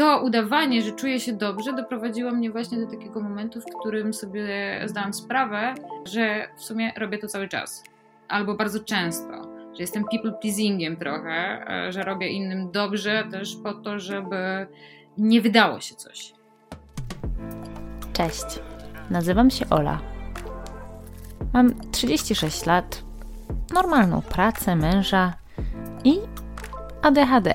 to udawanie, że czuję się dobrze, doprowadziło mnie właśnie do takiego momentu, w którym sobie zdałam sprawę, że w sumie robię to cały czas. Albo bardzo często. Że jestem people pleasingiem trochę, e, że robię innym dobrze też po to, żeby nie wydało się coś. Cześć. Nazywam się Ola. Mam 36 lat, normalną pracę, męża i ADHD.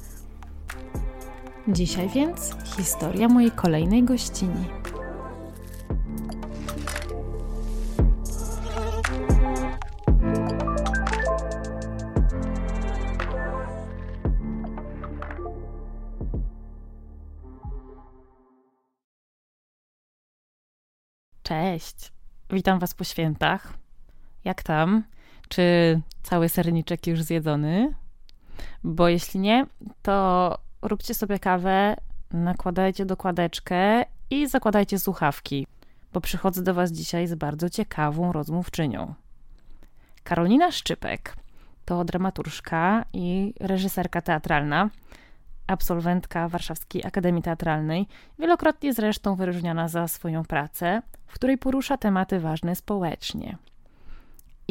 Dzisiaj więc historia mojej kolejnej gościni. Cześć. Witam Was po świętach. Jak tam? Czy cały serniczek już zjedzony? Bo jeśli nie, to róbcie sobie kawę, nakładajcie dokładeczkę i zakładajcie słuchawki, bo przychodzę do Was dzisiaj z bardzo ciekawą rozmówczynią. Karolina Szczypek to dramaturżka i reżyserka teatralna, absolwentka Warszawskiej Akademii Teatralnej, wielokrotnie zresztą wyróżniana za swoją pracę, w której porusza tematy ważne społecznie.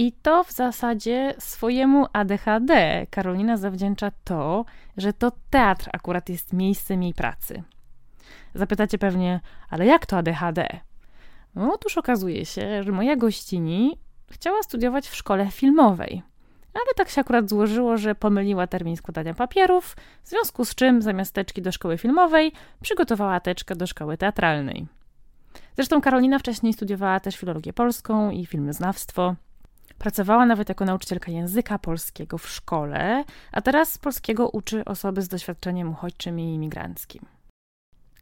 I to w zasadzie swojemu ADHD Karolina zawdzięcza to, że to teatr akurat jest miejscem jej pracy. Zapytacie pewnie, ale jak to ADHD? No, otóż okazuje się, że moja gościni chciała studiować w szkole filmowej. Ale tak się akurat złożyło, że pomyliła termin składania papierów, w związku z czym zamiast teczki do szkoły filmowej przygotowała teczkę do szkoły teatralnej. Zresztą Karolina wcześniej studiowała też filologię polską i filmoznawstwo. Pracowała nawet jako nauczycielka języka polskiego w szkole, a teraz polskiego uczy osoby z doświadczeniem uchodźczym i imigranckim.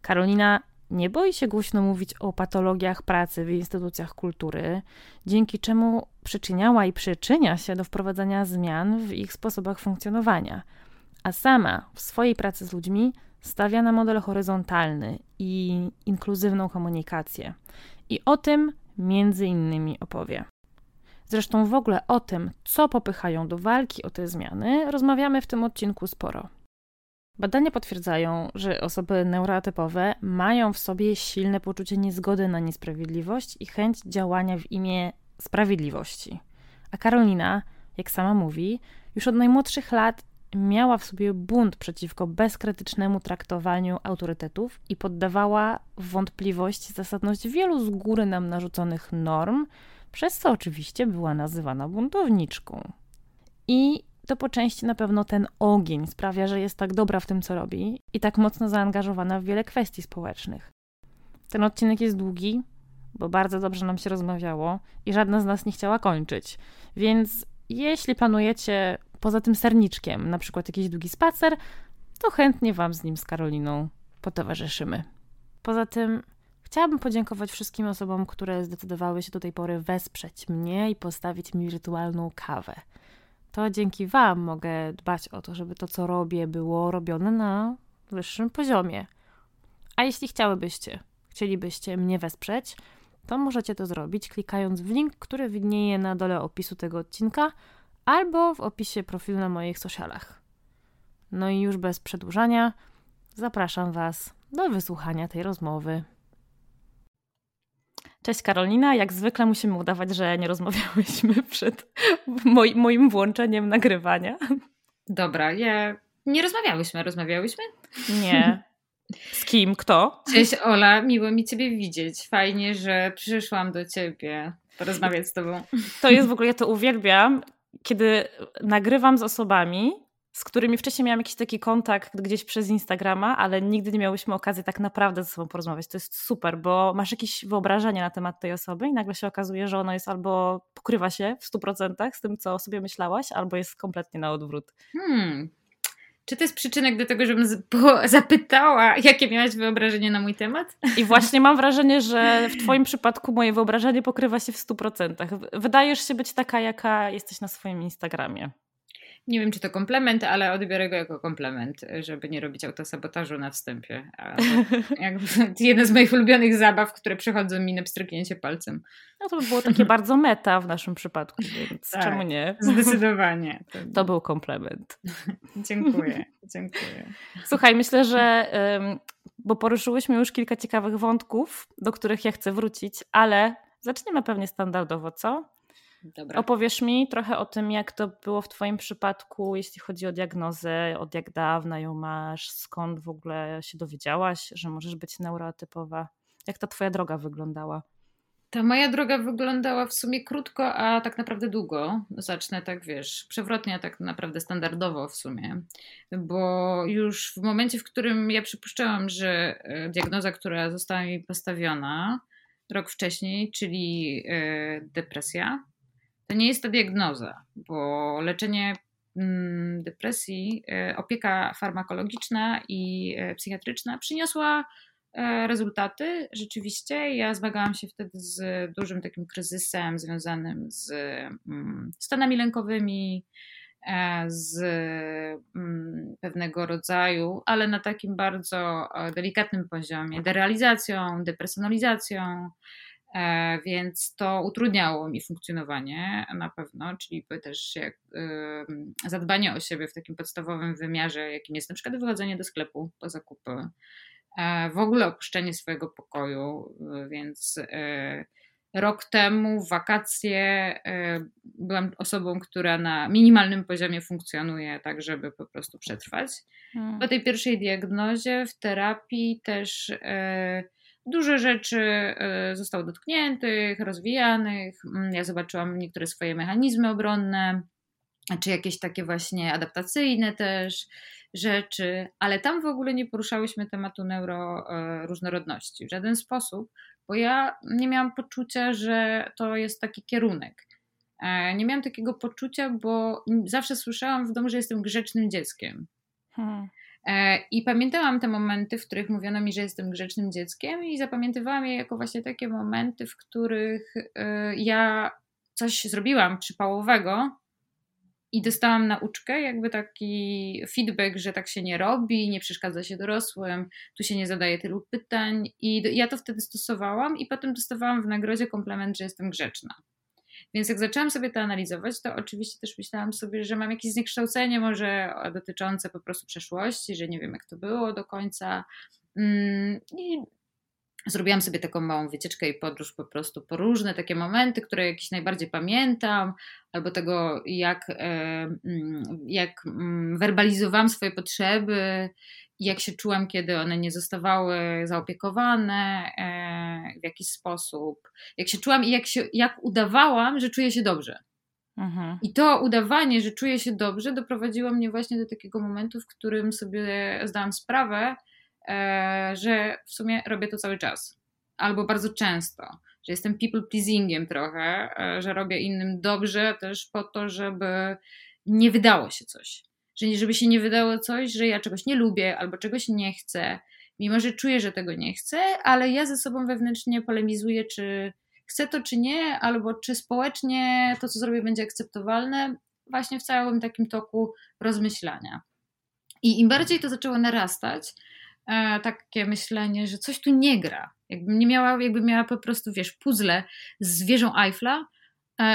Karolina nie boi się głośno mówić o patologiach pracy w instytucjach kultury, dzięki czemu przyczyniała i przyczynia się do wprowadzania zmian w ich sposobach funkcjonowania, a sama w swojej pracy z ludźmi stawia na model horyzontalny i inkluzywną komunikację. I o tym między innymi opowie. Zresztą w ogóle o tym, co popychają do walki o te zmiany, rozmawiamy w tym odcinku sporo. Badania potwierdzają, że osoby neurotypowe mają w sobie silne poczucie niezgody na niesprawiedliwość i chęć działania w imię sprawiedliwości. A Karolina, jak sama mówi, już od najmłodszych lat miała w sobie bunt przeciwko bezkrytycznemu traktowaniu autorytetów i poddawała wątpliwość zasadność wielu z góry nam narzuconych norm, przez co oczywiście była nazywana buntowniczką. I to po części na pewno ten ogień sprawia, że jest tak dobra w tym, co robi i tak mocno zaangażowana w wiele kwestii społecznych. Ten odcinek jest długi, bo bardzo dobrze nam się rozmawiało i żadna z nas nie chciała kończyć. Więc jeśli planujecie poza tym serniczkiem, na przykład jakiś długi spacer, to chętnie Wam z nim z Karoliną potowarzyszymy. Poza tym chciałabym podziękować wszystkim osobom, które zdecydowały się do tej pory wesprzeć mnie i postawić mi wirtualną kawę. To dzięki Wam mogę dbać o to, żeby to, co robię, było robione na wyższym poziomie. A jeśli chciałybyście, chcielibyście mnie wesprzeć, to możecie to zrobić klikając w link, który widnieje na dole opisu tego odcinka albo w opisie profilu na moich socialach. No i już bez przedłużania, zapraszam Was do wysłuchania tej rozmowy. Cześć Karolina, jak zwykle musimy udawać, że nie rozmawiałyśmy przed moi, moim włączeniem nagrywania. Dobra, ja... nie rozmawiałyśmy, rozmawiałyśmy? Nie. Z kim? Kto? Cześć Ola, miło mi Ciebie widzieć. Fajnie, że przyszłam do Ciebie porozmawiać z Tobą. To jest w ogóle, ja to uwielbiam, kiedy nagrywam z osobami, z którymi wcześniej miałam jakiś taki kontakt gdzieś przez Instagrama, ale nigdy nie miałyśmy okazji tak naprawdę ze sobą porozmawiać. To jest super, bo masz jakieś wyobrażenie na temat tej osoby i nagle się okazuje, że ono jest albo pokrywa się w 100% z tym, co o sobie myślałaś, albo jest kompletnie na odwrót. Hmm, czy to jest przyczynek do tego, żebym zapytała, jakie miałaś wyobrażenie na mój temat? I właśnie mam wrażenie, że w Twoim przypadku moje wyobrażenie pokrywa się w 100%. Wydajesz się być taka, jaka jesteś na swoim Instagramie. Nie wiem, czy to komplement, ale odbiorę go jako komplement, żeby nie robić autosabotażu na wstępie. Jakby, jeden z moich ulubionych zabaw, które przychodzą mi na pstryknięcie palcem. No to by było takie bardzo meta w naszym przypadku, więc tak, czemu nie? Zdecydowanie. To był komplement. dziękuję, dziękuję. Słuchaj, myślę, że bo poruszyłyśmy już kilka ciekawych wątków, do których ja chcę wrócić, ale zaczniemy pewnie standardowo, co? Dobra. Opowiesz mi trochę o tym, jak to było w Twoim przypadku, jeśli chodzi o diagnozę, od jak dawna ją masz, skąd w ogóle się dowiedziałaś, że możesz być neurotypowa? Jak ta Twoja droga wyglądała? Ta moja droga wyglądała w sumie krótko, a tak naprawdę długo. Zacznę tak, wiesz, przewrotnie, a tak naprawdę standardowo w sumie. Bo już w momencie, w którym ja przypuszczałam, że e, diagnoza, która została mi postawiona rok wcześniej, czyli e, depresja, to nie jest to diagnoza, bo leczenie mm, depresji, e, opieka farmakologiczna i e, psychiatryczna przyniosła e, rezultaty. Rzeczywiście ja zmagałam się wtedy z dużym takim kryzysem związanym z mm, stanami lękowymi, z mm, pewnego rodzaju, ale na takim bardzo delikatnym poziomie, derealizacją, depersonalizacją, więc to utrudniało mi funkcjonowanie na pewno, czyli też jak, zadbanie o siebie w takim podstawowym wymiarze, jakim jest na przykład wychodzenie do sklepu po zakupy, e, w ogóle opuszczenie swojego pokoju, więc e, rok temu w wakacje byłam osobą, która na minimalnym poziomie funkcjonuje, tak żeby po prostu przetrwać. Hmm. Po tej pierwszej diagnozie w terapii też Dużo rzeczy e, zostało dotkniętych, rozwijanych. Mm, ja zobaczyłam niektóre swoje mechanizmy obronne, czy jakieś takie właśnie adaptacyjne też rzeczy, ale tam w ogóle nie poruszałyśmy tematu neuroróżnorodności w żaden sposób, bo ja nie miałam poczucia, że to jest taki kierunek. E, nie miałam takiego poczucia, bo zawsze słyszałam w domu, że jestem grzecznym dzieckiem. Hmm. E, I pamiętałam te momenty, w których mówiono mi, że jestem grzecznym dzieckiem, i zapamiętywałam je jako właśnie takie momenty, w których e, ja coś zrobiłam przypałowego i dostałam nauczkę, jakby taki feedback, że tak się nie robi, nie przeszkadza się dorosłym, tu się nie zadaje tylu pytań. I ja to wtedy stosowałam, i potem dostawałam w nagrodzie komplement, że jestem grzeczna. Więc jak zaczęłam sobie to analizować, to oczywiście też myślałam sobie, że mam jakieś zniekształcenie może dotyczące po prostu przeszłości, że nie wiem jak to było do końca. Mm, I zrobiłam sobie taką małą wycieczkę i podróż po prostu po różne takie momenty, które jakieś najbardziej pamiętam, albo tego, jak, e, mm, jak mm, werbalizowałam swoje potrzeby, jak się czułam, kiedy one nie zostawały zaopiekowane, e, w jakiś sposób, jak się czułam i jak, się, jak udawałam, że czuję się dobrze. Mhm. I to udawanie, że czuję się dobrze, doprowadziło mnie właśnie do takiego momentu, w którym sobie zdałam sprawę, e, że w sumie robię to cały czas. Albo bardzo często, że jestem people pleasingiem trochę, e, że robię innym dobrze też po to, żeby nie wydało się coś że żeby się nie wydało coś, że ja czegoś nie lubię albo czegoś nie chcę, mimo że czuję, że tego nie chcę, ale ja ze sobą wewnętrznie polemizuję, czy chcę to, czy nie, albo czy społecznie to, co zrobię, będzie akceptowalne, właśnie w całym takim toku rozmyślania. I im bardziej to zaczęło narastać, e, takie myślenie, że coś tu nie gra. Jakbym nie miała, jakby miała po prostu, wiesz, puzzle z wieżą Eiffla,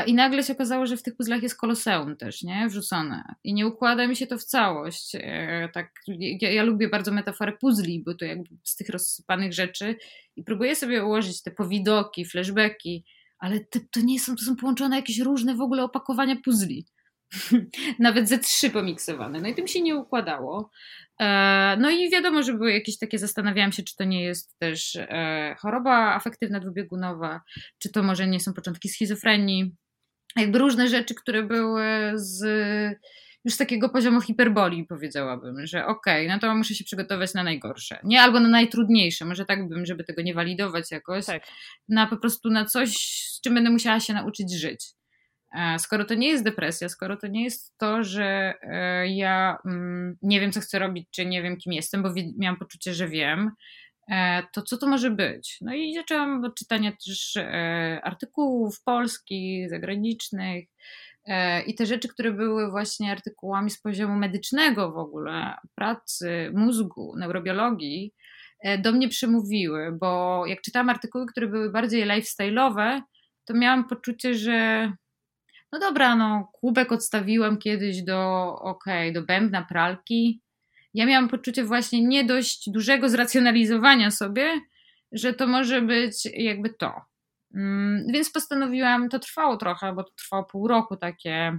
I nagle się okazało, że w tych puzzlach jest koloseum też, nie? Wrzucone. I nie układa mi się to w całość. E, tak, ja, ja, lubię bardzo metaforę puzli, bo to jakby z tych rozsypanych rzeczy i próbuję sobie ułożyć te powidoki, flashbacki, ale to, to nie są, to są połączone jakieś różne w ogóle opakowania puzli. Nawet ze trzy pomiksowane. No i tym się nie układało. E, no i wiadomo, że były jakieś takie, zastanawiałam się, czy to nie jest też e, choroba afektywna dwubiegunowa, czy to może nie są początki schizofrenii. Jakby różne rzeczy, które były z już z takiego poziomu hiperboli powiedziałabym, że okej, okay, no to muszę się przygotować na najgorsze. Nie, albo na najtrudniejsze, może tak bym, żeby tego nie walidować jakoś. Tak. Na po prostu na coś, z czym będę musiała się nauczyć żyć. E, skoro to nie jest depresja, skoro to nie jest to, że e, ja mm, nie wiem, co chcę robić, czy nie wiem, kim jestem, bo miałam poczucie, że wiem, e, to co to może być? No i zaczęłam od czytania też artykułów polskich, zagranicznych i te rzeczy, które były właśnie artykułami z poziomu medycznego w ogóle, pracy, mózgu, neurobiologii, do mnie przemówiły, bo jak czytałam artykuły, które były bardziej lifestyle'owe, to miałam poczucie, że no dobra, no kubek odstawiłam kiedyś do, okej, okay, do bębna pralki. Ja miałam poczucie właśnie nie dość dużego zracjonalizowania sobie, że to może być jakby to. Mm, więc postanowiłam, to trwało trochę, bo to trwało pół roku, takie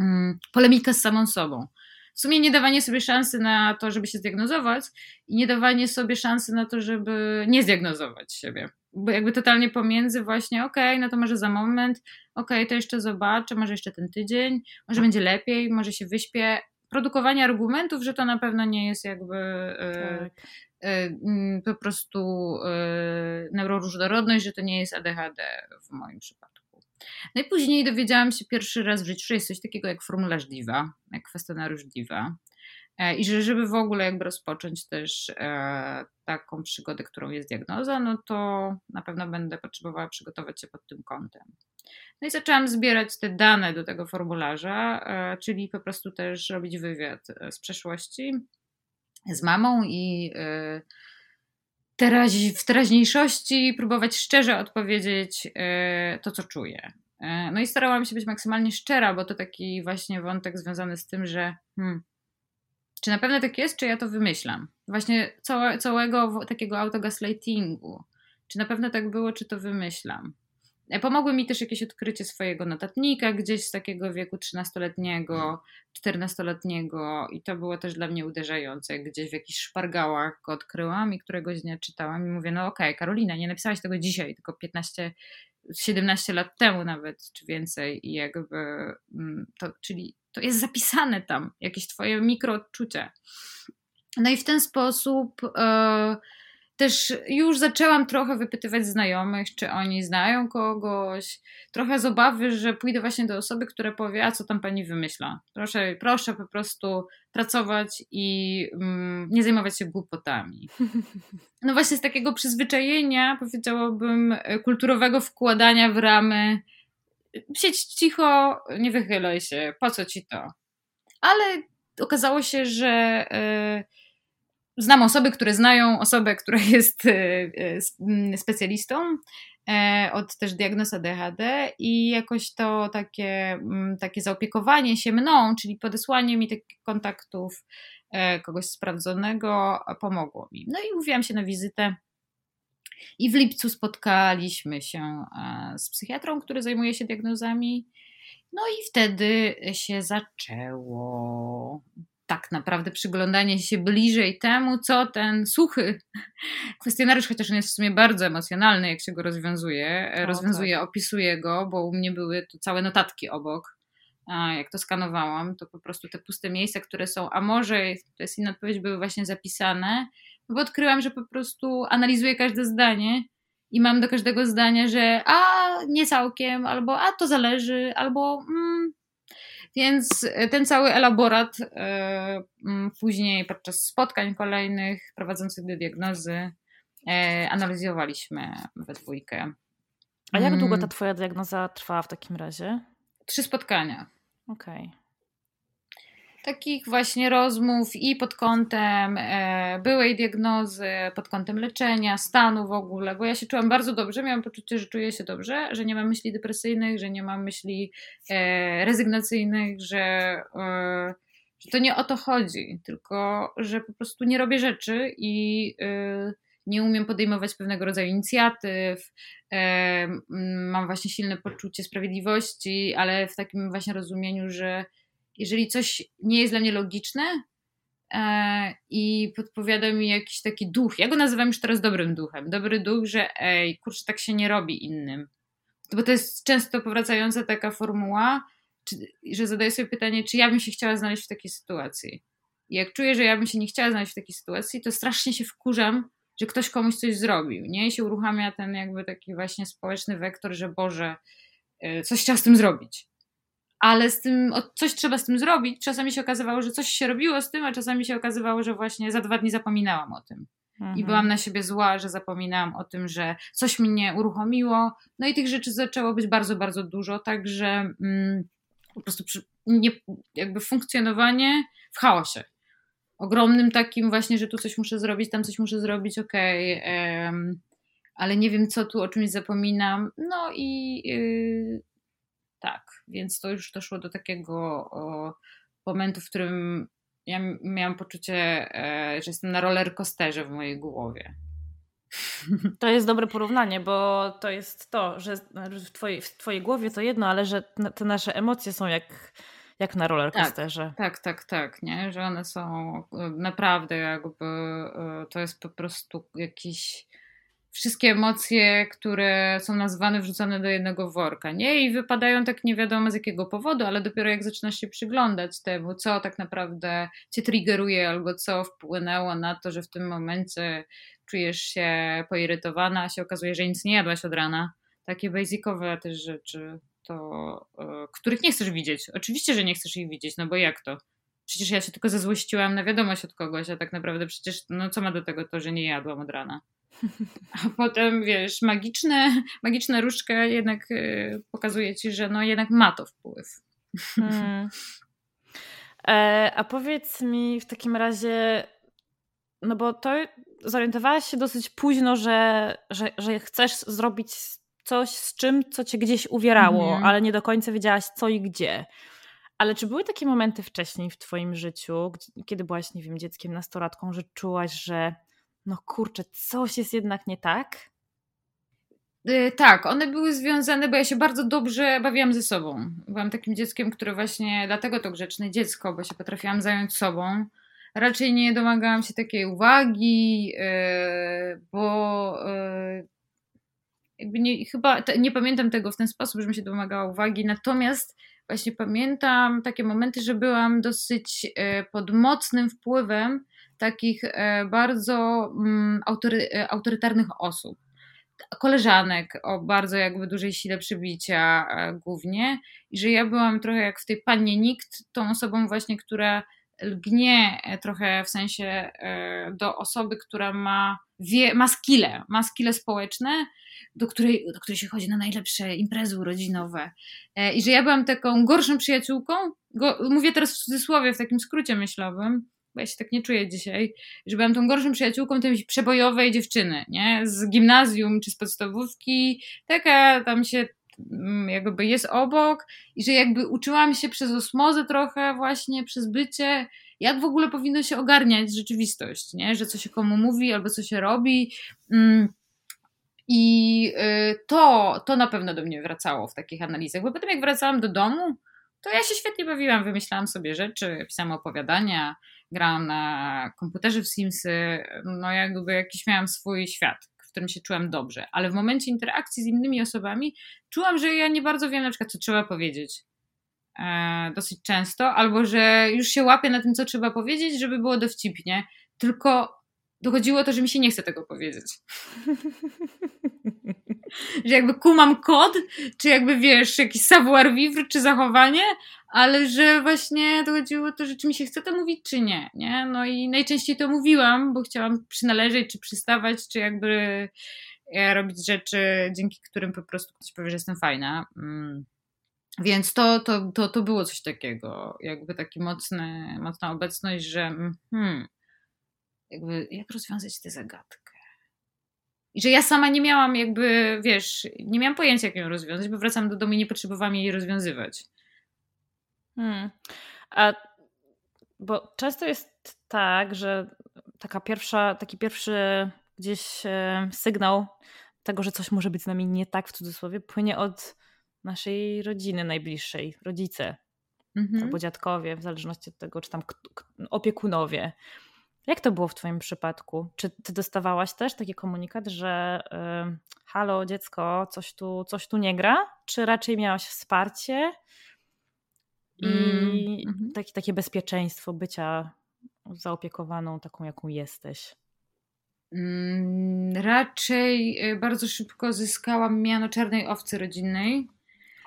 mm, polemika z samą sobą. W sumie nie dawanie sobie szansy na to, żeby się zdiagnozować i nie dawanie sobie szansy na to, żeby nie zdiagnozować siebie bo jakby totalnie pomiędzy właśnie, okej, okay, no to może za moment, okej, okay, to jeszcze zobaczę, może jeszcze ten tydzień, może będzie lepiej, może się wyśpię. Produkowanie argumentów, że to na pewno nie jest jakby e, tak. y, y, po prostu y, neuroróżnorodność, że to nie jest ADHD w moim przypadku. No i później dowiedziałam się pierwszy raz w życiu, że jest coś takiego jak formularz DIVA, jak kwestionariusz DIVA. E, I że żeby w ogóle jakby rozpocząć też e, taką przygodę, którą jest diagnoza, no to na pewno będę potrzebowała przygotować się pod tym kątem. No i zaczęłam zbierać te dane do tego formularza, e, czyli po prostu też robić wywiad z przeszłości z mamą i teraz, w teraźniejszości próbować szczerze odpowiedzieć to, co czuję. No i starałam się być maksymalnie szczera, bo to taki właśnie wątek związany z tym, że hmm, czy na pewno tak jest, czy ja to wymyślam? Właśnie całe, całego takiego autogaslightingu. Czy na pewno tak było, czy to wymyślam? E, pomogły mi też jakieś odkrycie swojego notatnika gdzieś z takiego wieku 13-letniego, 14-letniego i to było też dla mnie uderzające. Gdzieś w jakichś szpargałach go odkryłam i któregoś dnia czytałam i mówię, no okej, okay, Karolina, nie napisałaś tego dzisiaj, tylko 15, 17 lat temu nawet, czy więcej i jakby mm, to, czyli to jest zapisane tam, jakieś twoje mikroodczucia. No i w ten sposób e, też już zaczęłam trochę wypytywać znajomych, czy oni znają kogoś. Trochę z obawy, że pójdę właśnie do osoby, która powie, a co tam pani wymyśla. Proszę, proszę po prostu pracować i mm, nie zajmować się głupotami. No właśnie z takiego przyzwyczajenia, powiedziałabym, kulturowego wkładania w ramy siedź cicho, nie wychylaj się, po co ci to? Ale okazało się, że y, znam osoby, które znają osobę, która jest y, y, specjalistą od też diagnozy ADHD i jakoś to takie, takie zaopiekowanie się mną, czyli podesłanie mi tych kontaktów kogoś sprawdzonego pomogło mi. No i mówiłam się na wizytę i w lipcu spotkaliśmy się e, z psychiatrą, który zajmuje się diagnozami. No i wtedy się zaczęło tak naprawdę przyglądanie się bliżej temu, co ten suchy kwestionariusz, chociaż on jest w sumie bardzo emocjonalny, jak się go rozwiązuje. O, rozwiązuje, tak. opisuje go, bo u mnie były tu całe notatki obok. A jak to skanowałam, to po prostu te puste miejsca, które są, a może, to jest inna odpowiedź, były właśnie zapisane bo odkryłam, że po prostu analizuję każde zdanie i mam do każdego zdania, że a nie całkiem, albo a to zależy, albo mm. więc ten cały elaborat e, mm, później podczas spotkań kolejnych prowadzących do diagnozy e, analizowaliśmy we dwójkę. A jak długo ta mm. twoja diagnoza trwała w takim razie? Trzy spotkania. Okej. Okay takich właśnie rozmów i pod kątem e, byłej diagnozy, pod kątem leczenia, stanu w ogóle, bo ja się czułam bardzo dobrze, miałam poczucie, że czuję się dobrze, że nie mam myśli depresyjnych, że nie mam myśli e, rezygnacyjnych, że, e, że to nie o to chodzi, tylko że po prostu nie robię rzeczy i, nie umiem podejmować pewnego rodzaju inicjatyw, e, mam właśnie silne poczucie sprawiedliwości, ale w takim właśnie rozumieniu, że jeżeli coś nie jest dla mnie logiczne e, i podpowiada mi jakiś taki duch, ja go nazywam już teraz dobrym duchem, dobry duch, że ej, kurczę, tak się nie robi innym. Bo to jest często powracająca taka formuła, czy, że zadaję sobie pytanie, czy ja bym się chciała znaleźć w takiej sytuacji. I jak czuję, że ja bym się nie chciała znaleźć w takiej sytuacji, to strasznie się wkurzam, że ktoś komuś coś zrobił, nie? I się uruchamia ten jakby taki właśnie społeczny wektor, że Boże, e, coś trzeba z tym zrobić. Ale z tym, coś trzeba z tym zrobić. Czasami się okazywało, że coś się robiło z tym, a czasami się okazywało, że właśnie za dwa dni zapominałam o tym. Mhm. I byłam na siebie zła, że zapominałam o tym, że coś mnie uruchomiło. No i tych rzeczy zaczęło być bardzo, bardzo dużo, także mm, po prostu przy, nie, jakby funkcjonowanie w chaosie ogromnym takim właśnie, że tu coś muszę zrobić, tam coś muszę zrobić, okej, okay, um, ale nie wiem co tu, o czymś zapominam. No i yy, więc to już doszło do takiego o, momentu, w którym ja miałam poczucie, e, że jestem na roller coasterze w mojej głowie. To jest dobre porównanie, bo to jest to, że w twojej, w twojej głowie to jedno, ale że te nasze emocje są jak jak na rollercoasterze. Tak, tak, tak, tak, nie? Że one są e, naprawdę jakby, e, to jest po prostu jakiś wszystkie emocje, które są nazwane, wrzucone do jednego worka, nie? I wypadają tak nie wiadomo z jakiego powodu, ale dopiero jak zaczynasz się przyglądać temu, co tak naprawdę cię triggeruje albo co wpłynęło na to, że w tym momencie czujesz się poirytowana, a się okazuje, że nic nie jadłaś od rana. Takie basicowe też rzeczy to, e, których nie chcesz widzieć. Oczywiście, że nie chcesz ich widzieć, no bo jak to? Przecież ja się tylko zezłościłam na wiadomość od kogoś, a tak naprawdę przecież, no co ma do tego to, że nie jadłam od rana? A potem, wiesz, magiczne, magiczna różdżka jednak y, pokazuje ci, że no jednak ma to wpływ. Hmm. E, a powiedz mi w takim razie, no bo to zorientowałaś się dosyć późno, że, że, że chcesz zrobić coś z czym, co cię gdzieś uwierało, mhm. ale nie do końca wiedziałaś co i gdzie. Ale czy były takie momenty wcześniej w twoim życiu, kiedy byłaś, nie wiem, dzieckiem, nastolatką, że czułaś, że no kurczę, coś jest jednak nie tak? Yy, tak, one były związane, bo ja się bardzo dobrze bawiłam ze sobą. Byłam takim dzieckiem, które właśnie, dlatego to grzeczne dziecko, bo się potrafiłam zająć sobą. Raczej nie domagałam się takiej uwagi, yy, bo jakby nie, chyba nie pamiętam tego w ten sposób, żebym się domagała uwagi, natomiast właśnie pamiętam takie momenty, że byłam dosyć pod mocnym wpływem takich e, bardzo mm, autory, e, autorytarnych osób. Koleżanek o bardzo jakby dużej sile przybicia głównie i że ja byłam trochę jak w tej pannie nikt, tą osobą właśnie, która lgnie trochę w sensie do osoby, która ma, wie, ma skille, ma skille społeczne do której, do której się chodzi na najlepsze imprezy urodzinowe. E, I że ja byłam taką gorszą przyjaciółką, go, mówię teraz w cudzysłowie, w takim skrócie myślowym, ja się tak nie czuję dzisiaj, że byłam tą gorszą przyjaciółką tej przebojowej dziewczyny, nie? Z gimnazjum czy z podstawówki, taka tam się mm, jakby jest obok i że jakby uczyłam się przez osmozę trochę właśnie, przez bycie, jak w ogóle powinno się ogarniać rzeczywistość, nie? Że co się komu mówi albo co się robi. Mm i y, to, to na pewno do mnie wracało w takich analizach, bo potem jak wracałam do domu, to ja się świetnie bawiłam, wymyślałam sobie rzeczy, pisałam opowiadania, grałam na komputerze w Simsy, no jakby jakiś miałam swój świat, w którym się czułam dobrze, ale w momencie interakcji z innymi osobami czułam, że ja nie bardzo wiem na przykład, co trzeba powiedzieć e, dosyć często, albo że już się łapię na tym, co trzeba powiedzieć, żeby było dowcipnie, tylko dochodziło to, że mi się nie chce tego powiedzieć. że jakby kumam kod, czy jakby wiesz, jakiś savoir vivre, czy zachowanie, ale że właśnie dochodziło to, że czy mi się chce to mówić, czy nie, nie? No i najczęściej to mówiłam, bo chciałam przynależeć, czy przystawać, czy jakby e, robić rzeczy, dzięki którym po prostu ktoś powie, że jestem fajna. Mm. Więc to, to, to, to było coś takiego, jakby taki mocny, mocna obecność, że hmm, jakby jak rozwiązać tę zagadkę. I że ja sama nie miałam jakby, wiesz, nie miałam pojęcia, jak ją rozwiązać, bo wracam do domu i nie potrzebowałam jej rozwiązywać. Hmm. A, bo często jest tak, że taka pierwsza, taki pierwszy gdzieś e, sygnał tego, że coś może być z nami nie tak w cudzysłowie, płynie od naszej rodziny najbliższej, rodzice mhm. albo dziadkowie, w zależności od tego, czy tam opiekunowie. Jak to było w Twoim przypadku? Czy Ty dostawałaś też taki komunikat, że y, halo dziecko, coś tu, coś tu nie gra? Czy raczej miałaś wsparcie i mm. takie, takie bezpieczeństwo bycia zaopiekowaną taką, jaką jesteś? Mm, raczej y, bardzo szybko zyskałam miano czarnej owcy rodzinnej.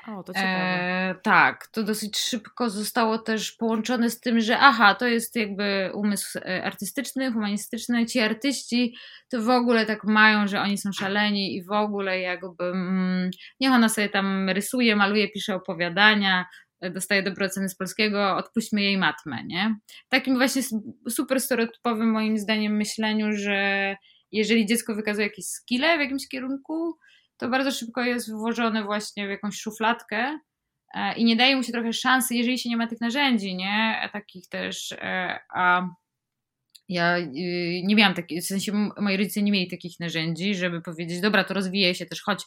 O, to ciekawe. E, tak, to dosyć szybko zostało też połączone z tym, że aha, to jest jakby umysł e, artystyczny, humanistyczny. Ci artyści to w ogóle tak mają, że oni są szaleni i w ogóle jakby mm, niech ona sobie tam rysuje, maluje, pisze opowiadania, dostaje dobre oceny z polskiego, odpuśćmy jej matmę, nie? Takim właśnie super stereotypowym moim zdaniem myśleniu, że jeżeli dziecko wykazuje jakieś skille w jakimś kierunku, to bardzo szybko jest włożone właśnie w jakąś szufladkę e, i nie daje mu się trochę szansy, jeżeli się nie ma tych narzędzi, nie? Takich też, e, a ja y, nie miałam takich, w sensie moi rodzice nie mieli takich narzędzi, żeby powiedzieć, dobra, to rozwijaj się też, chodź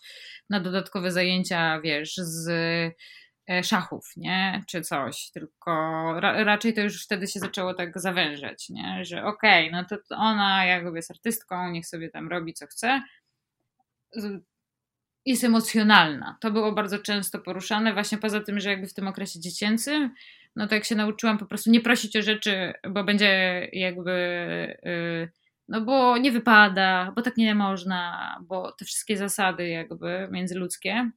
na dodatkowe zajęcia, wiesz, z e, szachów, nie, czy coś, tylko ra, raczej to już wtedy się zaczęło tak zawężać, nie, że okej, okay, no to ona jakby jest artystką, niech sobie tam robi co chce, jest emocjonalna. To było bardzo często poruszane, właśnie poza tym, że jakby w tym okresie dziecięcym, no to jak się nauczyłam po prostu nie prosić o rzeczy, bo będzie jakby, yy, no bo nie wypada, bo tak nie można, bo te wszystkie zasady jakby międzyludzkie,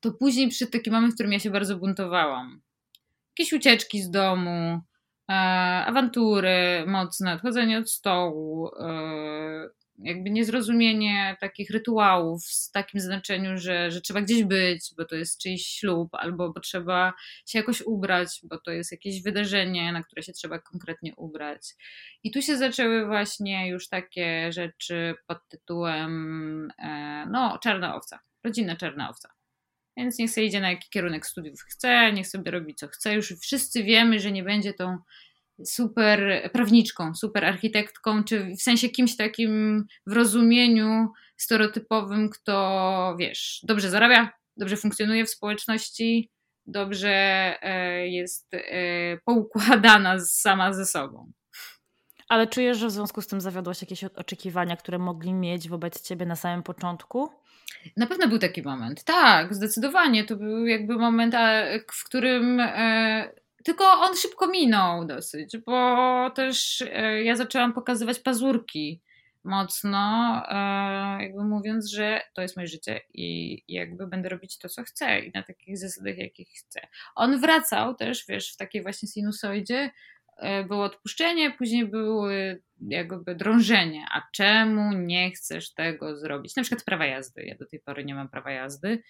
to później przyszedł taki moment, w którym ja się bardzo buntowałam. Jakieś ucieczki z domu, yy, awantury mocne, odchodzenie od stołu, yy, jakby niezrozumienie takich rytuałów w takim znaczeniu, że, że trzeba gdzieś być, bo to jest czyjś ślub, albo bo trzeba się jakoś ubrać, bo to jest jakieś wydarzenie, na które się trzeba konkretnie ubrać. I tu się zaczęły właśnie już takie rzeczy pod tytułem e, no, czarna owca, rodzinna czarna owca. Więc niech sobie idzie na jaki kierunek studiów chce, niech sobie robi co chce. Już wszyscy wiemy, że nie będzie tą super prawniczką, super architektką, czy w sensie kimś takim w rozumieniu stereotypowym, kto wiesz, dobrze zarabia, dobrze funkcjonuje w społeczności, dobrze e, jest e, poukładana sama ze sobą. Ale czujesz, że w związku z tym zawiodłaś jakieś oczekiwania, które mogli mieć wobec ciebie na samym początku? Na pewno był taki moment. Tak, zdecydowanie. To był jakby moment, w którym e, tylko on szybko minął dosyć, bo też e, ja zaczęłam pokazywać pazurki mocno, e, jakby mówiąc, że to jest moje życie i jakby będę robić to, co chcę i na takich zasadach, jakich chcę. On wracał też, wiesz, w takiej właśnie sinusoidzie, e, było odpuszczenie, później były jakby drążenie. A czemu nie chcesz tego zrobić? Na przykład prawa jazdy. Ja do tej pory nie mam prawa jazdy.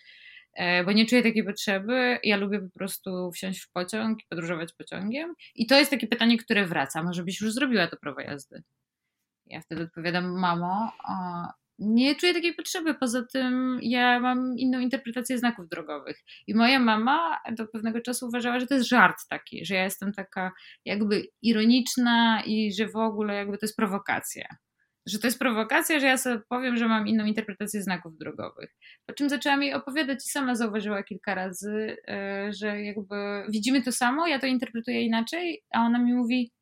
E, bo nie czuję takiej potrzeby. Ja lubię po prostu wsiąść w pociąg i podróżować pociągiem. I to jest takie pytanie, które wraca. Może byś już zrobiła to prawo jazdy? Ja wtedy odpowiadam, mamo, nie czuję takiej potrzeby. Poza tym ja mam inną interpretację znaków drogowych. I moja mama do pewnego czasu uważała, że to jest żart taki, że ja jestem taka jakby ironiczna i że w ogóle jakby to jest prowokacja że to jest prowokacja, że ja sobie powiem, że mam inną interpretację znaków drogowych. Po czym zaczęłam jej opowiadać i sama zauważyła kilka razy, e, że jakby widzimy to samo, ja to interpretuję inaczej, a ona mi mówi,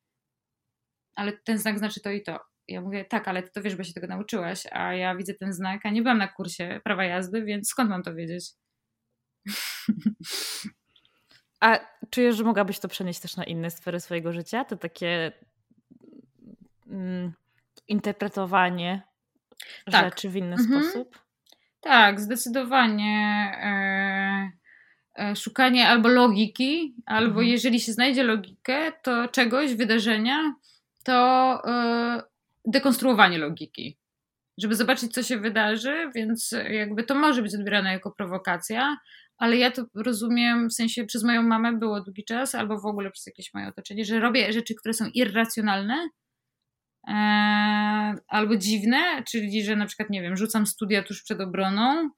ale ten znak znaczy to i to. Ja mówię, tak, ale ty to wiesz, bo się tego nauczyłaś, a ja widzę ten znak, a nie byłam na kursie prawa jazdy, więc skąd mam to wiedzieć? A czujesz, że mogłabyś to przenieść też na inne sfery swojego życia? To takie mm, interpretowanie tak. rzeczy w inny mhm. sposób? Tak, zdecydowanie. E, e, szukanie albo logiki, albo mhm. jeżeli się znajdzie logikę, to czegoś, wydarzenia, to e, dekonstruowanie logiki. Żeby zobaczyć, co się wydarzy, więc jakby to może być odbierane jako prowokacja, ale ja to rozumiem, w sensie przez moją mamę było długi czas, albo w ogóle przez jakieś moje otoczenie, że robię rzeczy, które są irracjonalne, albo dziwne, czyli że na przykład, nie wiem, rzucam studia tuż przed obroną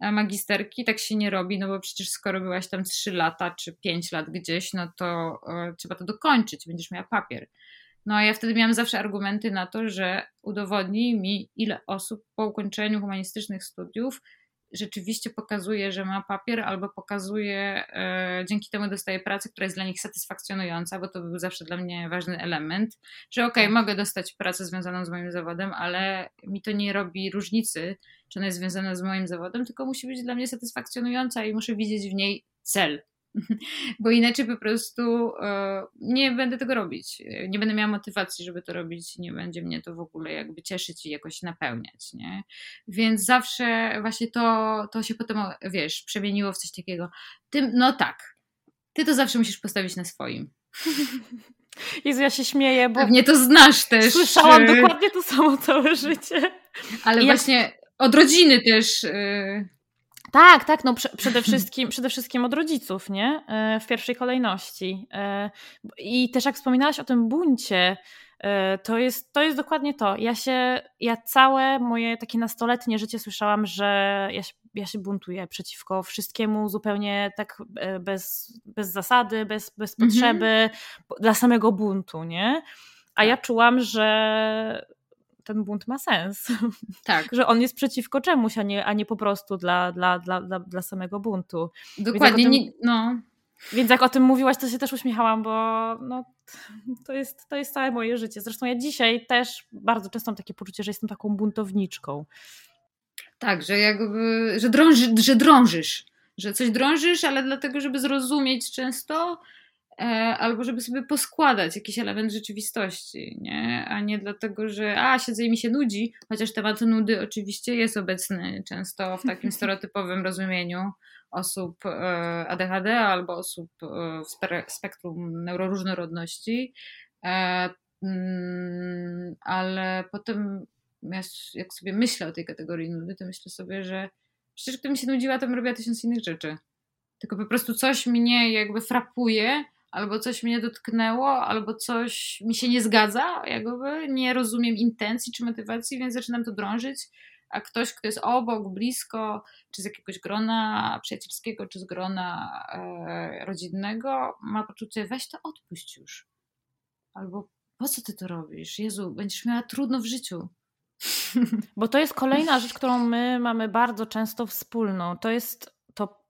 e, magisterki, tak się nie robi, no bo przecież skoro byłaś tam 3 lata czy 5 lat gdzieś, no to e, trzeba to dokończyć, będziesz miała papier. No a ja wtedy miałam zawsze argumenty na to, że udowodni mi, ile osób po ukończeniu humanistycznych studiów rzeczywiście pokazuje, że ma papier, albo pokazuje, e, dzięki temu dostaje pracę, która jest dla nich satysfakcjonująca, bo to był zawsze dla mnie ważny element, że okej, okay, tak. mogę dostać pracę związaną z moim zawodem, ale mi to nie robi różnicy, czy ona jest związana z moim zawodem, tylko musi być dla mnie satysfakcjonująca i muszę widzieć w niej cel. bo inaczej po prostu e, nie będę tego robić. Nie będę miała motywacji, żeby to robić, nie będzie mnie to w ogóle jakby cieszyć i jakoś napełniać, nie? Więc zawsze właśnie to, to się potem, wiesz, przemieniło w coś takiego. Tym, no tak, ty to zawsze musisz postawić na swoim. Jezu, ja się śmieję, bo... Pewnie to znasz też. Słyszałam dokładnie to samo całe życie. Ale I właśnie jak... od rodziny też... Y, tak, tak, no przede, wszystkim, przede wszystkim od rodziców, nie? E, w pierwszej kolejności. E, I też jak wspominałaś o tym buncie, e, to jest, to jest dokładnie to. Ja się, ja całe moje takie nastoletnie życie słyszałam, że ja się, ja się buntuję przeciwko wszystkiemu zupełnie tak bez, bez zasady, bez, bez mhm. potrzeby, dla samego buntu, nie? A ja tak. czułam, że ten bunt ma sens. Tak. że on jest przeciwko czemuś, a nie, a nie po prostu dla, dla, dla, dla, dla samego buntu. Dokładnie. Tym, no. Więc jak o tym mówiłaś, to się też uśmiechałam, bo no, to, jest, to jest całe moje życie. Zresztą ja dzisiaj też bardzo często mam takie poczucie, że jestem taką buntowniczką. Tak, że jakby, że, drąży, że drążysz, że coś drążysz, ale dlatego, żeby zrozumieć często, albo żeby sobie poskładać jakiś element rzeczywistości, nie? a nie dlatego, że a, siedzę i mi się nudzi, chociaż temat nudy oczywiście jest obecny często w takim stereotypowym rozumieniu osób e, ADHD albo osób e, w spektrum neuroróżnorodności, mm, ale potem jak sobie myślę o tej kategorii nudy, to myślę sobie, że przecież gdybym się nudziła, to bym robiła tysiąc innych rzeczy. Tylko po prostu coś mnie jakby frapuje, albo coś mnie dotknęło, albo coś mi się nie zgadza, jakby nie rozumiem intencji czy motywacji, więc zaczynam to drążyć, a ktoś, kto jest obok, blisko, czy z jakiegoś grona przyjacielskiego, czy z grona e, rodzinnego, ma poczucie, weź to odpuść już. Albo po co ty to robisz? Jezu, będziesz miała trudno w życiu. Bo to jest kolejna rzecz, którą my mamy bardzo często wspólną. To jest to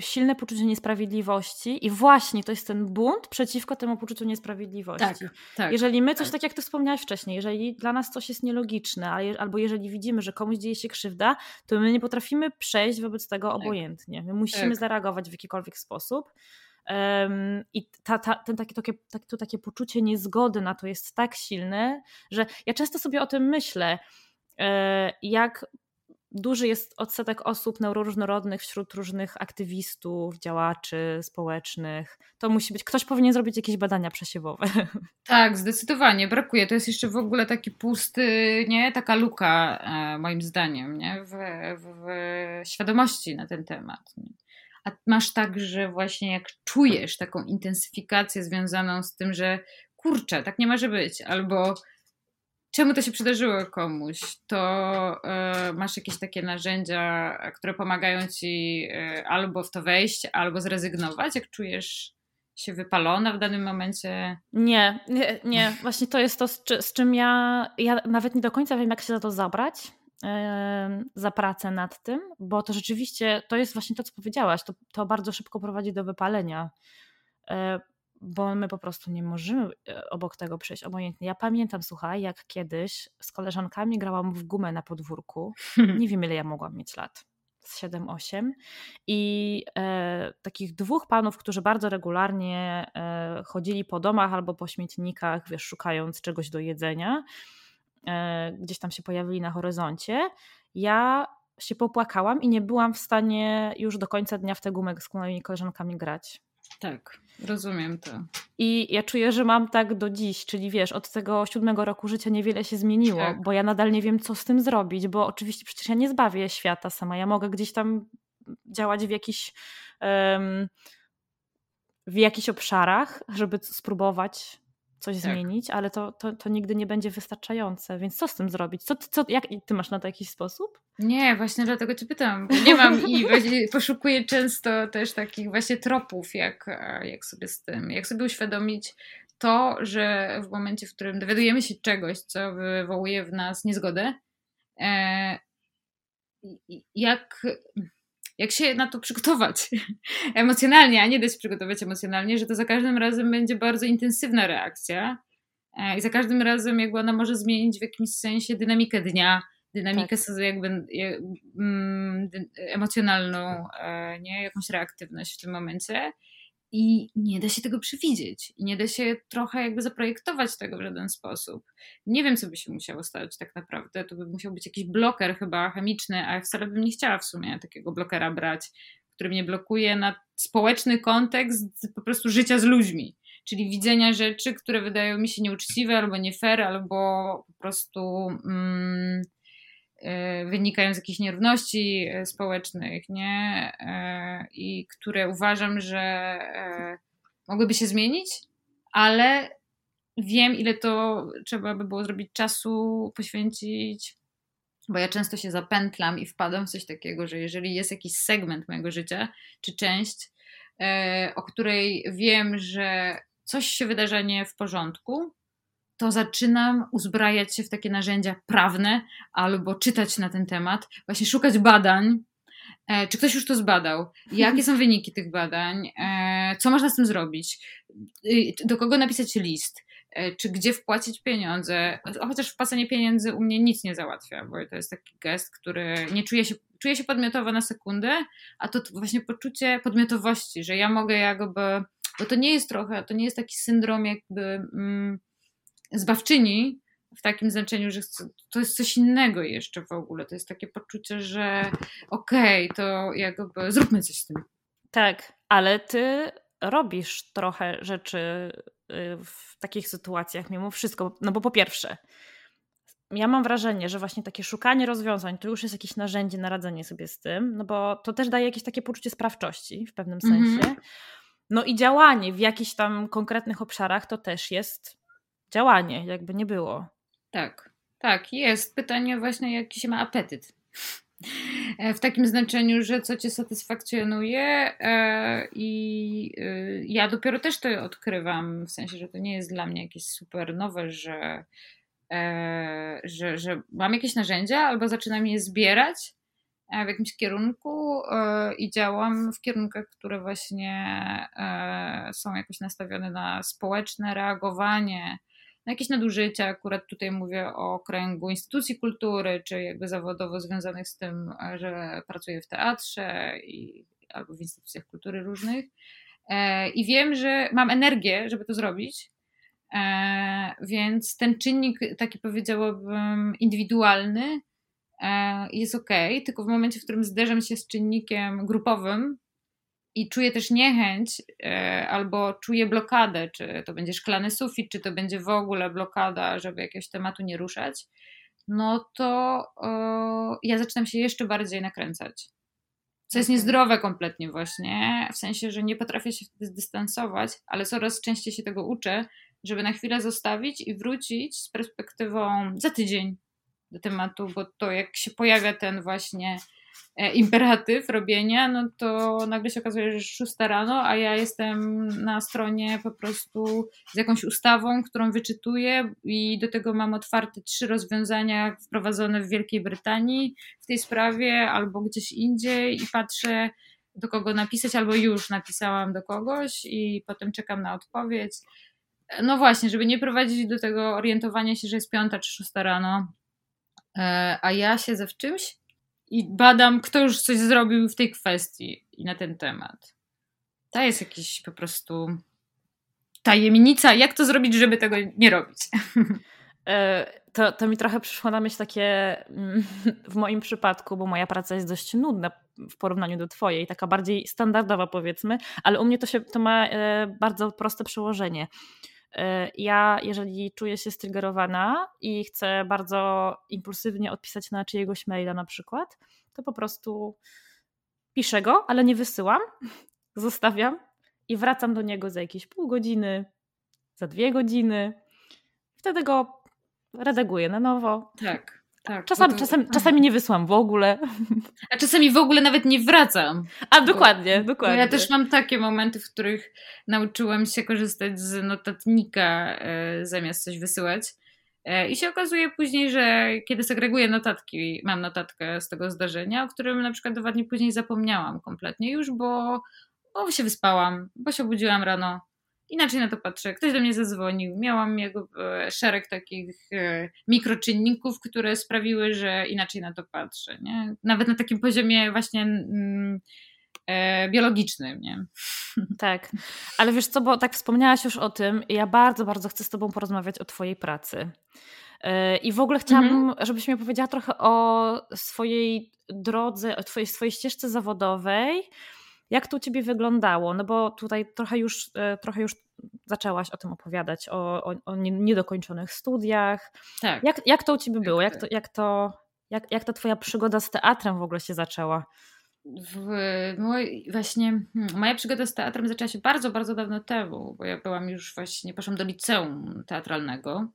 silne poczucie niesprawiedliwości i właśnie to jest ten bunt przeciwko temu poczuciu niesprawiedliwości. Tak, tak, jeżeli my coś, tak. tak jak ty wspomniałaś wcześniej, jeżeli dla nas coś jest nielogiczne, albo jeżeli widzimy, że komuś dzieje się krzywda, to my nie potrafimy przejść wobec tego tak. obojętnie. My musimy tak. zareagować w jakikolwiek sposób. Um, I ta, ta, ten takie, takie, to takie poczucie niezgody na to jest tak silne, że ja często sobie o tym myślę, e, jak duży jest odsetek osób neuroróżnorodnych wśród różnych aktywistów, działaczy społecznych. To musi być, ktoś powinien zrobić jakieś badania przesiewowe. Tak, zdecydowanie, brakuje. To jest jeszcze w ogóle taki pusty, nie? Taka luka, e, moim zdaniem, nie? W, w, w świadomości na ten temat. A masz tak, że właśnie jak czujesz taką intensyfikację związaną z tym, że kurczę, tak nie może być, albo czemu to się przydarzyło komuś, to y, masz jakieś takie narzędzia, które pomagają ci y, albo w to wejść, albo zrezygnować, jak czujesz się wypalona w danym momencie? Nie, nie, nie. właśnie to jest to, z, czy, z czym ja, ja nawet nie do końca wiem, jak się za to zabrać za pracę nad tym, bo to rzeczywiście to jest właśnie to, co powiedziałaś. To, to bardzo szybko prowadzi do wypalenia. Bo my po prostu nie możemy e, obok tego przejść obojętnie. Ja pamiętam, słuchaj, jak kiedyś z koleżankami grałam w gumę na podwórku. Nie wiem, ile ja mogłam mieć lat. Z 7-8 i e, takich dwóch panów, którzy bardzo regularnie e, chodzili po domach albo po śmietnikach, wiesz, szukając czegoś do jedzenia, e, gdzieś tam się pojawili na horyzoncie. Ja się popłakałam i nie byłam w stanie już do końca dnia w tę gumę z moimi koleżankami grać. Tak, rozumiem to. I ja czuję, że mam tak do dziś, czyli wiesz, od tego siódmego roku życia niewiele się zmieniło, tak. bo ja nadal nie wiem, co z tym zrobić, bo oczywiście przecież ja nie zbawię świata sama. Ja mogę gdzieś tam działać w jakiś. Um, w jakichś obszarach, żeby spróbować coś tak. zmienić, ale to, to, to nigdy nie będzie wystarczające. Więc co z tym zrobić? Co, co, jak, ty masz na to jakiś sposób? Nie, właśnie dlatego cię pytam, nie mam i poszukuję często też takich właśnie tropów, jak, jak sobie z tym, jak sobie uświadomić to, że w momencie, w którym dowiadujemy się czegoś, co wywołuje w nas niezgodę, e, jak, jak się na to przygotować emocjonalnie, a nie dać się przygotować emocjonalnie, że to za każdym razem będzie bardzo intensywna reakcja e, i za każdym razem jakby ona może zmienić w jakimś sensie dynamikę dnia, dynamikę tak. jakby mm, emocjonalną, e, nie? jakąś reaktywność w tym momencie. I nie da się tego przewidzieć. Nie da się trochę jakby zaprojektować tego w żaden sposób. Nie wiem, co by się musiało stać tak naprawdę. To by musiał być jakiś bloker chyba chemiczny, a ja wcale bym nie chciała w sumie takiego blokera brać, który mnie blokuje na społeczny kontekst po prostu życia z ludźmi. Czyli widzenia rzeczy, które wydają mi się nieuczciwe albo nie fair, albo po prostu... Mm, wynikają z jakichś nierówności e, społecznych, nie? E, I które uważam, że mogłyby się zmienić, ale wiem, ile to trzeba by było zrobić czasu, poświęcić, bo ja często się zapętlam i wpadam w coś takiego, że jeżeli jest jakiś segment mojego życia, czy część, o której wiem, że coś się wydarza nie w porządku, to zaczynam uzbrajać się w takie narzędzia prawne albo czytać na ten temat, właśnie szukać badań, e, czy ktoś już to zbadał, jakie są wyniki tych badań, e, co można z tym zrobić, do kogo napisać list, e, czy gdzie wpłacić pieniądze, chociaż wpłacanie pieniędzy u mnie nic nie załatwia, bo to jest taki gest, który nie czuje się, czuje się podmiotowo na sekundę, a to właśnie poczucie podmiotowości, że ja mogę jakby, bo to nie jest trochę, to nie jest taki syndrom jakby... Mm, zbawczyni w takim znaczeniu, że to jest coś innego jeszcze w ogóle. To jest takie poczucie, że okej, okay, to jakby zróbmy coś z tym. Tak, ale ty robisz trochę rzeczy y, w takich sytuacjach mimo wszystko. No bo po pierwsze, ja mam wrażenie, że właśnie takie szukanie rozwiązań to już jest jakieś narzędzie na radzenie sobie z tym, no bo to też daje jakieś takie poczucie sprawczości w pewnym sensie. Mm -hmm. No i działanie w jakichś tam konkretnych obszarach to też jest działanie, jakby nie było. Tak, tak, jest. Pytanie właśnie, jaki się ma apetyt. E, w takim znaczeniu, że co cię satysfakcjonuje e, i y, ja dopiero też to odkrywam, w sensie, że to nie jest dla mnie jakieś super nowe, że, e, że, że mam jakieś narzędzia albo zaczynam je zbierać w jakimś kierunku i działam w kierunkach, które właśnie są jakoś nastawione na społeczne reagowanie, na jakieś nadużycia. Akurat tutaj mówię o kręgu instytucji kultury, czy jakby zawodowo związanych z tym, że pracuję w teatrze i, albo w instytucjach kultury różnych. E, I wiem, że mam energię, żeby to zrobić. E, więc ten czynnik, taki powiedziałabym, indywidualny, e, jest ok, tylko w momencie, w którym zderzam się z czynnikiem grupowym, i czuję też niechęć e, albo czuję blokadę, czy to będzie szklany sufit, czy to będzie w ogóle blokada, żeby jakiegoś tematu nie ruszać, no to ja zaczynam się jeszcze bardziej nakręcać. Co jest niezdrowe kompletnie właśnie, w sensie, że nie potrafię się zdystansować, ale coraz częściej się tego uczę, żeby na chwilę zostawić i wrócić z perspektywą za tydzień do tematu, bo to jak się pojawia ten właśnie imperatyw robienia, no to nagle się okazuje, że jest 6 rano, a ja jestem na stronie po prostu z jakąś ustawą, którą wyczytuję i do tego mam otwarte trzy rozwiązania wprowadzone w Wielkiej Brytanii w tej sprawie albo gdzieś indziej i patrzę do kogo napisać, albo już napisałam do kogoś i potem czekam na odpowiedź. No właśnie, żeby nie prowadzić do tego orientowania się, że jest piąta czy szósta rano, e, a ja siedzę w czymś, i badam, kto już coś zrobił w tej kwestii i na ten temat. To jest jakiś po prostu tajemnica, jak to zrobić, żeby tego nie robić. E, to, to mi trochę przyszło na myśl takie mm, w moim przypadku, bo moja praca jest dość nudna w porównaniu do twojej, taka bardziej standardowa powiedzmy, ale u mnie to, się, to ma e, bardzo proste przełożenie. E, ja, jeżeli czuję się strygerowana i chcę bardzo impulsywnie odpisać na czyjegoś maila na przykład, to po prostu piszę go, ale nie wysyłam, zostawiam i wracam do niego za jakieś pół godziny, za dwie godziny. Wtedy go redaguję na nowo. Tak. Tak. Czasami, to... czasem, czasami nie wysłam w ogóle. A czasami w ogóle nawet nie wracam. A dokładnie, bo, dokładnie. ja też mam takie momenty, w których nauczyłam się korzystać z notatnika e, zamiast coś wysyłać. E, I się okazuje później, że kiedy segreguję notatki, mam notatkę z tego zdarzenia, o którym na przykład dwa dni później zapomniałam kompletnie już, bo, bo się wyspałam, bo się obudziłam rano, inaczej na to patrzę. Ktoś do mnie zadzwonił. Miałam jego e, szereg takich e, mikroczynników, które sprawiły, że inaczej na to patrzę. Nie? Nawet na takim poziomie właśnie mm, e, biologicznym. Nie? Tak, ale wiesz co, bo tak wspomniałaś już o tym, ja bardzo, bardzo chcę z Tobą porozmawiać o Twojej pracy. I w ogóle chciałabym, mhm. żebyś mi powiedziała trochę o swojej drodze, o twojej, swojej ścieżce zawodowej, jak to u Ciebie wyglądało? No bo tutaj trochę już, e, trochę już zaczęłaś o tym opowiadać, o, o, o niedokończonych studiach. Tak. Jak, jak to u Ciebie było? Jak, to, jak, to, jak, jak ta Twoja przygoda z teatrem w ogóle się zaczęła? W, mój, właśnie hmm, moja przygoda z teatrem zaczęła się bardzo, bardzo dawno temu, bo ja byłam już właśnie, poszłam do liceum teatralnego,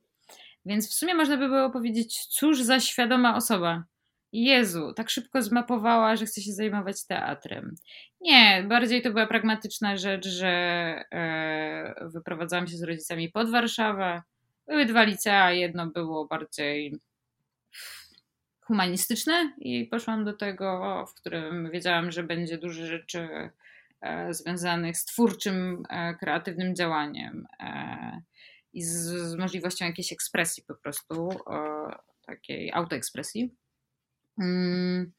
więc w sumie można by było powiedzieć, cóż za świadoma osoba Jezu, tak szybko zmapowała, że chce się zajmować teatrem. Nie, bardziej to była pragmatyczna rzecz, że e, wyprowadzałam się z rodzicami pod Warszawę. Były dwa licea, jedno było bardziej humanistyczne i poszłam do tego, w którym wiedziałam, że będzie dużo rzeczy e, związanych z twórczym, e, kreatywnym działaniem e, i z, z, możliwością jakiejś ekspresji po prostu, takiej autoekspresji. Mm.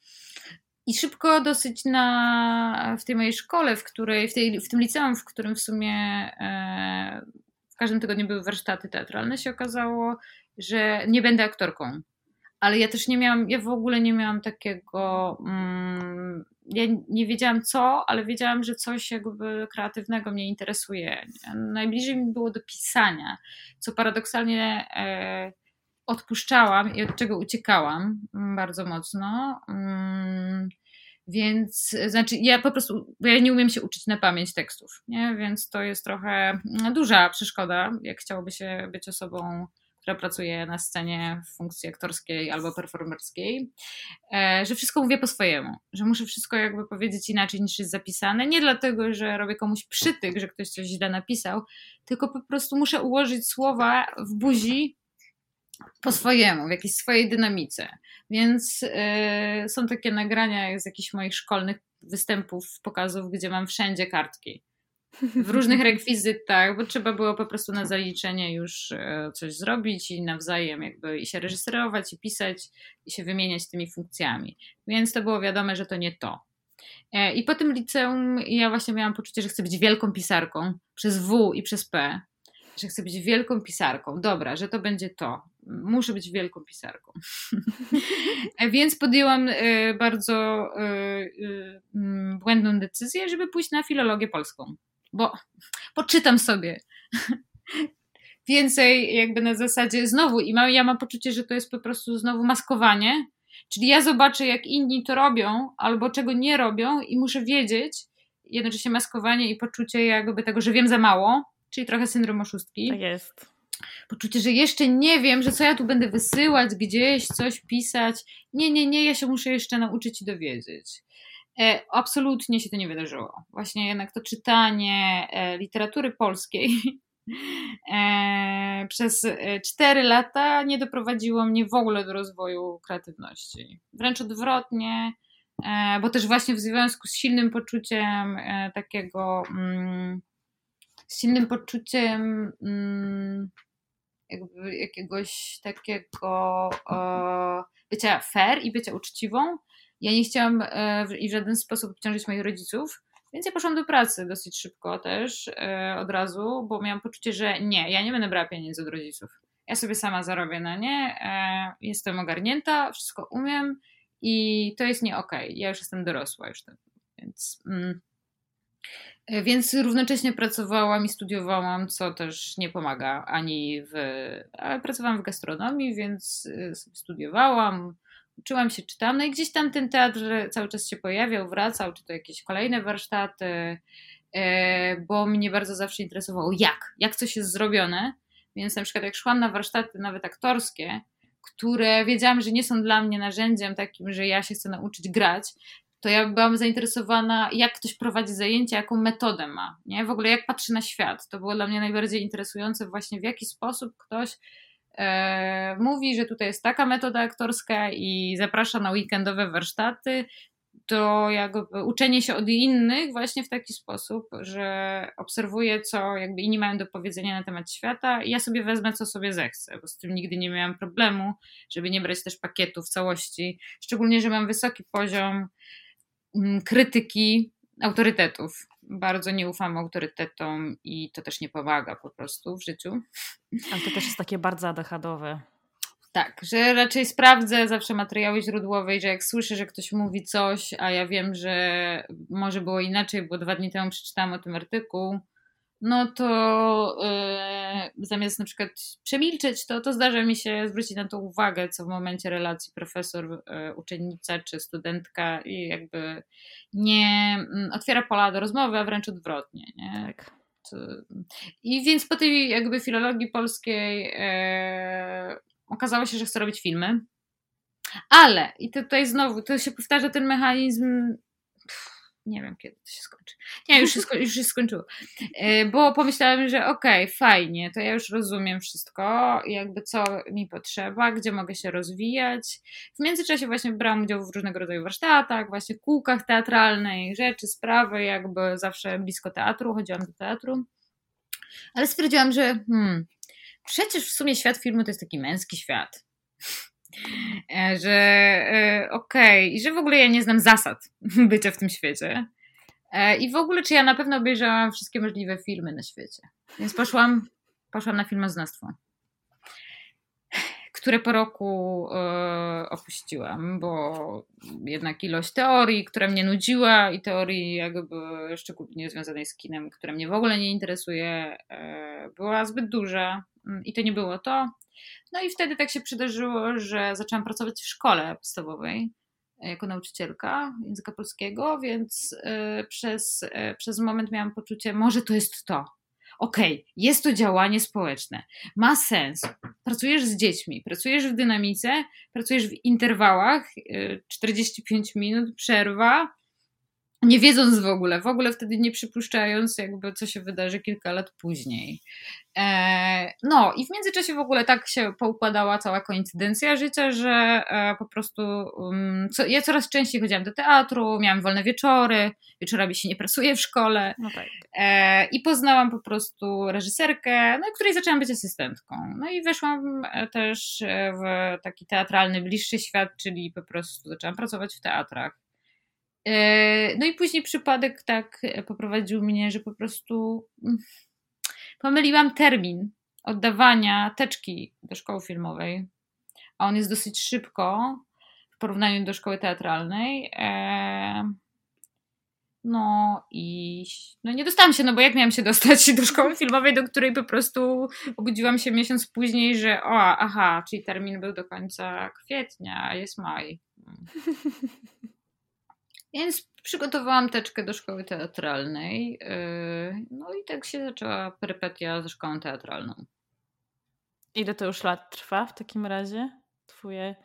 I szybko dosyć na, w tej mojej szkole, w, której, w, tej, w tym liceum, w którym w sumie e, w każdym tygodniu były warsztaty teatralne, się okazało, że nie będę aktorką. Ale ja też nie miałam, ja w ogóle nie miałam takiego, mm, ja nie wiedziałam co, ale wiedziałam, że coś jakby kreatywnego mnie interesuje. Najbliżej mi było do pisania, co paradoksalnie e, odpuszczałam i od czego uciekałam bardzo mocno. Mm, więc, znaczy, ja po prostu, ja nie umiem się uczyć na pamięć tekstów, nie? więc to jest trochę duża przeszkoda, jak chciałoby się być osobą, która pracuje na scenie w funkcji aktorskiej albo performerskiej, e, że wszystko mówię po swojemu, że muszę wszystko jakby powiedzieć inaczej niż jest zapisane. Nie dlatego, że robię komuś przytyk, że ktoś coś źle napisał, tylko po prostu muszę ułożyć słowa w buzi po swojemu, w jakiejś swojej dynamice. Więc yy, są takie nagrania z jakichś moich szkolnych występów, pokazów, gdzie mam wszędzie kartki. W różnych rekwizytach, bo trzeba było po prostu na zaliczenie już yy, coś zrobić i nawzajem jakby i się reżyserować, i pisać, i się wymieniać tymi funkcjami. Więc to było wiadome, że to nie to. Yy, I po tym liceum ja właśnie miałam poczucie, że chcę być wielką pisarką przez W i przez P że chcę być wielką pisarką. Dobra, że to będzie to. Muszę być wielką pisarką. Więc podjęłam e, bardzo e, e, mm, błędną decyzję, żeby pójść na filologię polską. Bo poczytam sobie więcej jakby na zasadzie znowu i ja mam poczucie, że to jest po prostu znowu maskowanie, czyli ja zobaczę jak inni to robią albo czego nie robią i muszę wiedzieć, jednocześnie maskowanie i poczucie jakby tego, że wiem za mało, czyli trochę syndrom oszustki. Tak jest. Poczucie, że jeszcze nie wiem, że co ja tu będę wysyłać gdzieś, coś pisać. Nie, nie, nie, ja się muszę jeszcze nauczyć i dowiedzieć. E, absolutnie się to nie wydarzyło. Właśnie jednak to czytanie e, literatury polskiej e, przez 4 lata nie doprowadziło mnie w ogóle do rozwoju kreatywności. Wręcz odwrotnie, e, bo też właśnie w związku z silnym poczuciem e, takiego. Mm, z silnym poczuciem mm, jakby jakiegoś takiego e, bycia fair i bycia uczciwą. Ja nie chciałam e, w żaden sposób obciążyć moich rodziców, więc ja poszłam do pracy dosyć szybko też, e, od razu, bo miałam poczucie, że nie, ja nie będę brała pieniędzy od rodziców. Ja sobie sama zarobię na nie, jestem ogarnięta, wszystko umiem i to jest nie okej. Okay. Ja już jestem dorosła już, więc... Mm, więc równocześnie pracowałam i studiowałam, co też nie pomaga ani w. Ale pracowałam w gastronomii, więc e, studiowałam, uczyłam się, czytam. No i gdzieś tam ten teatr cały czas się pojawiał, wracał, czy to jakieś kolejne warsztaty, e, bo mnie bardzo zawsze interesowało, jak, jak coś jest zrobione. Więc na przykład jak szłam na warsztaty nawet aktorskie, które wiedziałam, że nie są dla mnie narzędziem takim, że ja się chcę nauczyć grać, to ja byłam zainteresowana, jak ktoś prowadzi zajęcia, jaką metodę ma, nie? W ogóle jak patrzy na świat. To było dla mnie najbardziej interesujące właśnie w jaki sposób ktoś e, mówi, że tutaj jest taka metoda aktorska i zaprasza na weekendowe warsztaty, to jakby uczenie się od innych właśnie w taki sposób, że obserwuję, co jakby inni mają do powiedzenia na temat świata i ja sobie wezmę, co sobie zechcę, bo z tym nigdy nie miałam problemu, żeby nie brać też pakietu w całości, szczególnie, że mam wysoki poziom krytyki autorytetów. Bardzo nie ufam autorytetom i to też nie pomaga po prostu w życiu. Ale to też jest takie bardzo adechadowe. Tak, że raczej sprawdzę zawsze materiały źródłowe i że jak słyszę, że ktoś mówi coś, a ja wiem, że może było inaczej, bo dwa dni temu przeczytałam o tym artykuł, no to yy, zamiast na przykład przemilczeć to, to zdarza mi się zwrócić na to uwagę, co w momencie relacji profesor, yy, uczennica czy studentka i jakby nie yy, otwiera pola do rozmowy, a wręcz odwrotnie. Nie? Tak. I więc po tej jakby filologii polskiej e, okazało się, że chcę robić filmy. Ale, i tutaj znowu, to się powtarza ten mechanizm. Nie wiem, kiedy to się skończy. Nie, już się, sko- już się skończyło. E, bo pomyślałem, że okej, okay, fajnie, to ja już rozumiem wszystko, jakby co mi potrzeba, gdzie mogę się rozwijać. W międzyczasie właśnie brałam udział w różnego rodzaju warsztatach, właśnie kółkach teatralnych, rzeczy, sprawy, jakby zawsze blisko teatru, chodziłam do teatru. Ale stwierdziłam, że hmm, przecież w sumie świat filmu to jest taki męski świat. E, że e, okej, okay, i że w ogóle ja nie znam zasad bycia w tym świecie. E, I w ogóle, czy ja na pewno obejrzałam wszystkie możliwe filmy na świecie. Więc poszłam, poszłam na filmoznawstwo które po roku opuściłam, bo jednak ilość teorii, która mnie nudziła i teorii jakby szczególnie związanej z kinem, która mnie w ogóle nie interesuje, była zbyt duża mm, i to nie było to. No i wtedy tak się przydarzyło, że zaczęłam pracować w szkole podstawowej jako nauczycielka języka polskiego, więc e, przez, e, przez moment miałam poczucie, może to jest to okej, okay, jest to działanie społeczne, ma sens. Pracujesz z dziećmi, pracujesz w dynamice, pracujesz w interwałach, 45 y, minut, przerwa, nie wiedząc w ogóle, w ogóle wtedy nie przypuszczając, jakby co się wydarzy kilka lat później. E, no i w międzyczasie w ogóle tak się poukładała cała koincydencja życia, że e, po prostu um, co, ja coraz częściej chodziłam do teatru, miałam wolne wieczory, wieczorami się nie pracuje w szkole no tak. e, i poznałam po prostu reżyserkę, no i której zaczęłam być asystentką. No i weszłam e, też e, w taki teatralny, bliższy świat, czyli po prostu zaczęłam pracować w teatrach. E, no i później przypadek tak poprowadził mnie, że po prostu mm, pomyliłam termin oddawania teczki do szkoły filmowej, a on jest dosyć szybko w porównaniu do szkoły teatralnej. E, no i no nie dostałam się, no bo jak miałam się dostać do szkoły filmowej, do której po prostu obudziłam się miesiąc później, że o, aha, czyli termin był do końca kwietnia, jest maj. Więc przygotowałam teczkę do szkoły teatralnej. Yy, no i tak się zaczęła perypetia ze szkołą teatralną. Ile to już lat trwa w takim razie? Twoje.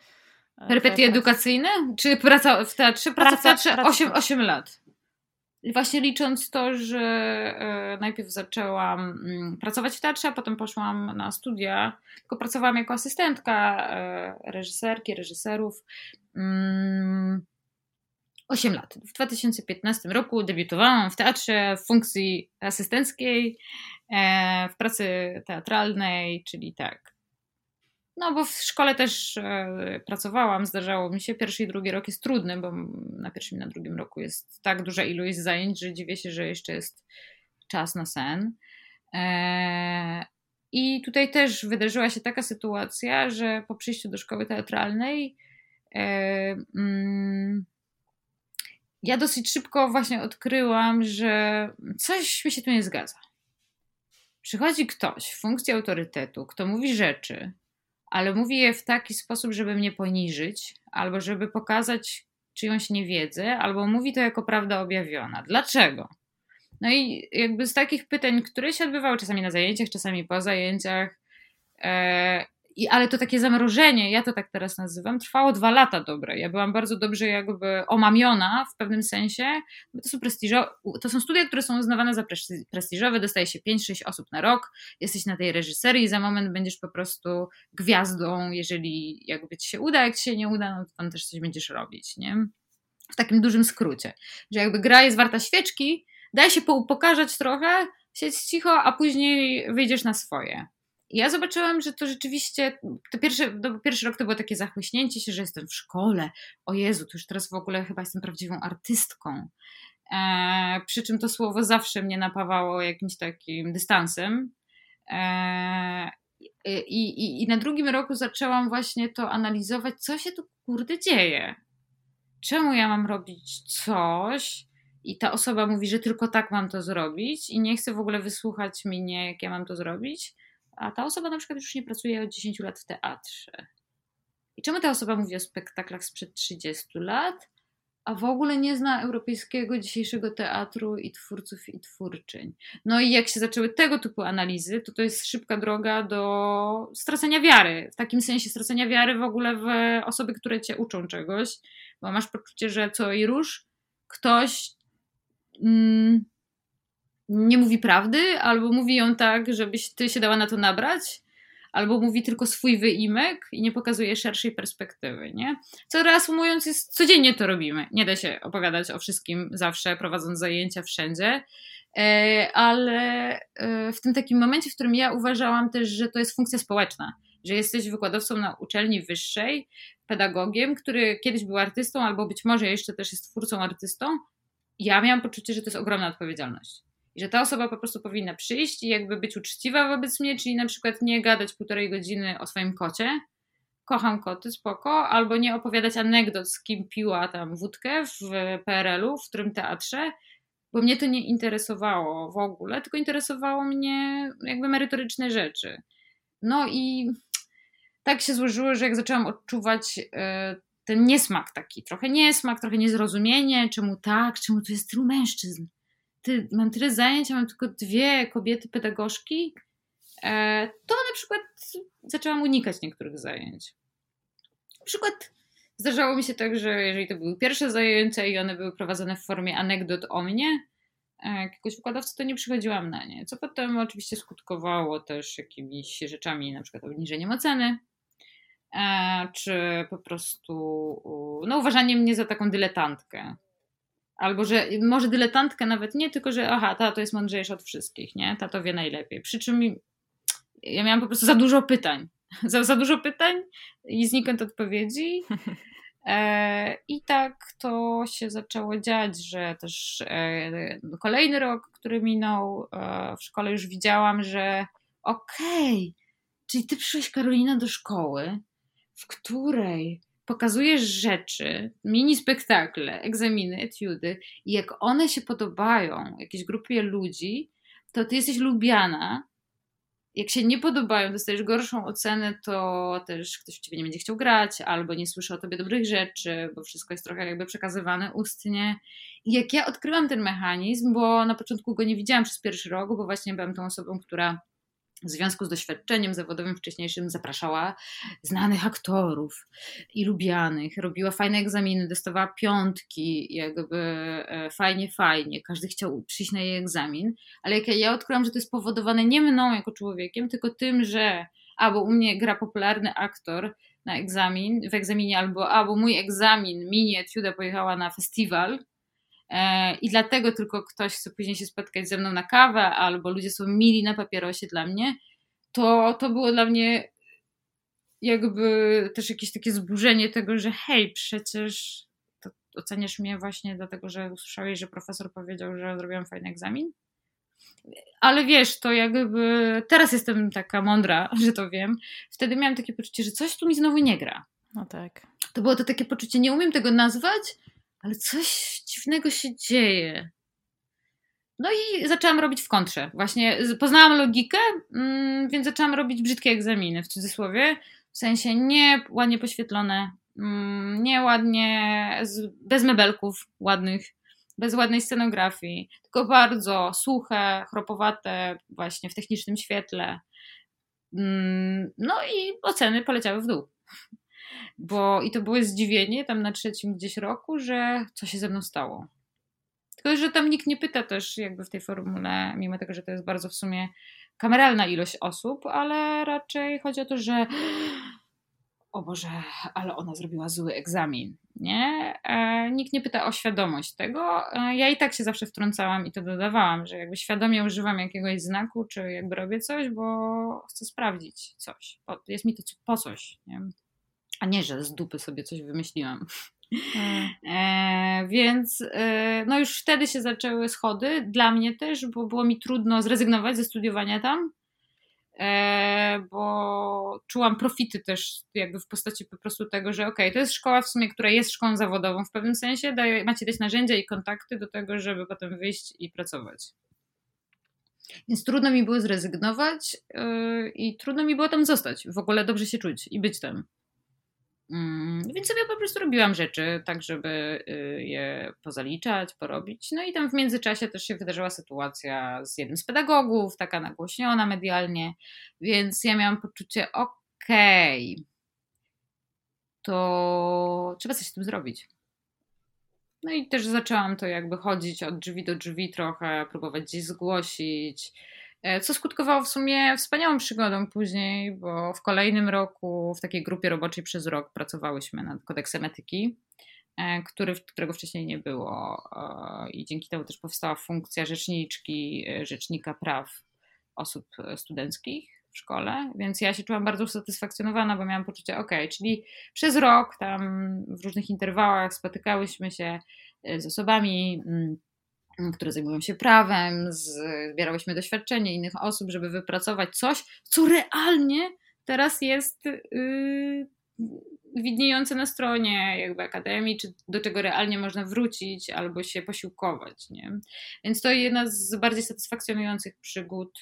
E, Perypetie edukacyjne? Czy praca w teatrze? Praca, praca w teatrze praca 8, 8 lat. Właśnie licząc to, że e, najpierw zaczęłam mm, pracować w teatrze, a potem poszłam na studia, tylko pracowałam jako asystentka e, reżyserki, reżyserów. Mm, 8 lat. W 2015 roku debiutowałam w teatrze w funkcji asystenckiej, e, w pracy teatralnej, czyli tak. No, bo w szkole też e, pracowałam, zdarzało mi się. Pierwszy i drugi rok jest trudny, bo na pierwszym i na drugim roku jest tak duża ilość zajęć, że dziwię się, że jeszcze jest czas na sen. E, I tutaj też wydarzyła się taka sytuacja, że po przyjściu do szkoły teatralnej mm, ja dosyć szybko właśnie odkryłam, że coś mi się tu nie zgadza. Przychodzi ktoś w funkcji autorytetu, kto mówi rzeczy, ale mówi je w taki sposób, żeby mnie poniżyć, albo żeby pokazać czyjąś niewiedzę, albo mówi to jako prawda objawiona. Dlaczego? No i jakby z takich pytań, które się odbywały czasami na zajęciach, czasami po zajęciach, e, i, ale to takie zamrożenie, ja to tak teraz nazywam, trwało dwa lata dobre. Ja byłam bardzo dobrze jakby omamiona w pewnym sensie, to są prestiżowe, to są studia, które są uznawane za prestiżowe, dostaje się 5-6 osób na rok, jesteś na tej reżyserii. I za moment będziesz po prostu gwiazdą, jeżeli jakby ci się uda, jak ci się nie uda, no to tam też coś będziesz robić, nie? W takim dużym skrócie, że jakby gra jest warta świeczki, daj się pokazać trochę, siedź cicho, a później wyjdziesz na swoje ja zobaczyłam, że to rzeczywiście, to pierwszy, to pierwszy rok to było takie zachłyśnięcie się, że jestem w szkole. O Jezu, to już teraz w ogóle chyba jestem prawdziwą artystką. E, przy czym to słowo zawsze mnie napawało jakimś takim dystansem. E, i, i, I na drugim roku zaczęłam właśnie to analizować, co się tu kurde dzieje. Czemu ja mam robić coś, i ta osoba mówi, że tylko tak mam to zrobić, i nie chce w ogóle wysłuchać mnie, jak ja mam to zrobić a ta osoba na przykład już nie pracuje od 10 lat w teatrze. I czemu ta osoba mówi o spektaklach sprzed 30 lat, a w ogóle nie zna europejskiego dzisiejszego teatru i twórców i twórczyń? No i jak się zaczęły tego typu analizy, to to jest szybka droga do stracenia wiary. W takim sensie stracenia wiary w ogóle w osoby, które cię uczą czegoś, bo masz poczucie, że co i róż ktoś. Mm, nie mówi prawdy, albo mówi ją tak, żebyś ty się dała na to nabrać, albo mówi tylko swój wyimek i nie pokazuje szerszej perspektywy, nie? Co reasumując jest, codziennie to robimy. Nie da się opowiadać o wszystkim zawsze, prowadząc zajęcia wszędzie, e, ale e, w tym takim momencie, w którym ja uważałam też, że to jest funkcja społeczna, że jesteś wykładowcą na uczelni wyższej, pedagogiem, który kiedyś był artystą, albo być może jeszcze też jest twórcą artystą, ja miałam poczucie, że to jest ogromna odpowiedzialność. I że ta osoba po prostu powinna przyjść i jakby być uczciwa wobec mnie, czyli na przykład nie gadać półtorej godziny o swoim kocie, kocham koty, spoko, albo nie opowiadać anegdot, z kim piła tam wódkę w PRL-u, w którym teatrze, bo mnie to nie interesowało w ogóle, tylko interesowało mnie jakby merytoryczne rzeczy. No i tak się złożyło, że jak zaczęłam odczuwać e, ten niesmak taki, trochę niesmak, trochę niezrozumienie, czemu tak, czemu tu jest tylu mężczyzn, ty, mam tyle zajęć, a mam tylko dwie kobiety pedagogzki, e, to na przykład zaczęłam unikać niektórych zajęć. Na przykład zdarzało mi się tak, że jeżeli to były pierwsze zajęcia i one były prowadzone w formie anegdot o mnie, e, jakiegoś wykładowcy, to nie przychodziłam na nie. Co potem oczywiście skutkowało też jakimiś rzeczami, na przykład obniżeniem oceny, e, czy po prostu no, uważaniem mnie za taką dyletantkę. Albo że może dyletantkę nawet nie, tylko że aha, ta to jest mądrzejsza od wszystkich, nie? Ta to wie najlepiej. Przy czym ja miałam po prostu za dużo pytań. Za, za dużo pytań i znikąd odpowiedzi. E, I tak to się zaczęło dziać, że też e, kolejny rok, który minął e, w szkole, już widziałam, że okej, okay, czyli ty przyszłaś Karolina do szkoły, w której pokazujesz rzeczy, mini spektakle, egzaminy, etiudy i jak one się podobają jakiejś grupie ludzi, to ty jesteś lubiana. Jak się nie podobają, dostajesz gorszą ocenę, to też ktoś w ciebie nie będzie chciał grać, albo nie słyszy o tobie dobrych rzeczy, bo wszystko jest trochę jakby przekazywane ustnie. I jak ja odkryłam ten mechanizm, bo na początku go nie widziałam przez pierwszy rok, bo właśnie byłam tą osobą, która w związku z doświadczeniem zawodowym wcześniejszym zapraszała znanych aktorów i lubianych, robiła fajne egzaminy, dostawała piątki, jakby e, fajnie, fajnie. Każdy chciał przyjść na jej egzamin, ale jak ja odkryłam, że to jest powodowane nie mną jako człowiekiem, tylko tym, że albo u mnie gra popularny aktor na egzamin, w egzaminie, albo albo mój egzamin, mini etiuda pojechała na festiwal, i dlatego tylko ktoś chce później się spotkać ze mną na kawę, albo ludzie są mili na papierosie dla mnie, to to było dla mnie jakby też jakieś takie zburzenie tego, że hej, przecież oceniasz mnie właśnie dlatego, że usłyszałeś, że profesor powiedział, że zrobiłam fajny egzamin. Ale wiesz, to jakby teraz jestem taka mądra, że to wiem. Wtedy miałam takie poczucie, że coś tu mi znowu nie gra. No tak. To było to takie poczucie, nie umiem tego nazwać, ale coś dziwnego się dzieje. No i zaczęłam robić w kontrze. Właśnie poznałam logikę, mm, więc zaczęłam robić brzydkie egzaminy, w cudzysłowie. W sensie nie ładnie poświetlone, mm, nie ładnie, bez mebelków ładnych, bez ładnej scenografii, tylko bardzo suche, chropowate, właśnie w technicznym świetle. Mm, no i oceny poleciały w dół. Bo i to było zdziwienie tam na trzecim gdzieś roku, że co się ze mną stało. Tylko, że tam nikt nie pyta też jakby w tej formule, mimo tego, że to jest bardzo w sumie kameralna ilość osób, ale raczej chodzi o to, że o Boże, ale ona zrobiła zły egzamin, nie? E, nikt nie pyta o świadomość tego. E, ja i tak się zawsze wtrącałam i to dodawałam, że jakby świadomie używam jakiegoś znaku, czy jakby robię coś, bo chcę sprawdzić coś. Jest mi to po coś, nie? A nie, że z dupy sobie coś wymyśliłam. E, więc e, no już wtedy się zaczęły schody, dla mnie też, bo było mi trudno zrezygnować ze studiowania tam, e, bo czułam profity też jakby w postaci po prostu tego, że okay, to jest szkoła w sumie, która jest szkołą zawodową w pewnym sensie, daje, macie też narzędzia i kontakty do tego, żeby potem wyjść i pracować. Więc trudno mi było zrezygnować yy, i trudno mi było tam zostać, w ogóle dobrze się czuć i być tam. Mm, więc sobie po prostu robiłam rzeczy, tak żeby y, je pozaliczać, porobić. No i tam w międzyczasie też się wydarzyła sytuacja z jednym z pedagogów, taka nagłośniona medialnie, więc ja miałam poczucie, okej, okay, to trzeba coś z tym zrobić. No i też zaczęłam to jakby chodzić od drzwi do drzwi trochę, próbować gdzieś zgłosić, co skutkowało w sumie wspaniałą przygodą później, bo w kolejnym roku w takiej grupie roboczej przez rok pracowałyśmy nad kodeksem etyki, e, który, którego wcześniej nie było. E, I dzięki temu też powstała funkcja rzeczniczki, rzecznika praw osób studenckich w szkole, więc ja się czułam bardzo usatysfakcjonowana, bo miałam poczucie, ok, czyli przez rok tam w różnych interwałach spotykałyśmy się z osobami mm, które zajmują się prawem, zbierałyśmy doświadczenie innych osób, żeby wypracować coś, co realnie teraz jest yy, widniejące na stronie jakby akademii, czy do czego realnie można wrócić albo się posiłkować. Nie? Więc to jedna z bardziej satysfakcjonujących przygód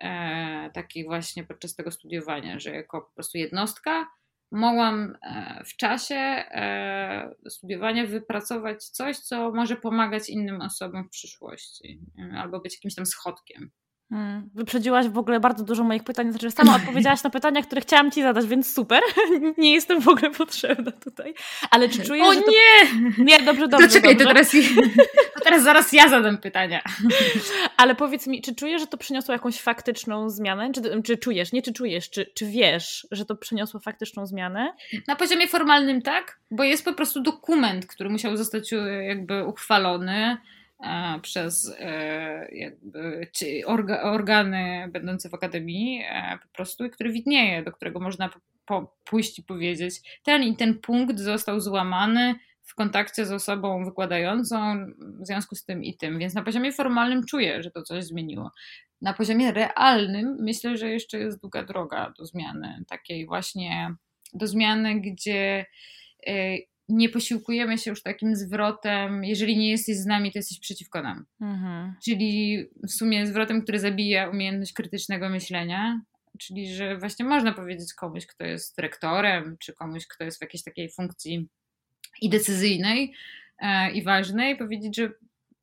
e, takich właśnie podczas tego studiowania, że jako po prostu jednostka mogłam e, w czasie e, studiowania wypracować coś, co może pomagać innym osobom w przyszłości, albo być jakimś tam schodkiem. Hmm. Wyprzedziłaś w ogóle bardzo dużo moich pytań, znaczy sama odpowiedziałaś na pytania, które chciałam ci zadać, więc super. nie jestem w ogóle potrzebna tutaj. Ale czy czujesz, O że to... nie! Nie, dobrze, dobrze. To czekaj, dobrze. To, teraz, to teraz zaraz ja zadam pytania. Ale powiedz mi, czy czujesz, że to przyniosło jakąś faktyczną zmianę? Czy, czy czujesz, nie czy czujesz, czy, czy wiesz, że to przyniosło faktyczną zmianę? Na poziomie formalnym tak, bo jest po prostu dokument, który musiał zostać e, jakby uchwalony przez e, organy będące w akademii e, po prostu, który widnieje, do którego można pójść i powiedzieć, ten i ten punkt został złamany w kontakcie z osobą wykładającą w związku z tym i tym, więc na poziomie formalnym czuję, że to coś zmieniło. Na poziomie realnym myślę, że jeszcze jest długa droga do zmiany, takiej właśnie do zmiany, gdzie nie posiłkujemy się już takim zwrotem, jeżeli nie jesteś z nami, to jesteś przeciwko nam. Mhm. Czyli w sumie zwrotem, który zabija umiejętność krytycznego myślenia. Czyli, że właśnie można powiedzieć komuś, kto jest rektorem, czy komuś, kto jest w jakiejś takiej funkcji i decyzyjnej, e, i ważnej, powiedzieć, że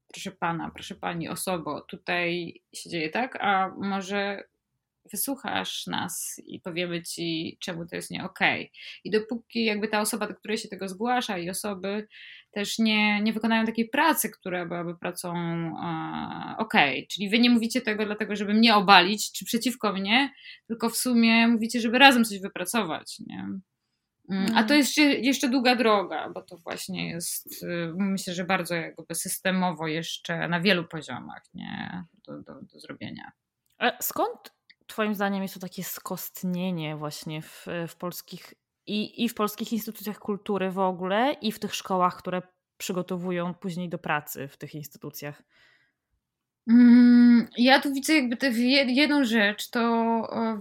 proszę pana, proszę pani, osobo, tutaj się dzieje tak, a może wysłuchasz nas i powiemy ci, czemu to jest nie okej. Okay. I dopóki jakby ta osoba, do której się tego zgłasza i osoby też nie, nie wykonają takiej pracy, która byłaby pracą e, okej, okay. czyli wy nie mówicie tego dlatego, żeby mnie obalić, czy przeciwko mnie, tylko w sumie mówicie, żeby razem coś wypracować, nie? Mm, a to mhm. jest jeszcze, długa droga, bo to właśnie jest, y, myślę, że bardzo jakby systemowo jeszcze na wielu poziomach nie? Do, do, do zrobienia. A skąd Twoim zdaniem jest to takie skostnienie właśnie w, w polskich i, i w polskich instytucjach kultury w ogóle, i w tych szkołach, które przygotowują później do pracy w tych instytucjach? Mm, ja tu widzę jakby tę jedną rzecz, to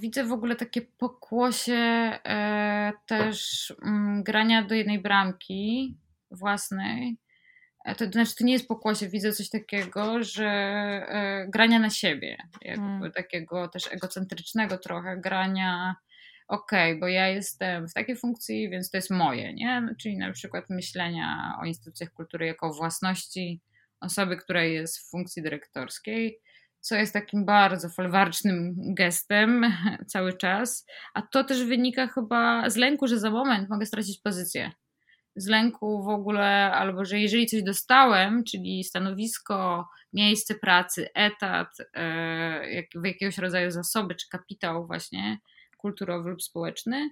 widzę w ogóle takie pokłosie e, też mm, grania do jednej bramki własnej, to, to znaczy, to nie jest pokłosie, widzę coś takiego, że e, grania na siebie, jakby hmm. takiego też egocentrycznego trochę grania, okej, okay, bo ja jestem w takiej funkcji, więc to jest moje, nie? Czyli na przykład myślenia o instytucjach kultury jako własności osoby, która jest w funkcji dyrektorskiej, co jest takim bardzo folwarcznym gestem cały czas, a to też wynika chyba z lęku, że za moment mogę stracić pozycję. Z lęku w ogóle, albo że jeżeli coś dostałem, czyli stanowisko, miejsce pracy, etat, jak, jakiegoś rodzaju zasoby, czy kapitał właśnie kulturowy lub społeczny,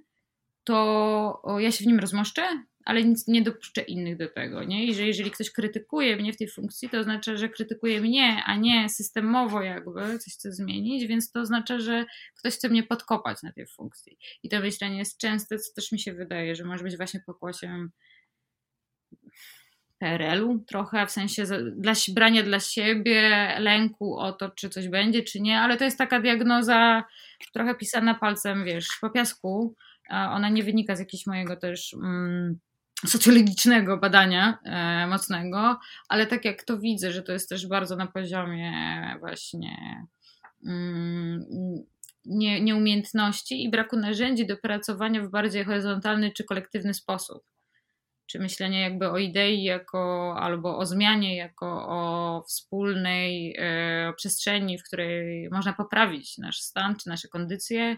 to ja się w nim rozmoszczę, ale nic nie dopuszczę innych do tego, nie? I że jeżeli ktoś krytykuje mnie w tej funkcji, to oznacza, że krytykuje mnie, a nie systemowo jakby coś chce zmienić, więc to oznacza, że ktoś chce mnie podkopać na tej funkcji. I to myślenie jest częste, co też mi się wydaje, że może być właśnie pokłosiem PRL-u trochę, w sensie dla, brania dla siebie lęku o to, czy coś będzie, czy nie, ale to jest taka diagnoza trochę pisana palcem, wiesz, po piasku. Ona nie wynika z jakiegoś mojego też mm, socjologicznego badania e, mocnego, ale tak jak to widzę, że to jest też bardzo na poziomie właśnie mm, nie, nieumiejętności i braku narzędzi do pracowania w bardziej horyzontalny czy kolektywny sposób. Czy myślenie jakby o idei jako, albo o zmianie jako o wspólnej e, przestrzeni, w której można poprawić nasz stan czy nasze kondycje,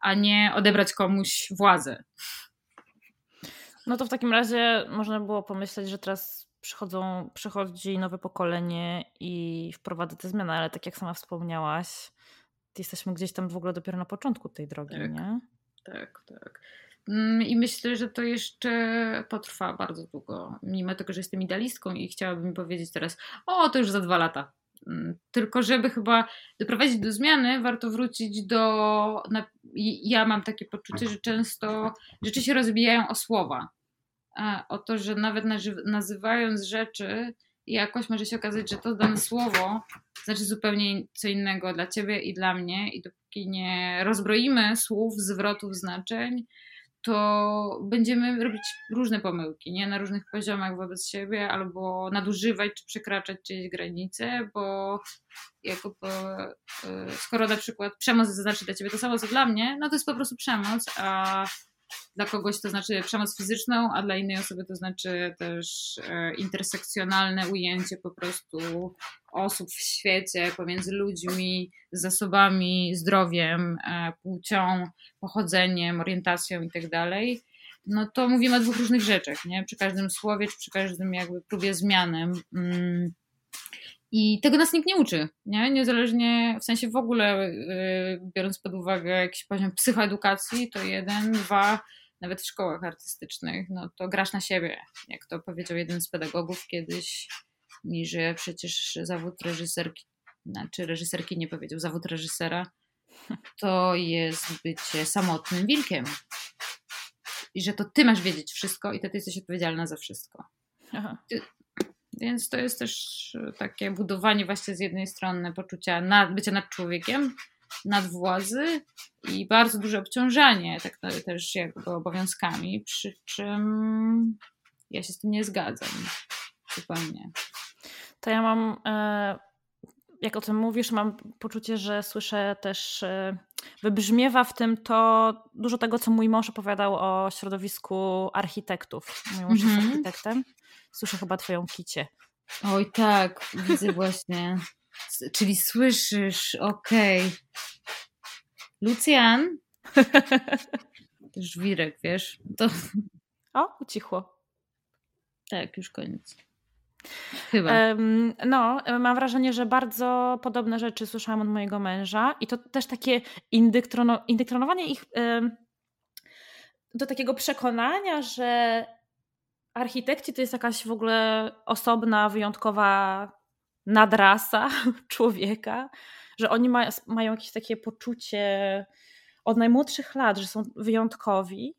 a nie odebrać komuś władzę. No to w takim razie można było pomyśleć, że teraz przychodzą, przychodzi nowe pokolenie i wprowadza te zmiany, ale tak jak sama wspomniałaś, jesteśmy gdzieś tam w ogóle dopiero na początku tej drogi, tak, nie? Tak, tak. Mm, I myślę, że to jeszcze potrwa bardzo długo. Mimo tego, że jestem idealistką i chciałabym powiedzieć teraz, o, to już za dwa lata. Mm, tylko, żeby chyba doprowadzić do zmiany, warto wrócić do. Ja mam takie poczucie, że często rzeczy się rozbijają o słowa o to, że nawet nazywając rzeczy, jakoś może się okazać, że to dane słowo znaczy zupełnie co innego dla ciebie i dla mnie, i dopóki nie rozbroimy słów, zwrotów, znaczeń, to będziemy robić różne pomyłki, nie? Na różnych poziomach wobec siebie, albo nadużywać czy przekraczać czyjeś granice, bo jako, e, skoro na przykład przemoc znaczy dla ciebie to samo co dla mnie, no to jest po prostu przemoc, a dla kogoś to znaczy przemoc fizyczną, a dla innej osoby to znaczy też e, intersekcjonalne ujęcie po prostu osób w świecie pomiędzy ludźmi, zasobami, zdrowiem, e, płcią, pochodzeniem, orientacją itd. Tak no to mówimy o dwóch różnych rzeczach, nie? Przy każdym słowie, czy przy każdym jakby próbie zmiany. I tego nas nikt nie uczy, nie? Niezależnie, w sensie w ogóle, yy, biorąc pod uwagę jakiś poziom psychoedukacji, to jeden, dwa, nawet w szkołach artystycznych, no to grasz na siebie. Jak to powiedział jeden z pedagogów kiedyś mi, że przecież zawód reżyserki, znaczy reżyserki nie powiedział, zawód reżysera to jest bycie samotnym wilkiem. I że to ty masz wiedzieć wszystko i to ty jesteś odpowiedzialna za wszystko. Ty, więc to jest też takie budowanie właśnie z jednej strony poczucia nad, bycia nad człowiekiem, nadwładzy i bardzo duże obciążanie tak też jakby obowiązkami, przy czym ja się z tym nie zgadzam zupełnie. To ja mam, e, jak o tym mówisz, mam poczucie, że słyszę też, e, wybrzmiewa w tym to dużo tego, co mój mąż opowiadał o środowisku architektów. Mój mąż mm -hmm. jest mhm. architektem. Słyszę chyba twoją kicie. Oj tak, widzę właśnie. Czyli słyszysz, okej. Okay. Lucjan? Żwirek, wiesz? To... O, ucichło. Tak, już koniec. Chyba. No, mam wrażenie, że bardzo podobne rzeczy słyszałam od mojego męża i to też takie indyktronowanie ich do takiego przekonania, że architekci to jest jakaś w ogóle osobna, wyjątkowa nadrasa człowieka, że oni ma, mają jakieś takie poczucie od najmłodszych lat, że są wyjątkowi.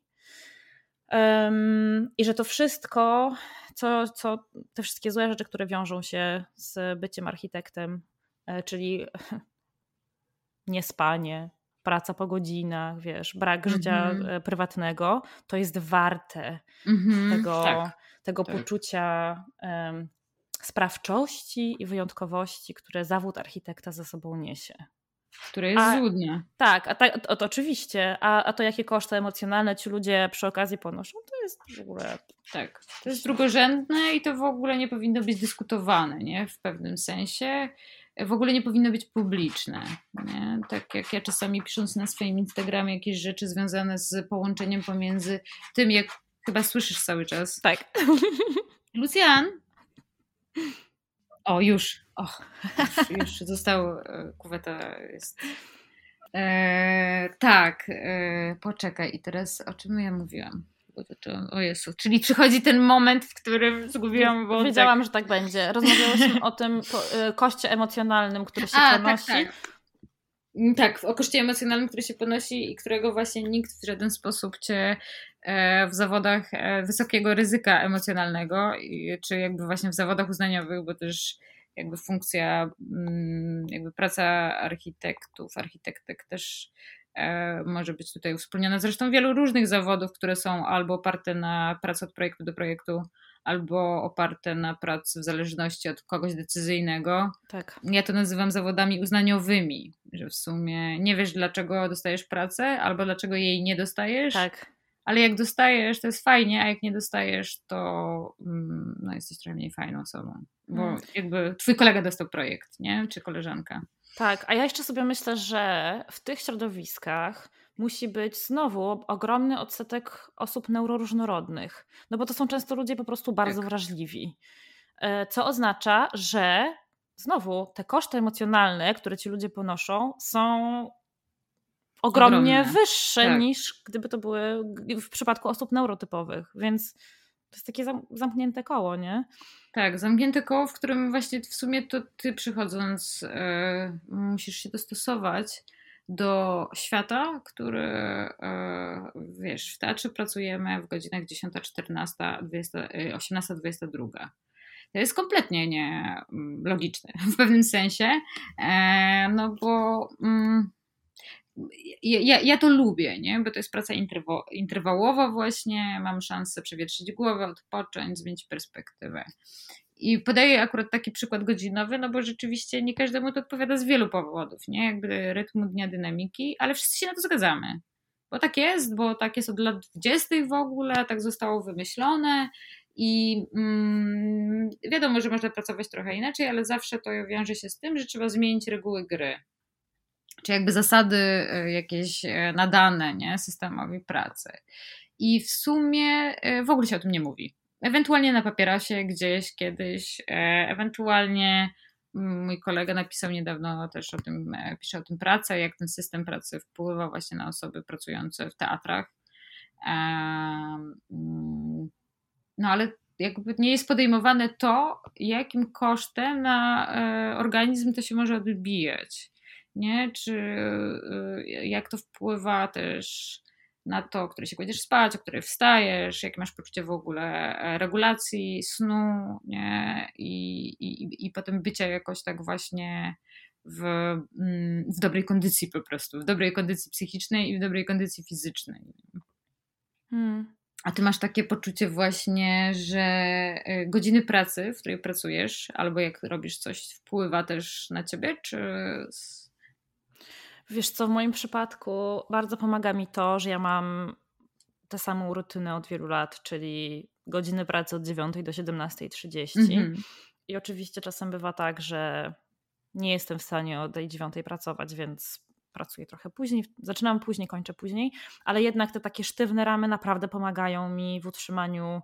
Um, I że to wszystko, co, co te wszystkie złe rzeczy, które wiążą się z byciem architektem, e, czyli niespanie, praca po godzinach, wiesz, brak mm -hmm. życia mhm. e, prywatnego, to jest warte mm -hmm, tego, tak, tego tak. poczucia um, sprawczości i wyjątkowości, które zawód architekta ze sobą niesie. które jest a, złudne. Tak, a ta, to, to oczywiście. A, a to jakie koszty emocjonalne ci ludzie przy okazji ponoszą, to jest w ogóle... Tak, to jest drugorzędne i to w ogóle nie powinno być dyskutowane, nie? W pewnym sensie. W ogóle nie powinno być publiczne, nie? Tak jak ja czasami pisząc na swoim Instagramie jakieś rzeczy związane z połączeniem pomiędzy tym, jak chyba słyszysz cały czas. Tak. Lucjan? O, już. O, już, już został. E, kuweta jest. E, tak, e, poczekaj. I teraz o czym ja mówiłam? O Jezu, czyli przychodzi ten moment, w którym zgubiłam wątek. Wiedziałam, że tak będzie. Rozmawiałyśmy o tym e, koszcie emocjonalnym, który się A, tak, ponosi. Tak, tak. Tak, o koszcie emocjonalnym, który się ponosi i którego właśnie nikt w żaden sposób cię e, w zawodach e, wysokiego ryzyka emocjonalnego, czy jakby właśnie w zawodach uznaniowych, bo też jakby funkcja, mm, jakby praca architektów, architektek też może być tutaj uwspólniona. Zresztą wielu różnych zawodów, które są albo oparte na pracy od projektu do projektu, albo oparte na pracy w zależności od kogoś decyzyjnego. Tak. Ja to nazywam zawodami uznaniowymi, że w sumie nie wiesz, dlaczego dostajesz pracę, albo dlaczego jej nie dostajesz. Tak. Ale jak dostajesz, to jest fajnie, a jak nie dostajesz, to mm, no, jesteś trochę mniej fajną osobą. Bo mm. jakby twój kolega dostał projekt, nie? Czy koleżanka. Tak, a ja jeszcze sobie myślę, że w tych środowiskach musi być znowu ogromny odsetek osób neuroróżnorodnych, no bo to są często ludzie po prostu bardzo tak. wrażliwi. E, co oznacza, że znowu te koszty emocjonalne, które ci ludzie ponoszą, są ogromnie Ogromne. wyższe tak. niż gdyby to były w przypadku osób neurotypowych, więc to jest takie zamknięte koło, nie? Tak, zamknięte koło, w którym właśnie w sumie to ty przychodząc yy, musisz się dostosować do świata, który e, wiesz, w teatrze pracujemy w godzinach 10.14, 18.22. To jest kompletnie nie mm, w pewnym sensie, e, no bo mm, ja, ja to lubię, nie? bo to jest praca interwałowa właśnie, mam szansę przewietrzyć głowę, odpocząć, zmienić perspektywę. I podaję akurat taki przykład godzinowy, no bo rzeczywiście nie każdemu to odpowiada z wielu powodów, nie? Jakby rytmu dnia, dynamiki, ale wszyscy się na to zgadzamy. Bo tak jest, bo tak jest od lat 20. w ogóle, tak zostało wymyślone i mm, wiadomo, że można pracować trochę inaczej, ale zawsze to wiąże się z tym, że trzeba zmienić reguły gry. Czy jakby zasady e, jakieś e, nadane nie? systemowi pracy. I w sumie e, w ogóle się o tym nie mówi ewentualnie na papierosie gdzieś kiedyś, ewentualnie mój kolega napisał niedawno też o tym, pisze o tym pracę, jak ten system pracy wpływa właśnie na osoby pracujące w teatrach. No ale jakby nie jest podejmowane to, jakim kosztem na organizm to się może odbijać. Nie? Czy jak to wpływa też na to, o której się kładziesz spać, o której wstajesz, jakie masz poczucie w ogóle e, regulacji snu nie? I, i, i potem bycia jakoś tak właśnie w, mm, w dobrej kondycji po prostu, w dobrej kondycji psychicznej i w dobrej kondycji fizycznej. Hmm. A ty masz takie poczucie właśnie, że e, godziny pracy, w której pracujesz, albo jak robisz coś, wpływa też na ciebie, czy Wiesz co, w moim przypadku bardzo pomaga mi to, że ja mam tę samą rutynę od wielu lat, czyli godziny pracy od 9 do 17.30. Mm-hmm. I oczywiście czasem bywa tak, że nie jestem w stanie od tej 9 pracować, więc pracuję trochę później. Zaczynam później, kończę później, ale jednak te takie sztywne ramy naprawdę pomagają mi w utrzymaniu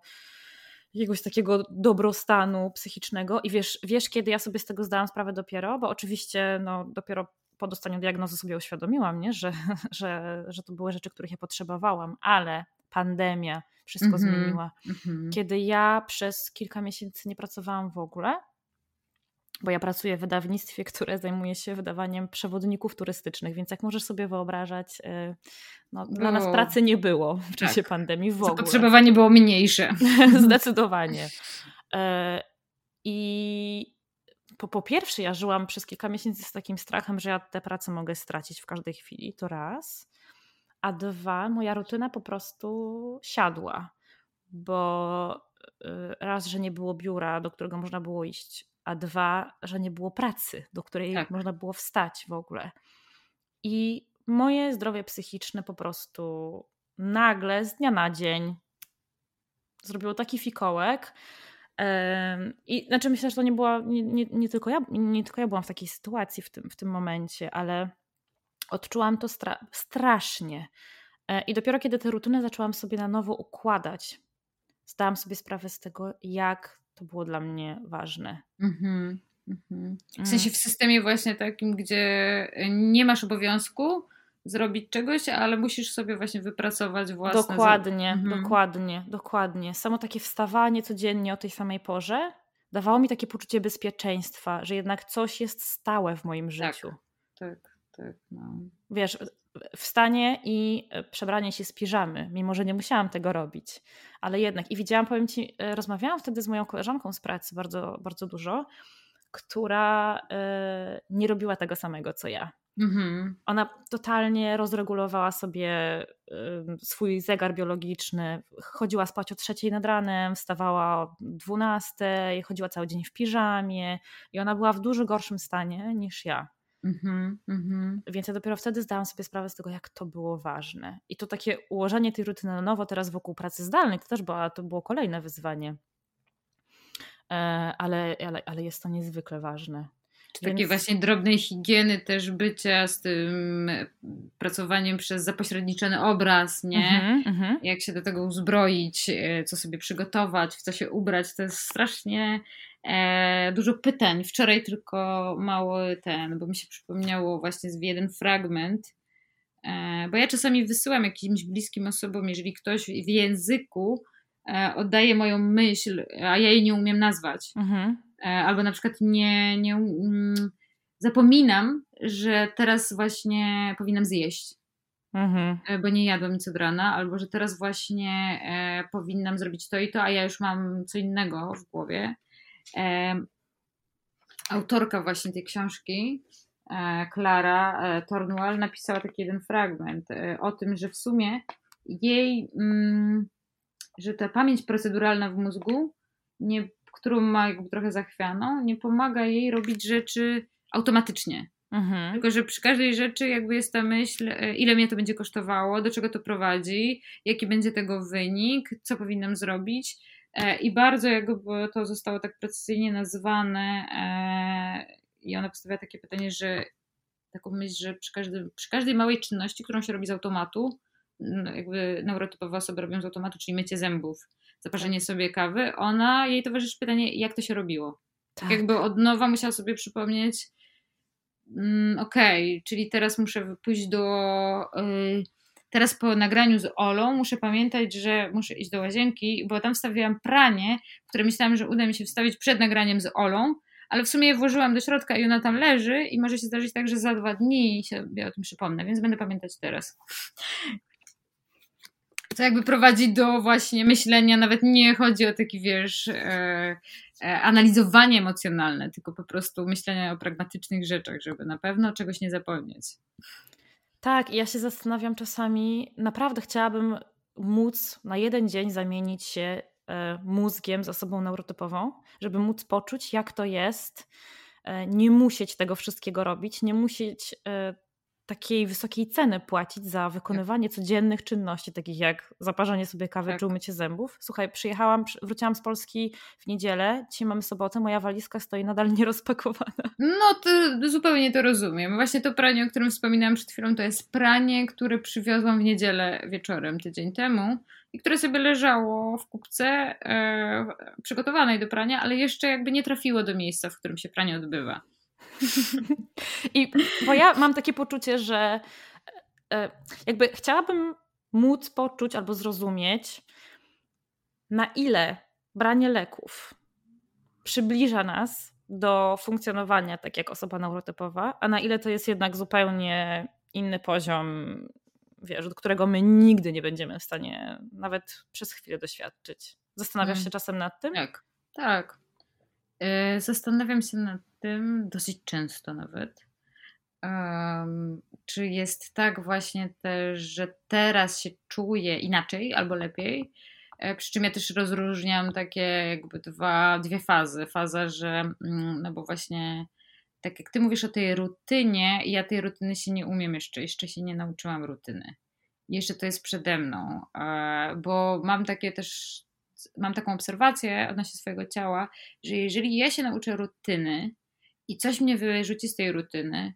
jakiegoś takiego dobrostanu psychicznego. I wiesz, wiesz, kiedy ja sobie z tego zdałam sprawę dopiero, bo oczywiście no, dopiero po dostaniu diagnozy sobie uświadomiłam, nie? Że, że, że to były rzeczy, których ja potrzebowałam, ale pandemia wszystko mm-hmm, zmieniła. Mm-hmm. Kiedy ja przez kilka miesięcy nie pracowałam w ogóle, bo ja pracuję w wydawnictwie, które zajmuje się wydawaniem przewodników turystycznych, więc jak możesz sobie wyobrażać, y, no, dla nas pracy nie było w czasie tak. pandemii w ogóle. Zapotrzebowanie było mniejsze. Zdecydowanie. E, I po, po pierwsze, ja żyłam przez kilka miesięcy z takim strachem, że ja tę pracę mogę stracić w każdej chwili, to raz. A dwa, moja rutyna po prostu siadła, bo y, raz, że nie było biura, do którego można było iść, a dwa, że nie było pracy, do której tak. można było wstać w ogóle. I moje zdrowie psychiczne po prostu nagle z dnia na dzień zrobiło taki fikołek. I znaczy myślę, że to nie była, nie, nie, nie, tylko, ja, nie tylko ja byłam w takiej sytuacji w tym, w tym momencie, ale odczułam to stra strasznie. E, I dopiero kiedy te rutyny zaczęłam sobie na nowo układać, zdałam sobie sprawę z tego, jak to było dla mnie ważne. Mhm. Mhm. W sensie w systemie właśnie takim, gdzie nie masz obowiązku zrobić czegoś, ale musisz sobie właśnie wypracować własne... Dokładnie, mhm. dokładnie, dokładnie. Samo takie wstawanie codziennie o tej samej porze dawało mi takie poczucie bezpieczeństwa, że jednak coś jest stałe w moim tak, życiu. Tak, tak, tak. No. Wiesz, wstanie i e, przebranie się z piżamy, mimo że nie musiałam tego robić, ale jednak. I widziałam, powiem Ci, e, rozmawiałam wtedy z moją koleżanką z pracy bardzo, bardzo dużo, która e, nie robiła tego samego co ja. Mhm. Ona totalnie rozregulowała sobie swój zegar biologiczny. Chodziła spać o trzeciej nad ranem, wstawała o dwunastej, chodziła cały dzień w piżamie i ona była w dużo gorszym stanie niż ja. Mm -hmm. Więc ja dopiero wtedy zdałam sobie sprawę z tego, jak to było ważne. I to takie ułożenie tej rutyny na nowo teraz wokół pracy zdalnej, to też było, to było kolejne wyzwanie. E, ale, ale, ale jest to niezwykle ważne. Takiej właśnie drobnej higieny też bycia z tym pracowaniem przez zapośredniczony obraz, nie? Mm -hmm. Jak się do tego uzbroić, e, co sobie przygotować, w co się ubrać, to jest strasznie e, dużo pytań. Wczoraj tylko mały ten, bo mi się przypomniało właśnie jeden fragment, e, bo ja czasami wysyłam jakimś bliskim osobom, jeżeli ktoś w języku e, oddaje moją myśl, a ja jej nie umiem nazwać. Mhm. Albo na przykład nie, nie um, zapominam, że teraz właśnie powinnam zjeść. Mhm. E, bo nie jadłam nic od rana, albo że teraz właśnie e, powinnam zrobić to i to, a ja już mam co innego w głowie autorka właśnie tej książki, Klara e, Tornual, napisała taki jeden fragment e, o tym, że w sumie jej, mm, że ta pamięć proceduralna w mózgu, nie, którą ma jakby trochę zachwianą, nie pomaga jej robić rzeczy automatycznie. Mhm. Tylko, że przy każdej rzeczy jakby jest ta myśl, e, ile mnie to będzie kosztowało, do czego to prowadzi, jaki będzie tego wynik, co powinnam zrobić. E, I bardzo jakby to zostało tak precyzyjnie nazwane e, i ona postawia takie pytanie, że taką myśl, że przy, każdy, przy każdej małej czynności, którą się robi z automatu, jakby neurotypowe osoby robią z automatu, czyli mycie zębów, zaparzenie tak. sobie kawy, ona, jej towarzyszy pytanie, jak to się robiło. Tak. Jakby od nowa musiała sobie przypomnieć, mm, okej, okay, czyli teraz muszę pójść do... Yy, teraz po nagraniu z Olą muszę pamiętać, że muszę iść do łazienki, bo tam wstawiłam pranie, które myślałam, że uda mi się wstawić przed nagraniem z Olą, ale w sumie je włożyłam do środka i ona tam leży i może się zdarzyć tak, że za dwa dni sobie o tym przypomnę, więc będę pamiętać teraz. To jakby prowadzi do właśnie myślenia, nawet nie chodzi o taki, wiesz, e, e, analizowanie emocjonalne, tylko po prostu myślenia o pragmatycznych rzeczach, żeby na pewno czegoś nie zapomnieć. Tak, ja się zastanawiam czasami, naprawdę chciałabym móc na jeden dzień zamienić się e, mózgiem z osobą neurotypową, żeby móc poczuć, jak to jest, e, nie musieć tego wszystkiego robić, nie musieć e, takiej wysokiej ceny płacić za wykonywanie codziennych czynności, takich jak zaparzenie sobie kawy tak. czy umycie zębów. Słuchaj, przyjechałam, wróciłam z Polski w niedzielę, dzisiaj mamy sobotę, moja walizka stoi nadal nierozpakowana. No to zupełnie to rozumiem. Właśnie to pranie, o którym wspominałam przed chwilą, to jest pranie, które przywiozłam w niedzielę wieczorem tydzień temu i które sobie leżało w kupce e, przygotowanej do prania, ale jeszcze jakby nie trafiło do miejsca, w którym się pranie odbywa. I bo ja mam takie poczucie, że e, jakby chciałabym móc poczuć albo zrozumieć, na ile branie leków przybliża nas do funkcjonowania tak jak osoba neurotypowa, a na ile to jest jednak zupełnie inny poziom, wiesz, do którego my nigdy nie będziemy w stanie nawet przez chwilę doświadczyć. Zastanawiasz hmm. się czasem nad tym? Tak, tak. E, zastanawiam się nad tym dosyć często nawet. Um, czy jest tak właśnie też, że teraz się czuję inaczej albo lepiej? E, przy czym ja też rozróżniam takie jakby dwa, dwie fazy. Faza, że mm, no bo właśnie tak jak ty mówisz o tej rutynie, ja tej rutyny się nie umiem jeszcze, jeszcze się nie nauczyłam rutyny. Jeszcze to jest przede mną, e, bo mam takie też, mam taką obserwację odnośnie swojego ciała, że jeżeli ja się nauczę rutyny i coś mnie wyrzuci z tej rutyny,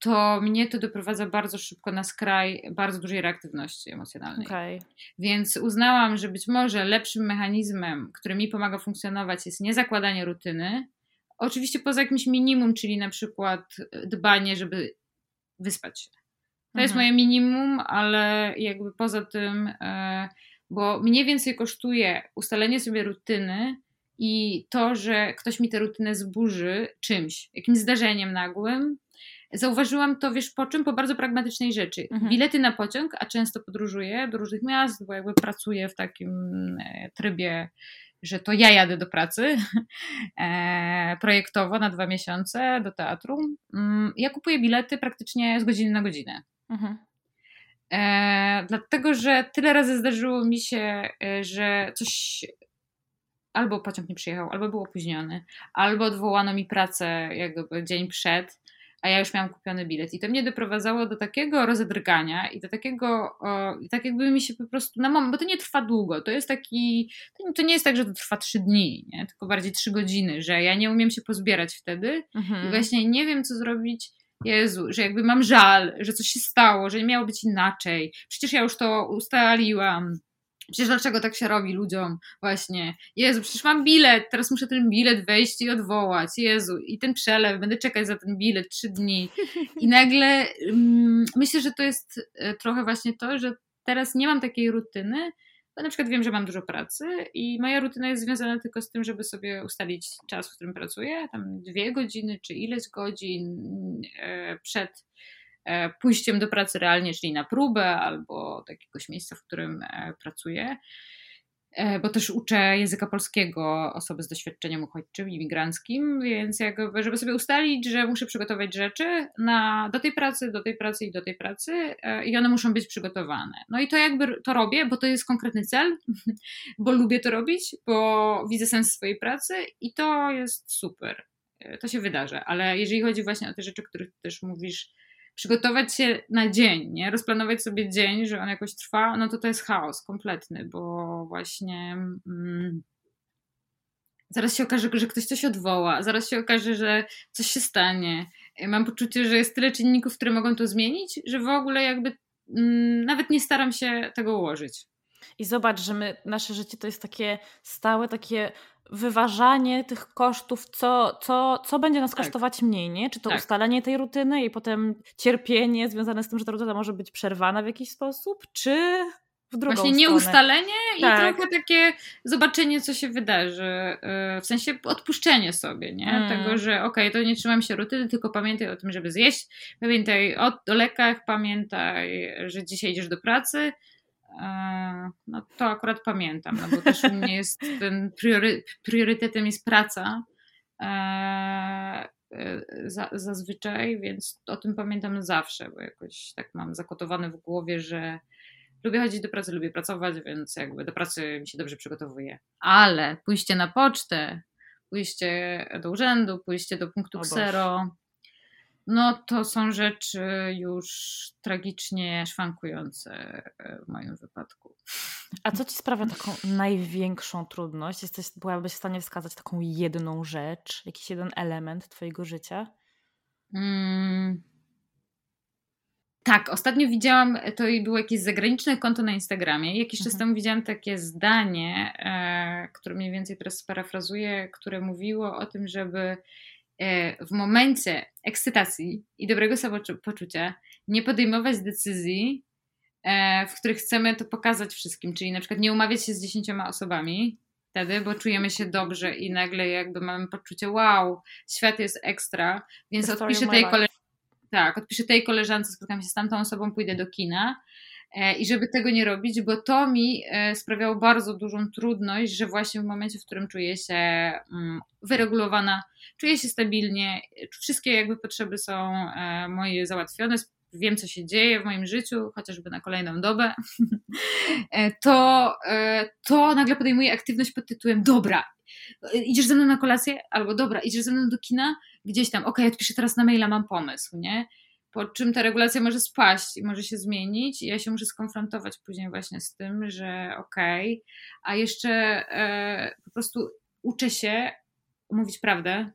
to mnie to doprowadza bardzo szybko na skraj bardzo dużej reaktywności emocjonalnej. Okay. Więc uznałam, że być może lepszym mechanizmem, który mi pomaga funkcjonować, jest nie zakładanie rutyny. Oczywiście poza jakimś minimum, czyli na przykład dbanie, żeby wyspać się. To mhm. jest moje minimum, ale jakby poza tym, e, bo mniej więcej kosztuje ustalenie sobie rutyny i to, że ktoś mi tę rutynę zburzy czymś, jakimś zdarzeniem nagłym, Zauważyłam to, wiesz, po czym? Po bardzo pragmatycznej rzeczy. Mhm. Bilety na pociąg, a często podróżuję do różnych miast, bo jakby pracuję w takim e, trybie, że to ja jadę do pracy e, projektowo na dwa miesiące do teatru. Mm, ja kupuję bilety praktycznie z godziny na godzinę. Mhm. E, dlatego, że tyle razy zdarzyło mi się, e, że coś albo pociąg nie przyjechał, albo był opóźniony, albo odwołano mi pracę jakby dzień przed a ja już miałam kupiony bilet. I to mnie doprowadzało do takiego rozedrgania i do takiego, o, tak jakby mi się po prostu na moment, bo to nie trwa długo, to jest taki, to nie jest tak, że to trwa trzy dni, nie? tylko bardziej trzy godziny, że ja nie umiem się pozbierać wtedy mhm. i właśnie nie wiem, co zrobić. Jezu, że jakby mam żal, że coś się stało, że nie miało być inaczej. Przecież ja już to ustaliłam Przecież dlaczego tak się robi ludziom? Właśnie. Jezu, przecież mam bilet, teraz muszę ten bilet wejść i odwołać. Jezu, i ten przelew, będę czekać za ten bilet trzy dni. I nagle mm, myślę, że to jest e, trochę właśnie to, że teraz nie mam takiej rutyny, na przykład wiem, że mam dużo pracy i moja rutyna jest związana tylko z tym, żeby sobie ustalić czas, w którym pracuję, tam dwie godziny czy ileś godzin e, przed E, pójściem do pracy realnie, czyli na próbę albo do jakiegoś miejsca, w którym e, pracuję. E, bo też uczę języka polskiego osoby z doświadczeniem uchodźczym, imigranckim, więc jakby, żeby sobie ustalić, że muszę przygotować rzeczy na, do tej pracy, do tej pracy i do tej pracy i one muszą być przygotowane. No i to jakby to robię, bo to jest konkretny cel, bo lubię to robić, bo widzę sens swojej pracy i to jest super. To się wydarzy, ale jeżeli chodzi właśnie o te rzeczy, o których też mówisz, przygotować się na dzień, nie? Rozplanować sobie dzień, że on jakoś trwa, no to to jest chaos kompletny, bo właśnie mm, zaraz się okaże, że ktoś coś odwoła, zaraz się okaże, że coś się stanie. Mam poczucie, że jest tyle czynników, które mogą to zmienić, że w ogóle jakby mm, nawet nie staram się tego ułożyć. I zobacz, że my, nasze życie to jest takie stałe, takie wyważanie tych kosztów, co, co, co będzie nas tak. kosztować mniej, nie? Czy to tak. ustalenie tej rutyny i potem cierpienie związane z tym, że ta rutyna może być przerwana w jakiś sposób, czy w drugą Właśnie stronę. nieustalenie tak. i trochę takie zobaczenie, co się wydarzy. Y, w sensie odpuszczenie sobie, nie? Mm. Tego, że okej, okay, to nie trzymam się rutyny, tylko pamiętaj o tym, żeby zjeść. Pamiętaj o, o lekach, pamiętaj, że dzisiaj idziesz do pracy no to akurat pamiętam, no bo też u mnie jest ten priory, priorytetem jest praca e, e, zazwyczaj, więc o tym pamiętam zawsze, bo jakoś tak mam zakotowane w głowie, że lubię chodzić do pracy, lubię pracować, więc jakby do pracy mi się dobrze przygotowuję. Ale pójście na pocztę, pójście do urzędu, pójście do punktu ksero, no to są rzeczy już tragicznie szwankujące e, w moim wypadku. A co ci sprawia taką największą trudność? Jesteś, byłabyś w stanie wskazać taką jedną rzecz, jakiś jeden element twojego życia? Hmm. Tak, ostatnio widziałam, to było jakieś zagraniczne konto na Instagramie. Jakiś mhm. czas temu widziałam takie zdanie, e, które mniej więcej teraz sparafrazuję, które mówiło o tym, żeby E, w momencie ekscytacji i dobrego samopoczucia nie podejmować decyzji, e, w których chcemy to pokazać wszystkim, czyli na przykład nie umawiać się z dziesięcioma osobami wtedy, bo czujemy się dobrze i nagle jakby mamy poczucie wow, świat jest ekstra, więc odpiszę tej, kole... tak, odpiszę tej koleżance, spotkam się z tamtą osobą, pójdę do kina, E, i żeby tego nie robić, bo to mi e, sprawiało bardzo dużą trudność, że właśnie w momencie, w którym czuję się mm, wyregulowana, czuję się stabilnie, wszystkie jakby potrzeby są e, moje załatwione, wiem, co się dzieje w moim życiu, chociażby na kolejną dobę, e, to, e, to nagle podejmuję aktywność pod tytułem dobra, idziesz ze mną na kolację, albo dobra, idziesz ze mną do kina, gdzieś tam, okej, okay, odpiszę teraz na maila, mam pomysł, nie? Po czym ta regulacja może spaść i może się zmienić i ja się muszę skonfrontować później właśnie z tym, że okej, okay, a jeszcze e, po prostu uczę się mówić prawdę,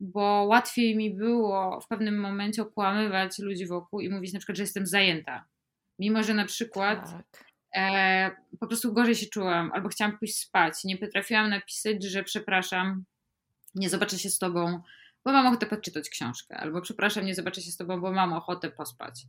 bo łatwiej mi było w pewnym momencie okłamywać ludzi wokół i mówić na przykład, że jestem zajęta. Mimo, że na przykład tak. e, po prostu gorzej się czułam, albo chciałam pójść spać. Nie potrafiłam napisać, że przepraszam, nie zobaczę się z tobą, bo mam ochotę podczytać książkę, albo przepraszam, nie zobaczę się z tobą, bo mam ochotę pospać.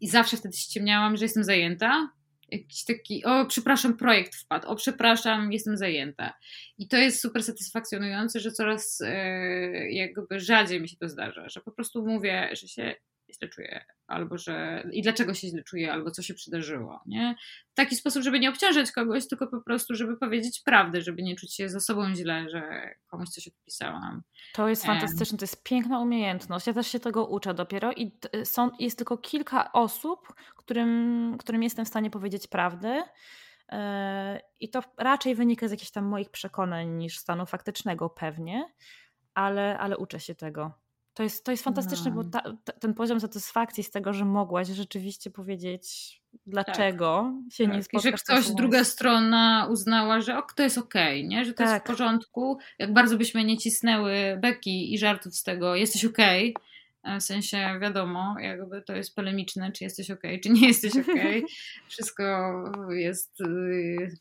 I zawsze wtedy ściemniałam, że jestem zajęta, jakiś taki, o przepraszam, projekt wpadł, o przepraszam, jestem zajęta. I to jest super satysfakcjonujące, że coraz e, jakby rzadziej mi się to zdarza, że po prostu mówię, że się źle czuję, albo że i dlaczego się źle czuję, albo co się przydarzyło, nie? W taki sposób, żeby nie obciążać kogoś, tylko po prostu, żeby powiedzieć prawdę, żeby nie czuć się za sobą źle, że komuś coś odpisałam. To jest fantastyczne, to jest piękna umiejętność. Ja też się tego uczę dopiero i są, jest tylko kilka osób, którym, którym jestem w stanie powiedzieć prawdę. E, I to raczej wynika z jakichś tam moich przekonań niż stanu faktycznego, pewnie, ale, ale uczę się tego. To jest, to jest fantastyczne, no. bo ta, ta, ten poziom satysfakcji z tego, że mogłaś rzeczywiście powiedzieć, dlaczego tak. się tak. nie spotkasz. I że ktoś, druga strona uznała, że ok, to jest okej, okay, nie? że to tak. jest w tak. porządku. Jak bardzo byśmy nie cisnęły beki i żartów z tego, jesteś okej, okay, w sensie wiadomo, jakby to jest polemiczne, czy jesteś okay, czy nie jesteś okej. Wszystko jest y,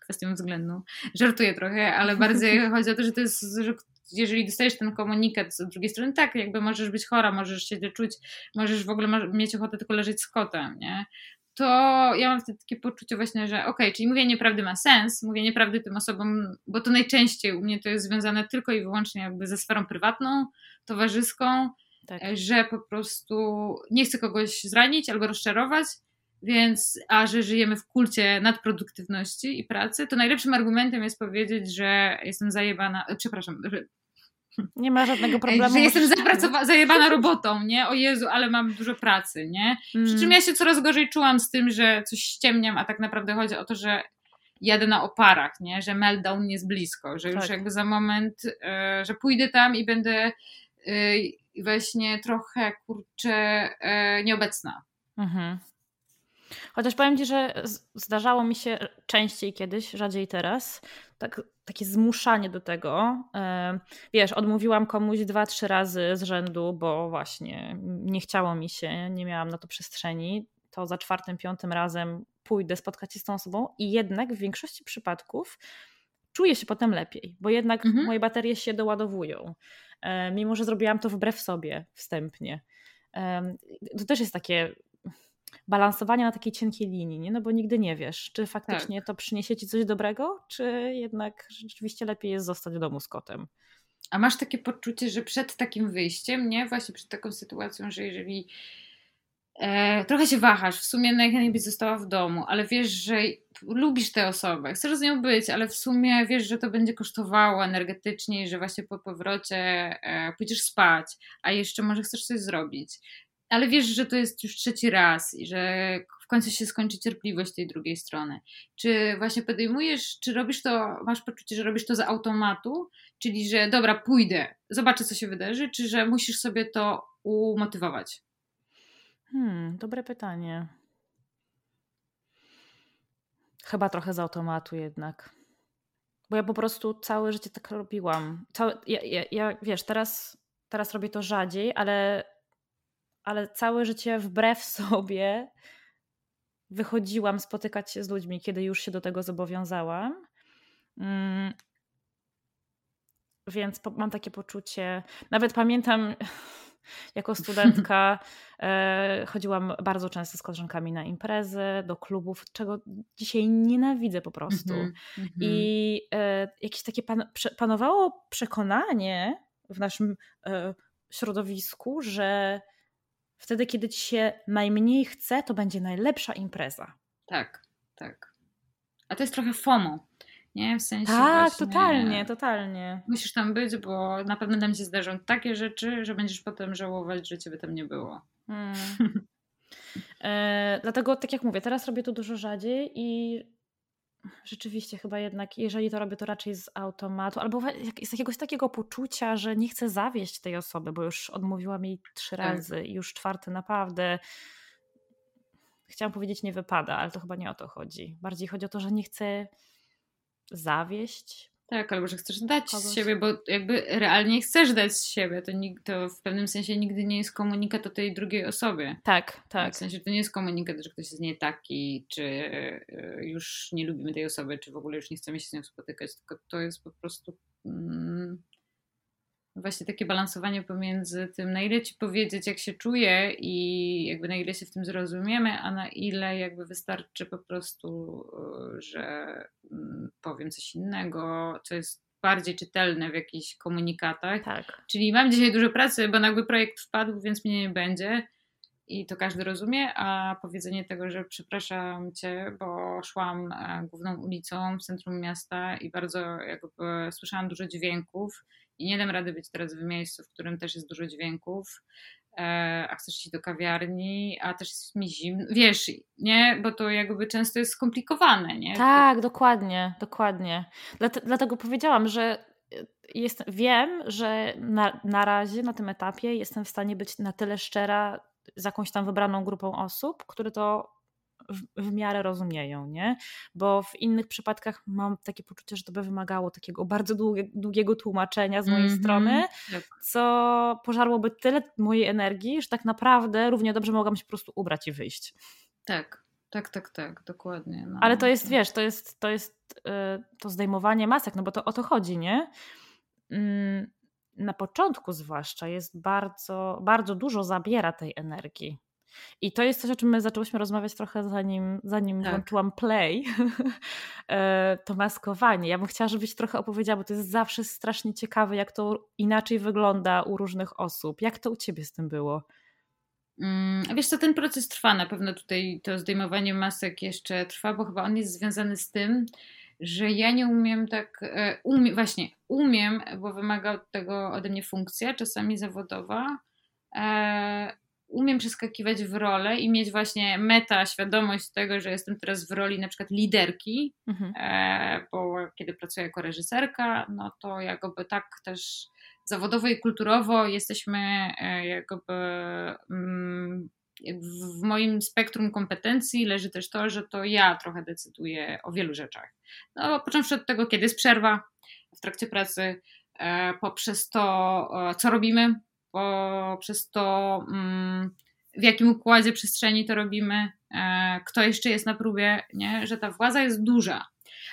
kwestią względną. Żartuję trochę, ale bardziej chodzi o to, że to jest, że jeżeli dostajesz ten komunikat z drugiej strony, tak, jakby możesz być chora, możesz się źle czuć, możesz w ogóle mieć ochotę tylko leżeć z kotem, nie? To ja mam wtedy takie poczucie właśnie, że okej, okay, czyli mówienie prawdy ma sens, mówienie prawdy tym osobom, bo to najczęściej u mnie to jest związane tylko i wyłącznie jakby ze sferą prywatną, towarzyską, tak. że po prostu nie chcę kogoś zranić albo rozczarować, więc, a że żyjemy w kulcie nadproduktywności i pracy, to najlepszym argumentem jest powiedzieć, że jestem zajebana, e, przepraszam, że nie ma żadnego problemu. Że jestem zapracowa- zajebana robotą, nie? O Jezu, ale mam dużo pracy, nie? Mm. Przy czym ja się coraz gorzej czułam z tym, że coś ściemniam, a tak naprawdę chodzi o to, że jadę na oparach, nie? Że meltdown jest blisko, że tak. już jakby za moment, e, że pójdę tam i będę e, właśnie trochę, kurczę, e, nieobecna. Mhm. Chociaż powiem Ci, że zdarzało mi się częściej kiedyś, rzadziej teraz, tak, takie zmuszanie do tego. Wiesz, odmówiłam komuś dwa, trzy razy z rzędu, bo właśnie nie chciało mi się, nie miałam na to przestrzeni. To za czwartym, piątym razem pójdę spotkać się z tą osobą i jednak w większości przypadków czuję się potem lepiej, bo jednak mhm. moje baterie się doładowują. Mimo, że zrobiłam to wbrew sobie wstępnie. To też jest takie balansowania na takiej cienkiej linii, nie? no bo nigdy nie wiesz, czy faktycznie tak. to przyniesie ci coś dobrego, czy jednak rzeczywiście lepiej jest zostać w domu z kotem. A masz takie poczucie, że przed takim wyjściem, nie? Właśnie przed taką sytuacją, że jeżeli e, trochę się wahasz, w sumie najchętniej byś została w domu, ale wiesz, że lubisz tę osobę, chcesz z nią być, ale w sumie wiesz, że to będzie kosztowało energetycznie i że właśnie po powrocie e, pójdziesz spać, a jeszcze może chcesz coś zrobić ale wiesz, że to jest już trzeci raz i że w końcu się skończy cierpliwość tej drugiej strony. Czy właśnie podejmujesz, czy robisz to, masz poczucie, że robisz to z automatu, czyli że dobra, pójdę, zobaczę, co się wydarzy, czy że musisz sobie to umotywować? Hmm, dobre pytanie. Chyba trochę z automatu jednak. Bo ja po prostu całe życie tak robiłam. Całe, ja, ja, ja, wiesz, teraz, teraz robię to rzadziej, ale ale całe życie wbrew sobie wychodziłam spotykać się z ludźmi, kiedy już się do tego zobowiązałam. Mm. Więc mam takie poczucie, nawet pamiętam jako studentka e, chodziłam bardzo często z koleżankami na imprezy, do klubów, czego dzisiaj nienawidzę po prostu. Mm -hmm. I e, jakieś takie pan, panowało przekonanie w naszym e, środowisku, że Wtedy, kiedy ci się najmniej chce, to będzie najlepsza impreza. Tak, tak. A to jest trochę FOMO. Nie, w sensie. Tak, właśnie, totalnie, totalnie. Musisz tam być, bo na pewno tam się zdarzą takie rzeczy, że będziesz potem żałować, że ciebie tam nie było. Hmm. e, dlatego, tak jak mówię, teraz robię to dużo rzadziej i rzeczywiście chyba jednak, jeżeli to robię, to raczej z automatu, albo z jakiegoś takiego poczucia, że nie chcę zawieść tej osoby, bo już odmówiłam jej trzy tak. razy i już czwarty naprawdę chciałam powiedzieć nie wypada, ale to chyba nie o to chodzi. Bardziej chodzi o to, że nie chcę zawieść. Tak, albo że chcesz dać kogoś. z siebie, bo jakby realnie chcesz dać z siebie. To, to w pewnym sensie nigdy nie jest komunikat o tej drugiej osobie. Tak, tak. W sensie to nie jest komunikat, że ktoś jest nie taki, czy e, już nie lubimy tej osoby, czy w ogóle już nie chcemy się z nią spotykać, tylko to jest po prostu mm, właśnie takie balansowanie pomiędzy tym, na ile ci powiedzieć, jak się czuję i jakby na ile się w tym zrozumiemy, a na ile jakby wystarczy po prostu, e, że mm, powiem coś innego, co jest bardziej czytelne w jakichś komunikatach. Tak. Czyli mam dzisiaj dużo pracy, bo jakby projekt wpadł, więc mnie nie będzie. I to każdy rozumie, a powiedzenie tego, że przepraszam cię, bo szłam e, główną ulicą w centrum miasta i bardzo jakby słyszałam dużo dźwięków i nie dam rady być teraz w miejscu, w którym też jest dużo dźwięków, e, a chcesz iść do kawiarni, a też jest mi zimno. Wiesz, nie? Bo to jakby często jest skomplikowane, nie? Tak, dokładnie, dokładnie. Dlatego powiedziałam, że e, jest, wiem, że na, na razie, na tym etapie jestem w stanie być na tyle szczera z jakąś tam wybraną grupą osób, które to w, w, miarę rozumieją, nie? Bo w innych przypadkach mam takie poczucie, że to by wymagało takiego bardzo długie, długiego tłumaczenia z mojej mm -hmm. strony, tak. co pożarłoby tyle mojej energii, że tak naprawdę równie dobrze mogłam się po prostu ubrać i wyjść. Tak. Tak, tak, tak, dokładnie. No. Ale to jest, wiesz, to jest, to jest yy, to zdejmowanie masek, no bo to o to chodzi, nie? Yy, na początku zwłaszcza jest bardzo, bardzo dużo zabiera tej energii. I to jest coś, o czym my zaczęłyśmy rozmawiać trochę zanim, zanim tak. włączyłam play, e, to maskowanie. Ja bym chciała, żebyś trochę opowiedziała, bo to jest zawsze strasznie ciekawe, jak to inaczej wygląda u różnych osób. Jak to u ciebie z tym było? Mm, wiesz co, ten proces trwa, na pewno tutaj to zdejmowanie masek jeszcze trwa, bo chyba on jest związany z tym, że ja nie umiem tak, e, umie, właśnie umiem, bo wymaga tego ode mnie funkcja, czasami zawodowa, e, umiem przeskakiwać w rolę i mieć właśnie meta, świadomość tego, że jestem teraz w roli na przykład liderki, mhm. e, bo kiedy pracuję jako reżyserka, no to jakby tak też zawodowo i kulturowo jesteśmy e, jakby mm, w moim spektrum kompetencji leży też to, że to ja trochę decyduję o wielu rzeczach. No, począwszy od tego, kiedy jest przerwa w trakcie pracy, e, poprzez to, co robimy, poprzez to, mm, w jakim układzie przestrzeni to robimy, e, kto jeszcze jest na próbie, nie? że ta władza jest duża.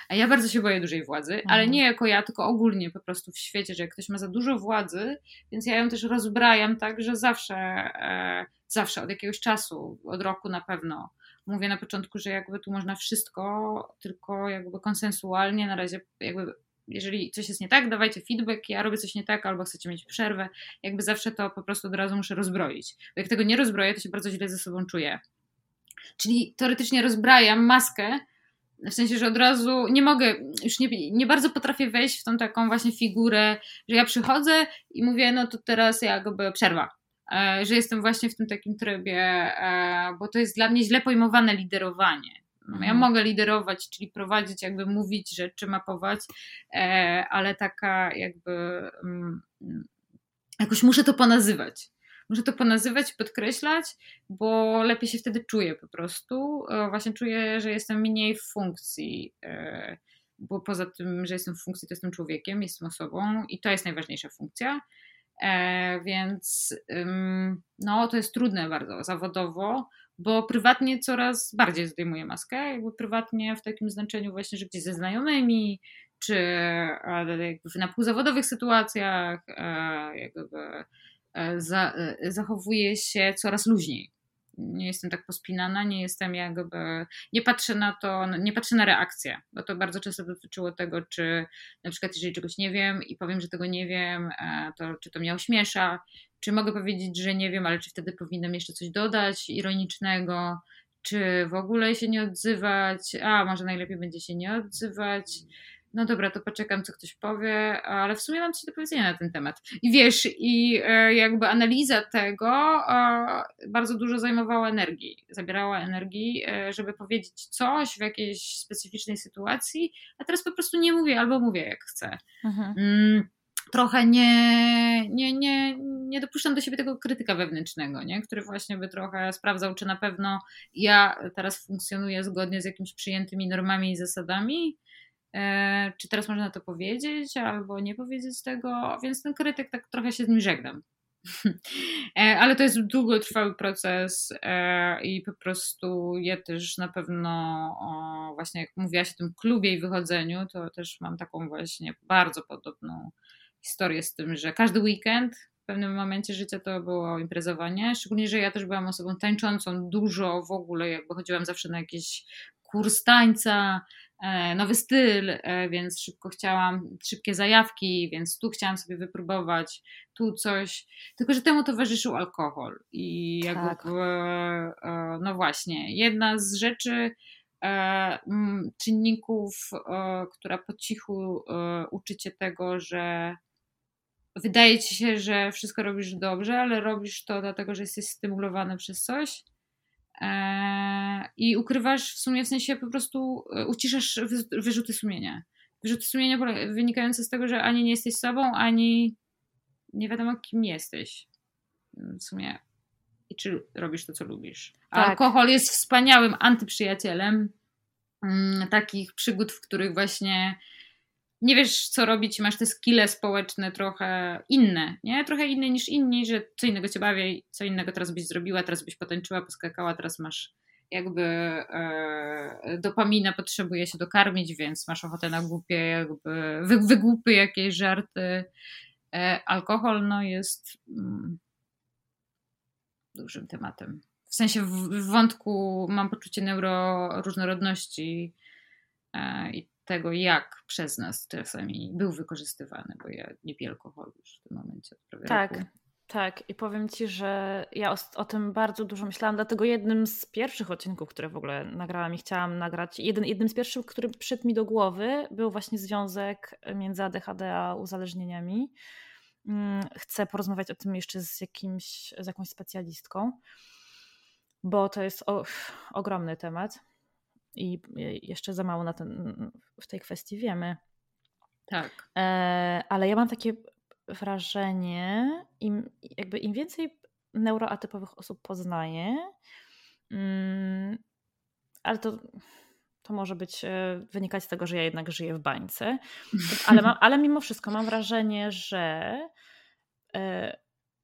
A ja bardzo się boję dużej władzy, mhm. ale nie jako ja, tylko ogólnie po prostu w świecie, że jak ktoś ma za dużo władzy, więc ja ją też rozbrajam tak, że zawsze, e, zawsze od jakiegoś czasu, od roku na pewno, mówię na początku, że jakby tu można wszystko, tylko jakby konsensualnie na razie jakby jeżeli coś jest nie tak, dawajcie feedback, ja robię coś nie tak, albo chcecie mieć przerwę, jakby zawsze to po prostu od razu muszę rozbroić. Bo jak tego nie rozbroję, to się bardzo źle ze sobą czuję. Czyli teoretycznie rozbrajam maskę, w sensie, że od razu nie mogę, już nie, nie bardzo potrafię wejść w tą taką właśnie figurę, że ja przychodzę i mówię, no to teraz jakby przerwa. E, że jestem właśnie w tym takim trybie, e, bo to jest dla mnie źle pojmowane liderowanie. Ja mhm. mogę liderować, czyli prowadzić, jakby mówić rzeczy, mapować, e, ale taka jakby mm, jakoś muszę to ponazywać. Muszę to ponazywać, podkreślać, bo lepiej się wtedy czuję po prostu. E, właśnie czuję, że jestem mniej w funkcji, e, bo poza tym, że jestem w funkcji, to jestem człowiekiem, jestem osobą i to jest najważniejsza funkcja. Więc no, to jest trudne bardzo zawodowo, bo prywatnie coraz bardziej zdejmuję maskę, jakby prywatnie w takim znaczeniu właśnie, że gdzieś ze znajomymi, czy jakby na półzawodowych sytuacjach jakby e, za, e, zachowuję się coraz luźniej. Nie jestem tak pospinana, nie jestem jakby, nie patrzę na to, nie patrzę na reakcję, bo to bardzo często dotyczyło tego, czy na przykład jeżeli czegoś nie wiem i powiem, że tego nie wiem, e, to czy to mnie ośmiesza, czy mogę powiedzieć, że nie wiem, ale czy wtedy powinnam jeszcze coś dodać ironicznego, czy w ogóle się nie odzywać, a może najlepiej będzie się nie odzywać. No dobra, to poczekam, co ktoś powie, ale w sumie mam coś do powiedzenia na ten temat. I wiesz, i e, jakby analiza tego bardzo dużo zajmowała energii, zabierała energii, e, żeby powiedzieć coś w jakiejś specyficznej sytuacji, a teraz po prostu nie mówię albo mówię jak chcę. Mhm. Mm, trochę nie, nie, nie, nie dopuszczam do siebie tego krytyka wewnętrznego, nie? który właśnie by trochę sprawdzał, czy na pewno ja teraz funkcjonuję zgodnie z jakimiś przyjętymi normami i zasadami, e, czy teraz można to powiedzieć, albo nie powiedzieć tego, więc ten krytyk tak trochę się z nim żegnam. E, ale to jest długotrwały proces e, i po prostu ja też na pewno, właśnie jak mówiłaś o tym klubie i wychodzeniu, to też mam taką właśnie bardzo podobną historię z tym, że każdy weekend w pewnym momencie życia to było imprezowanie, szczególnie, że ja też byłam osobą tańczącą dużo w ogóle, jakby chodziłam zawsze na jakiś kurs tańca, e, nowy styl, e, więc szybko chciałam, szybkie zajawki, więc tu chciałam sobie wypróbować, tu coś. Tylko, że temu towarzyszył alkohol. I jakby, tak. E, no właśnie, jedna z rzeczy, czynników, która po cichu uczy cię tego, że wydaje ci się, że wszystko robisz dobrze, ale robisz to dlatego, że jesteś stymulowany przez coś e, i ukrywasz w sumie, w sensie po prostu e, uciszasz wyrzuty sumienia. Wyrzuty sumienia wynikające z tego, że ani nie jesteś sobą, ani nie wiadomo kim jesteś w sumie i czy robisz to, co lubisz. Tak. Alkohol jest wspaniałym antyprzyjacielem mm, takich przygód, w których właśnie nie wiesz, co robić, masz te skille społeczne trochę inne, nie? Trochę inne niż inni, że co innego cię bawi, co innego teraz byś zrobiła, teraz byś potańczyła, poskakała, teraz masz jakby e, dopamina potrzebuje się dokarmić, więc masz ochotę na głupie jakby wy, wygłupy jakieś żarty. E, alkohol no jest mm, dużym tematem. W sensie w, w wątku mam poczucie neuroróżnorodności e, i tego, jak przez nas czasami był wykorzystywany, bo ja nie piję alkoholu już w tym momencie. tak, roku. tak. I powiem Ci, że ja o, o, tym bardzo dużo myślałam, dlatego jednym z pierwszych odcinków, które w ogóle nagrałam i chciałam nagrać, jeden, jednym z pierwszych, który przyszedł mi do głowy, był właśnie związek między ADHD a uzależnieniami. Mm, chcę porozmawiać o tym jeszcze z, jakimś, z jakąś specjalistką, bo to jest o, ogromny temat i jeszcze za mało na ten, w tej kwestii wiemy. Tak. E, ale ja mam takie wrażenie, im, jakby im więcej neuroatypowych osób poznaję, mm, ale to, to może być e, wynikać z tego, że ja jednak żyję w bańce, ale, mam, ale mimo wszystko mam wrażenie, że e,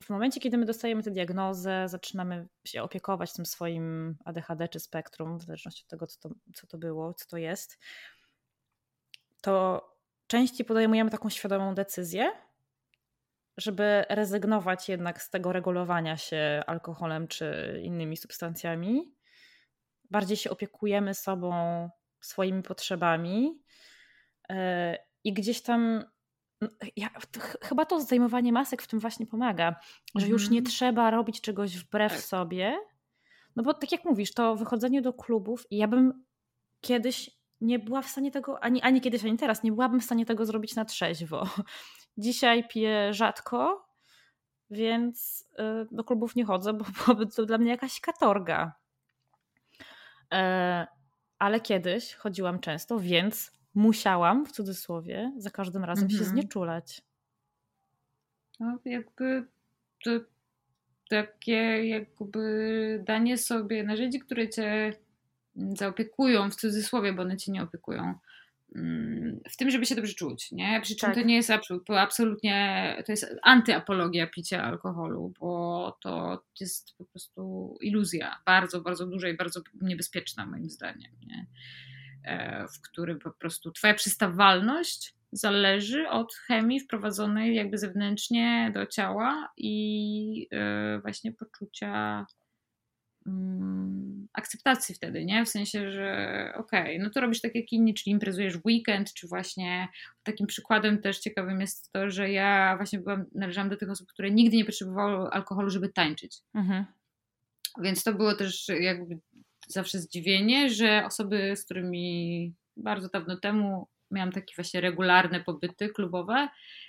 w momencie, kiedy my dostajemy tę diagnozę, zaczynamy się opiekować tym swoim ADHD czy spektrum, w zależności od tego, co to, co to było, co to jest, to częściej podejmujemy taką świadomą decyzję, żeby rezygnować jednak z tego regulowania się alkoholem czy innymi substancjami. Bardziej się opiekujemy sobą, swoimi potrzebami e, i gdzieś tam ja, to, chyba to zdejmowanie masek w tym właśnie pomaga, że mm. już nie mhm. trzeba robić czegoś wbrew tak. sobie. No bo tak jak mówisz, to wychodzenie do klubów ja bym kiedyś nie była w stanie tego, ani, ani kiedyś, ani teraz, nie byłabym w stanie tego zrobić na trzeźwo. Dzisiaj piję rzadko, więc y, do klubów nie chodzę, bo byłoby to dla mnie jakaś katorga. E, ale kiedyś chodziłam często, więc musiałam, w cudzysłowie, za każdym razem mhm. się znieczulać. No, jakby to takie jakby danie sobie narzędzi, które cię zaopiekują, w cudzysłowie, bo one cię nie opiekują, mm, w tym, żeby się dobrze czuć, nie? Przy czym tak. to nie jest absolutnie, to jest antyapologia picia alkoholu, bo to jest po prostu iluzja, bardzo, bardzo duża i bardzo niebezpieczna moim zdaniem, nie? E, w którym po prostu Twoja przystawalność zależy od chemii wprowadzonej jakby zewnętrznie do ciała i e, właśnie poczucia mm, akceptacji wtedy, nie? W sensie, że okej, okay, no to robisz tak jak inni, czyli imprezujesz w weekend, czy właśnie takim przykładem też ciekawym jest to, że ja właśnie byłam, należałam do tych osób, które nigdy nie potrzebowały alkoholu, żeby tańczyć. Mhm. Więc to było też jakby zawsze zdziwienie, że osoby, z którymi bardzo dawno temu miałam takie właśnie regularne pobyty klubowe,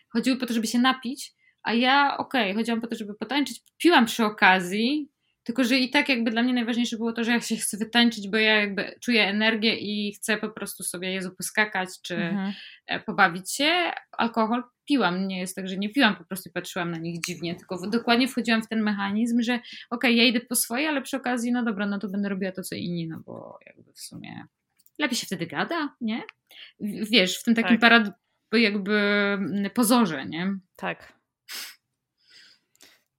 chodziły po to, żeby się napić, a ja okej, okay, chodziłam po to, żeby potańczyć, piłam przy okazji, tylko, że i tak jakby dla mnie najważniejsze było to, że ja się chcę wytańczyć, bo ja jakby czuję energię i chcę po prostu sobie Jezu poskakać czy mhm. E, pobawić się. Alkohol piłam, nie jest tak, że nie piłam, po prostu patrzyłam na nich dziwnie, tylko dokładnie wchodziłam w ten mechanizm, że okej, okay, ja idę po swoje, ale przy okazji, no dobra, no to będę robiła to, co inni, no bo jakby w sumie lepiej się wtedy gada, nie? Wiesz, w tym takim tak. parad jakby mm, pozorze, nie? Tak.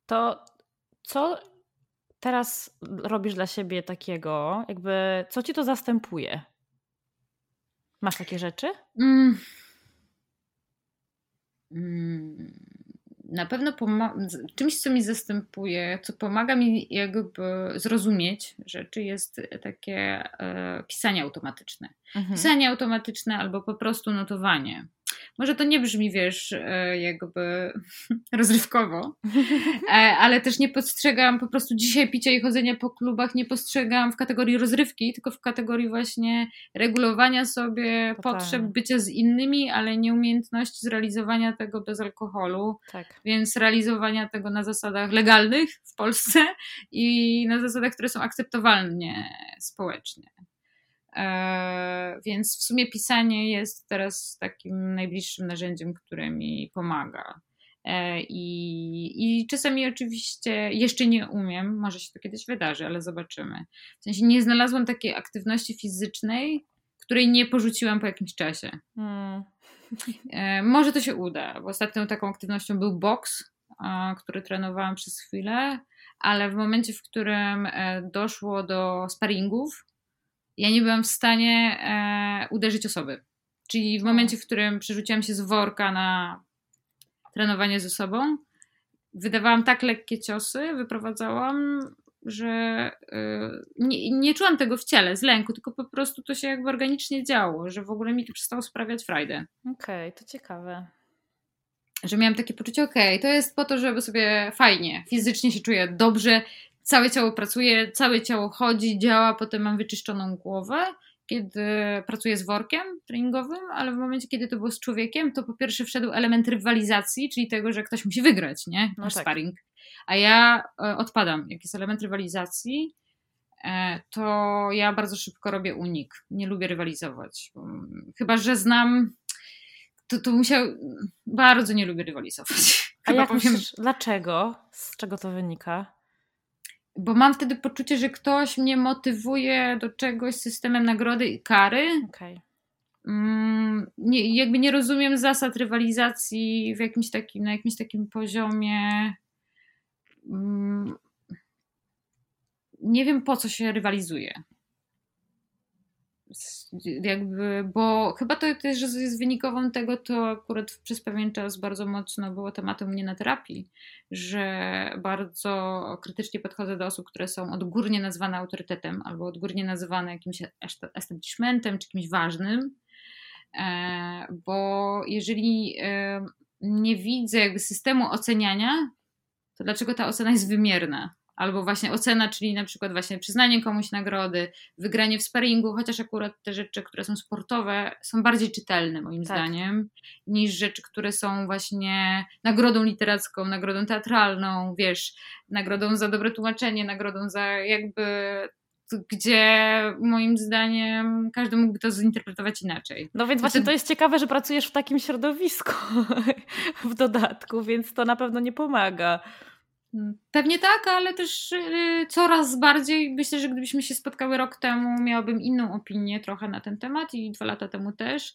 To co teraz robisz dla siebie takiego, jakby co ci to zastępuje? Masz takie rzeczy? Mm. Mm. Na pewno czymś, co mi zastępuje, co pomaga mi jakby zrozumieć rzeczy, jest takie e, pisanie automatyczne. Mhm. Pisanie automatyczne albo po prostu notowanie. Może to nie brzmi, wiesz, e, jakby rozrywkowo, e, ale też nie postrzegam po prostu dzisiaj picia i chodzenia po klubach, nie postrzegam w kategorii rozrywki, tylko w kategorii właśnie regulowania sobie Totalnie. potrzeb bycia z innymi, ale nieumiejętności zrealizowania tego bez alkoholu. Tak. Więc realizowania tego na zasadach legalnych w Polsce i na zasadach, które są akceptowalne społecznie. E, więc w sumie pisanie jest teraz takim najbliższym narzędziem, które mi pomaga. E, I, I czasami oczywiście jeszcze nie umiem, może się to kiedyś wydarzy, ale zobaczymy. W sensie nie znalazłam takiej aktywności fizycznej, której nie porzuciłam po jakimś czasie. Hmm. E, może to się uda, bo ostatnią taką aktywnością był boks, który trenowałam przez chwilę, ale w momencie, w którym doszło do sparingów, ja nie byłam w stanie e, uderzyć osoby. Czyli w momencie, w którym przerzuciłam się z worka na trenowanie ze sobą, wydawałam tak lekkie ciosy, wyprowadzałam, że e, nie, nie czułam tego w ciele, z lęku, tylko po prostu to się jakby organicznie działo, że w ogóle mi to przestało sprawiać frajdę. Okej, okay, to ciekawe. Że miałam takie poczucie, okej, okay, to jest po to, żeby sobie fajnie, fizycznie się czuję dobrze, całe ciało pracuje, całe ciało chodzi, działa, potem mam wyczyszczoną głowę, kiedy pracuję z workiem treningowym, ale w momencie, kiedy to było z człowiekiem, to po pierwsze wszedł element rywalizacji, czyli tego, że ktoś musi wygrać, nie? Masz no tak. sparring. A ja e, odpadam. Jak jest element rywalizacji, e, to ja bardzo szybko robię unik. Nie lubię rywalizować. Chyba, że znam, to, to musiał. Bardzo nie lubię rywalizować. A jak powiem... myślisz, dlaczego? Z czego to wynika? Bo mam wtedy poczucie, że ktoś mnie motywuje do czegoś systemem nagrody i kary. Okay. Mm, nie, jakby nie rozumiem zasad rywalizacji w jakimś takim, na jakimś takim poziomie. Mm, nie wiem po co się rywalizuje jakby, bo chyba to też jest wynikową tego, to akurat przez pewien czas bardzo mocno było tematem mnie na terapii, że bardzo krytycznie podchodzę do osób, które są odgórnie nazwane autorytetem albo odgórnie nazywane jakimś establishmentem czy kimś ważnym, e, bo jeżeli e, nie widzę jakby systemu oceniania, to dlaczego ta ocena jest wymierna? Albo właśnie ocena, czyli na przykład właśnie przyznanie komuś nagrody, wygranie w sparingu, chociaż akurat te rzeczy, które są sportowe, są bardziej czytelne moim tak. zdaniem, niż rzeczy, które są właśnie nagrodą literacką, nagrodą teatralną, wiesz, nagrodą za dobre tłumaczenie, nagrodą za jakby gdzie moim zdaniem każdy mógłby to zinterpretować inaczej. No więc właśnie to jest ciekawe, że pracujesz w takim środowisku w dodatku, więc to na pewno nie pomaga. Pewnie tak, ale też y, coraz bardziej myślę, że gdybyśmy się spotkały rok temu, miałabym inną opinię trochę na ten temat i dwa lata temu też.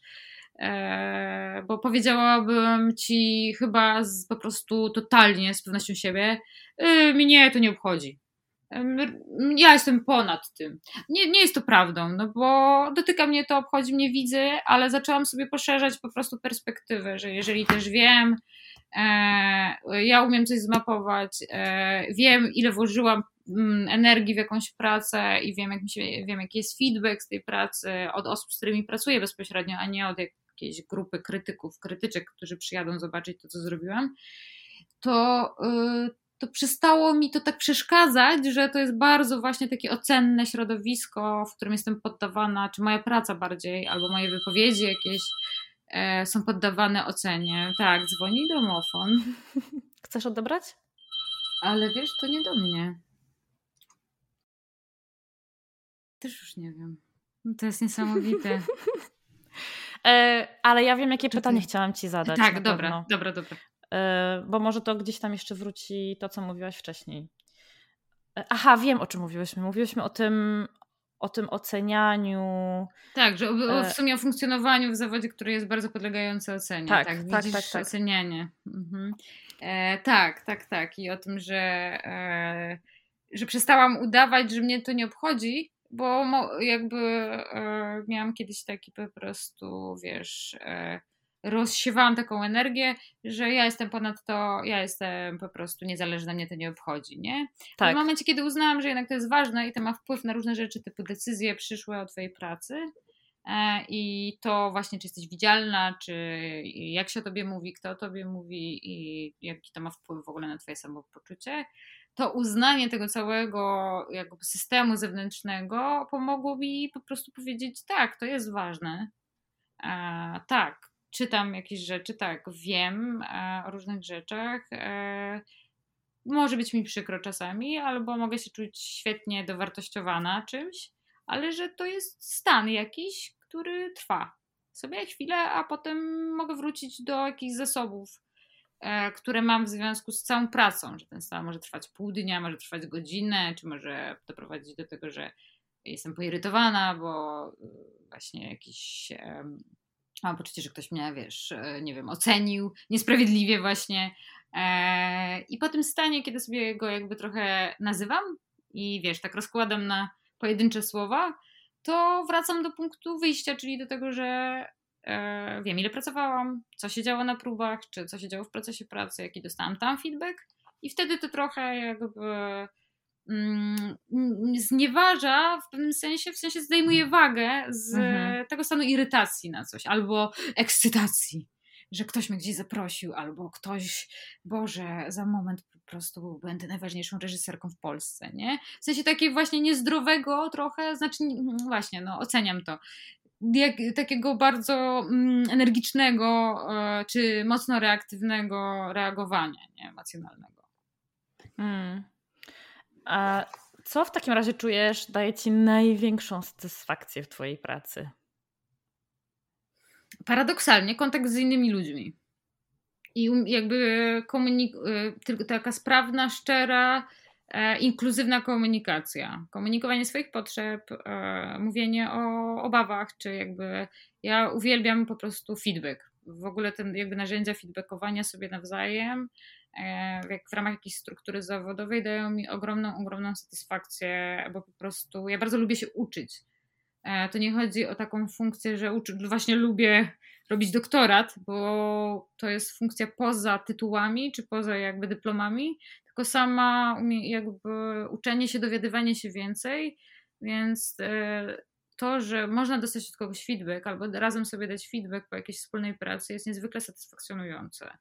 E, bo powiedziałabym ci chyba z, po prostu totalnie z pewnością siebie, y, mnie to nie obchodzi. Ja jestem ponad tym. Nie, nie jest to prawdą, no bo dotyka mnie to, obchodzi mnie, widzę, ale zaczęłam sobie poszerzać po prostu perspektywę, że jeżeli też wiem, ja umiem coś zmapować, e, wiem ile włożyłam mm, energii w jakąś pracę i wiem, jak się, wiem jaki jest feedback z tej pracy od osób, z którymi pracuję bezpośrednio, a nie od jakiejś grupy krytyków, krytyczek, którzy przyjadą zobaczyć to, co zrobiłam, to, y, to przestało mi to tak przeszkadzać, że to jest bardzo właśnie takie ocenne środowisko, w którym jestem poddawana, czy moja praca bardziej, albo moje wypowiedzi jakieś. e, są poddawane ocenie. Tak, dzwoni domofon. Chcesz odebrać? Ale wiesz, to nie do mnie. Też już nie wiem. No to jest niesamowite. e, ale ja wiem, jakie Czy pytanie ty... chciałam ci zadać. Tak, dobra, pewno. dobra, dobra. E, bo może to gdzieś tam jeszcze wróci to, co mówiłaś wcześniej. E, aha, wiem, o czym mówiłyśmy. Mówiłyśmy o tym, o tym ocenianiu. Tak, że w sumie o funkcjonowaniu w zawodzie, który jest bardzo podlegający ocenie. Tak, tak, tak, tak, tak. ocenianie. Mhm. E, tak, tak, tak. I o tym, że, e, że przestałam udawać, że mnie to nie obchodzi, bo jakby e, miałam kiedyś taki po prostu, wiesz, e, rozsiewałam taką energię, że ja jestem ponad to, ja jestem po prostu niezależna, mnie to nie obchodzi, nie? Tak. W momencie, kiedy uznałam, że jednak to jest ważne i to ma wpływ na różne rzeczy, typu decyzje przyszłe o twojej pracy, e, i to właśnie, czy jesteś widzialna, czy jak się o tobie mówi, kto o tobie mówi i jaki to ma wpływ w ogóle na twoje samopoczucie, to uznanie tego całego jakby systemu zewnętrznego pomogło mi po prostu powiedzieć, tak, to jest ważne. E, tak, czytam jakieś rzeczy, tak, wiem e, o różnych rzeczach. E, może być mi przykro czasami, albo mogę się czuć świetnie dowartościowana czymś, ale że to jest stan jakiś, który trwa sobie chwilę, a potem mogę wrócić do jakichś zasobów, e, które mam w związku z całą pracą, że ten stan może trwać pół dnia, może trwać godzinę, czy może doprowadzić do tego, że jestem poirytowana, bo właśnie jakiś mam poczucie, że ktoś mnie, wiesz, e, nie wiem, ocenił niesprawiedliwie właśnie. E, I po tym stanie, kiedy sobie go jakby trochę nazywam i wiesz, tak rozkładam na pojedyncze słowa, to wracam do punktu wyjścia, czyli do tego, że e, wiem, ile pracowałam, co się działo na próbach, czy co się działo w procesie pracy, jaki dostałam tam feedback. I wtedy to trochę jakby znieważa w pewnym sensie, w sensie zdejmuje wagę z mhm. tego stanu irytacji na coś albo ekscytacji, że ktoś mnie gdzieś zaprosił, albo ktoś, Boże, za moment po prostu będę najważniejszą reżyserką w Polsce, nie? W sensie takiego właśnie niezdrowego trochę, znaczy właśnie, no oceniam to. Jak, takiego bardzo mm, energicznego e, czy mocno reaktywnego reagowania nie? emocjonalnego. Mm. A co w takim razie czujesz daje ci największą satysfakcję w twojej pracy? Paradoksalnie kontakt z innymi ludźmi. I um, jakby komunik- y, tylko taka sprawna, szczera, e, inkluzywna komunikacja. Komunikowanie swoich potrzeb, e, mówienie o obawach, czy jakby ja uwielbiam po prostu feedback. W ogóle ten jakby narzędzia feedbackowania sobie nawzajem w ramach jakiejś struktury zawodowej dają mi ogromną, ogromną satysfakcję, bo po prostu ja bardzo lubię się uczyć. E, to nie chodzi o taką funkcję, że uczy, właśnie lubię robić doktorat, bo to jest funkcja poza tytułami czy poza jakby dyplomami, tylko sama jakby uczenie się, dowiadywanie się więcej, więc e, to, że można dostać od kogoś feedback albo razem sobie dać feedback po jakiejś wspólnej pracy jest niezwykle satysfakcjonujące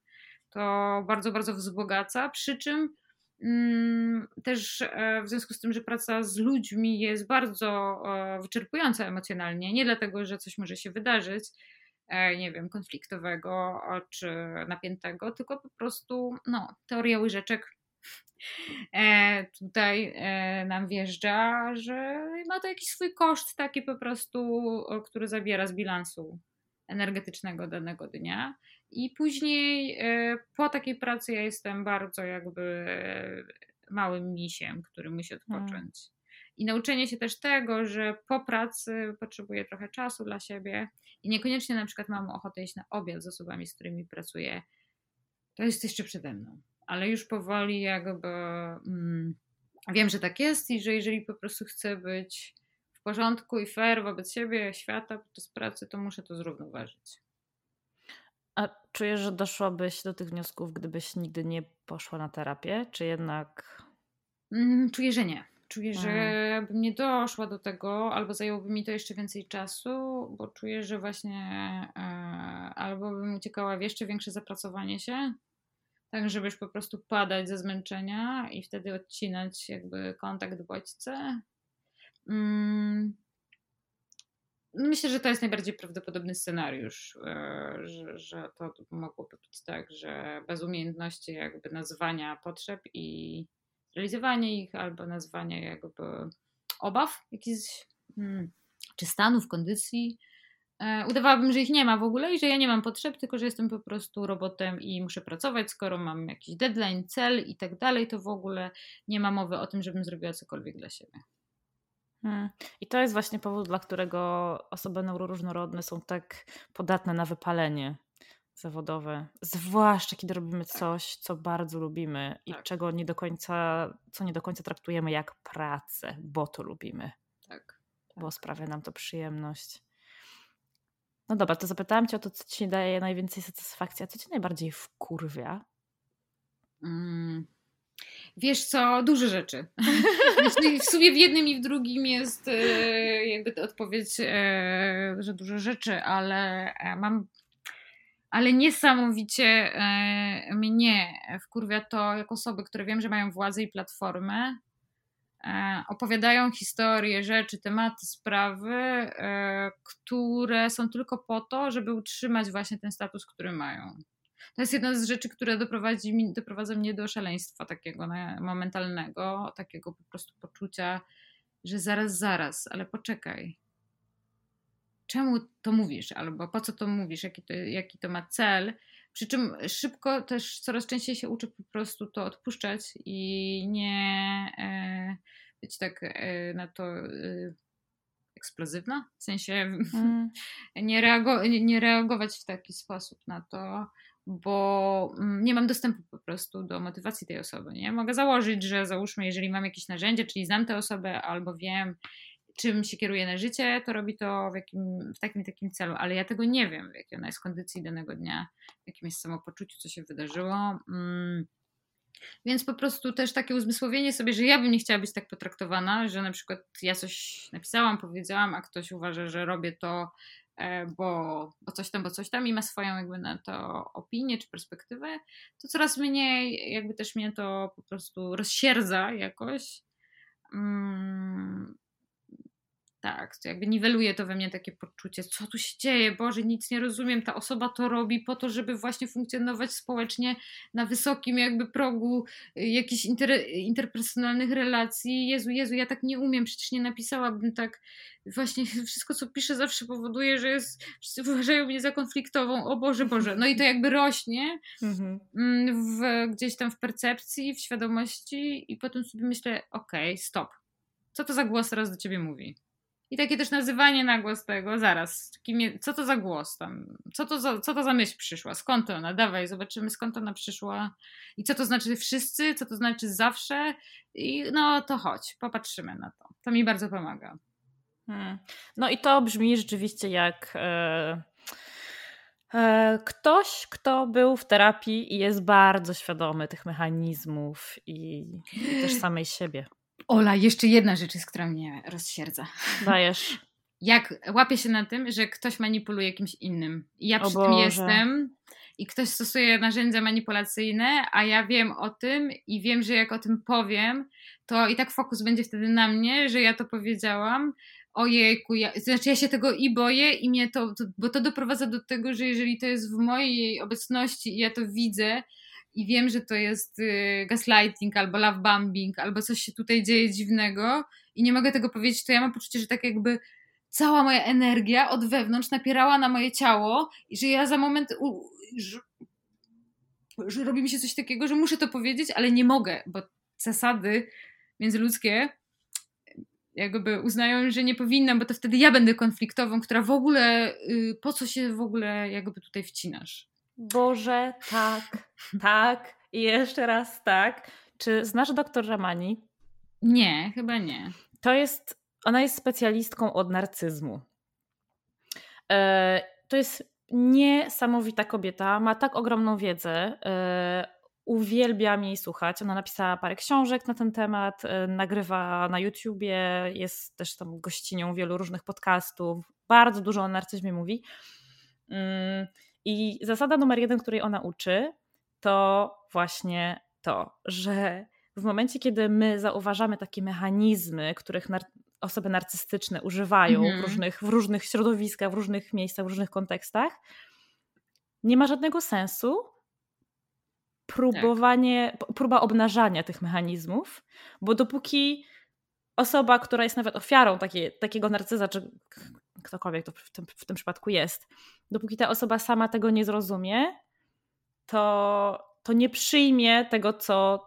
to bardzo, bardzo wzbogaca. Przy czym mm, też e, w związku z tym, że praca z ludźmi jest bardzo e, wyczerpująca emocjonalnie, nie dlatego, że coś może się wydarzyć, e, nie wiem, konfliktowego czy napiętego, tylko po prostu no, teoria łyżeczek tutaj nam wjeżdża, że ma to jakiś swój koszt taki po prostu, który zabiera z bilansu energetycznego danego dnia. I później e, po takiej pracy ja jestem bardzo jakby małym misiem, który musi odpocząć. Hmm. I nauczenie się też tego, że po pracy potrzebuję trochę czasu dla siebie i niekoniecznie na przykład mam ochotę iść na obiad z osobami, z którymi pracuję. To jest jeszcze przede mną. Ale już powoli jakby mm, wiem, że tak jest i że jeżeli po prostu chcę być w porządku i fair wobec siebie, świata podczas pracy, to muszę to zrównoważyć. A czujesz, że doszłabyś do tych wniosków, gdybyś nigdy nie poszła na terapię, czy jednak. Mm, czuję, że nie. Czuję, że mhm. bym nie doszła do tego, albo zajęłoby mi to jeszcze więcej czasu, bo czuję, że właśnie e, albo bym uciekała w jeszcze większe zapracowanie się, tak żebyś po prostu padać ze zmęczenia i wtedy odcinać jakby kontakt bodźce. Mm, myślę, że to jest najbardziej prawdopodobny scenariusz, e, że, że to mogłoby być tak, że bez umiejętności jakby nazwania potrzeb i realizowania ich, albo nazwania jakby obaw jakichś, hmm, czy stanów, kondycji, e, udawałabym, że ich nie ma w ogóle i że ja nie mam potrzeb, tylko że jestem po prostu robotem i muszę pracować, skoro mam jakiś deadline, cel i tak dalej, to w ogóle nie ma mowy o tym, żebym zrobiła cokolwiek dla siebie. Hmm. I to jest właśnie powód, dla którego osoby neuroróżnorodne są tak podatne na wypalenie zawodowe. Zwłaszcza kiedy robimy coś, co bardzo lubimy i tak. czego nie do końca, co nie do końca traktujemy jak pracę, bo to lubimy. Tak. Bo tak. sprawia nam to przyjemność. No dobra, to zapytałam cię o to, co ci daje najwięcej satysfakcji, a co ci najbardziej wkurwia? Mm, Wiesz co, duże rzeczy. w sumie w jednym i w drugim jest e, jakby odpowiedź, e, że dużo rzeczy, ale e, mam ale niesamowicie mnie wkurwia to, jak osoby, które wiem, że mają władzę i platformę, opowiadają historie, rzeczy, tematy, sprawy, które są tylko po to, żeby utrzymać właśnie ten status, który mają. To jest jedna z rzeczy, która doprowadzi, doprowadza mnie do szaleństwa takiego momentalnego, takiego po prostu poczucia, że zaraz, zaraz, ale poczekaj. Czemu to mówisz? Albo po co to mówisz? Jaki to, jaki to ma cel? Przy czym szybko też coraz częściej się uczę po prostu to odpuszczać i nie e, być tak e, na to e, eksplozywna. W sensie mm. nie, reago- nie reagować w taki sposób na to bo mm, nie mam dostępu po prostu do motywacji tej osoby. Nie? Mogę założyć, że załóżmy, jeżeli mam jakieś narzędzie, czyli znam tę osobę albo wiem, czym się kieruje na życie, to robi to w, jakim, w takim takim celu, ale ja tego nie wiem, w jakiej ona jest kondycji danego dnia, w jakim jest samopoczuciu, co się wydarzyło. Mm. Więc po prostu też takie uzmysłowienie sobie, że ja bym nie chciała być tak potraktowana, że na przykład ja coś napisałam, powiedziałam, a ktoś uważa, że robię to bo, bo coś tam, bo coś tam i ma swoją jakby na to opinię czy perspektywę, to coraz mniej jakby też mnie to po prostu rozsierdza jakoś. Mm, tak, to jakby niweluje to we mnie takie poczucie, co tu się dzieje, Boże, nic nie rozumiem, ta osoba to robi po to, żeby właśnie funkcjonować społecznie na wysokim jakby progu y, jakichś inter, interpersonalnych relacji. Jezu, Jezu, ja tak nie umiem, przecież nie napisałabym tak. Właśnie wszystko, co piszę zawsze powoduje, że jest, wszyscy uważają mnie za konfliktową, o Boże, Boże. No i to jakby rośnie mhm. mm, w, gdzieś tam w percepcji, w świadomości i potem sobie myślę, okej, okay, stop. Co to za głos teraz do ciebie mówi? I takie też nazywanie na głos tego, zaraz, kim co to za głos tam, co to za, co to za myśl przyszła, skąd ona, dawaj, zobaczymy skąd ona przyszła i co to znaczy wszyscy, co to znaczy zawsze i no to chodź, popatrzymy na to. To mi bardzo pomaga. Hmm. No i to brzmi rzeczywiście jak e, e, ktoś, kto był w terapii i jest bardzo świadomy tych mechanizmów i, i też samej siebie. Ola, jeszcze jedna rzecz jest, która mnie rozsierdza. Dajesz. Jak łapię się na tym, że ktoś manipuluje kimś innym. I ja przy tym jestem i ktoś stosuje narzędzia manipulacyjne, a ja wiem o tym i wiem, że jak o tym powiem, to i tak fokus będzie wtedy na mnie, że ja to powiedziałam. Ojejku, ja, znaczy ja się tego i boję i mnie to, to, bo to doprowadza do tego, że jeżeli to jest w mojej obecności i ja to widzę, i wiem, że to jest y, gaslighting albo love bombing, albo coś się tutaj dzieje dziwnego i nie mogę tego powiedzieć, to ja mam poczucie, że tak jakby cała moja energia od wewnątrz napierała na moje ciało i że ja za moment u, że, że robi mi się coś takiego, że muszę to powiedzieć, ale nie mogę, bo zasady międzyludzkie jakby uznają, że nie powinnam, bo to wtedy ja będę konfliktową, która w ogóle, y, po co się w ogóle jakby tutaj wcinasz? Boże, tak, tak i jeszcze raz tak. Czy znasz doktor Ramani? Nie, chyba nie. To jest, ona jest specjalistką od narcyzmu. E, to jest niesamowita kobieta, ma tak ogromną wiedzę. E, uwielbiam jej słuchać. Ona napisała parę książek na ten temat, e, nagrywa na YouTubie, jest też tam gościnią wielu różnych podcastów. Bardzo dużo o narcyzmie mówi. Mm, i zasada numer jeden, której ona uczy, to właśnie to, że w momencie, kiedy my zauważamy takie mechanizmy, których osoby narcystyczne używają Mhm. w, różnych, w różnych środowiskach, w różnych miejscach, w różnych kontekstach, nie ma żadnego sensu próbowanie, p- próba obnażania tych mechanizmów, bo dopóki osoba, która jest nawet ofiarą takie, takiego narcyza, czy ktokolwiek to w tym, w tym przypadku jest, dopóki ta osoba sama tego nie zrozumie, to, to nie przyjmie tego, co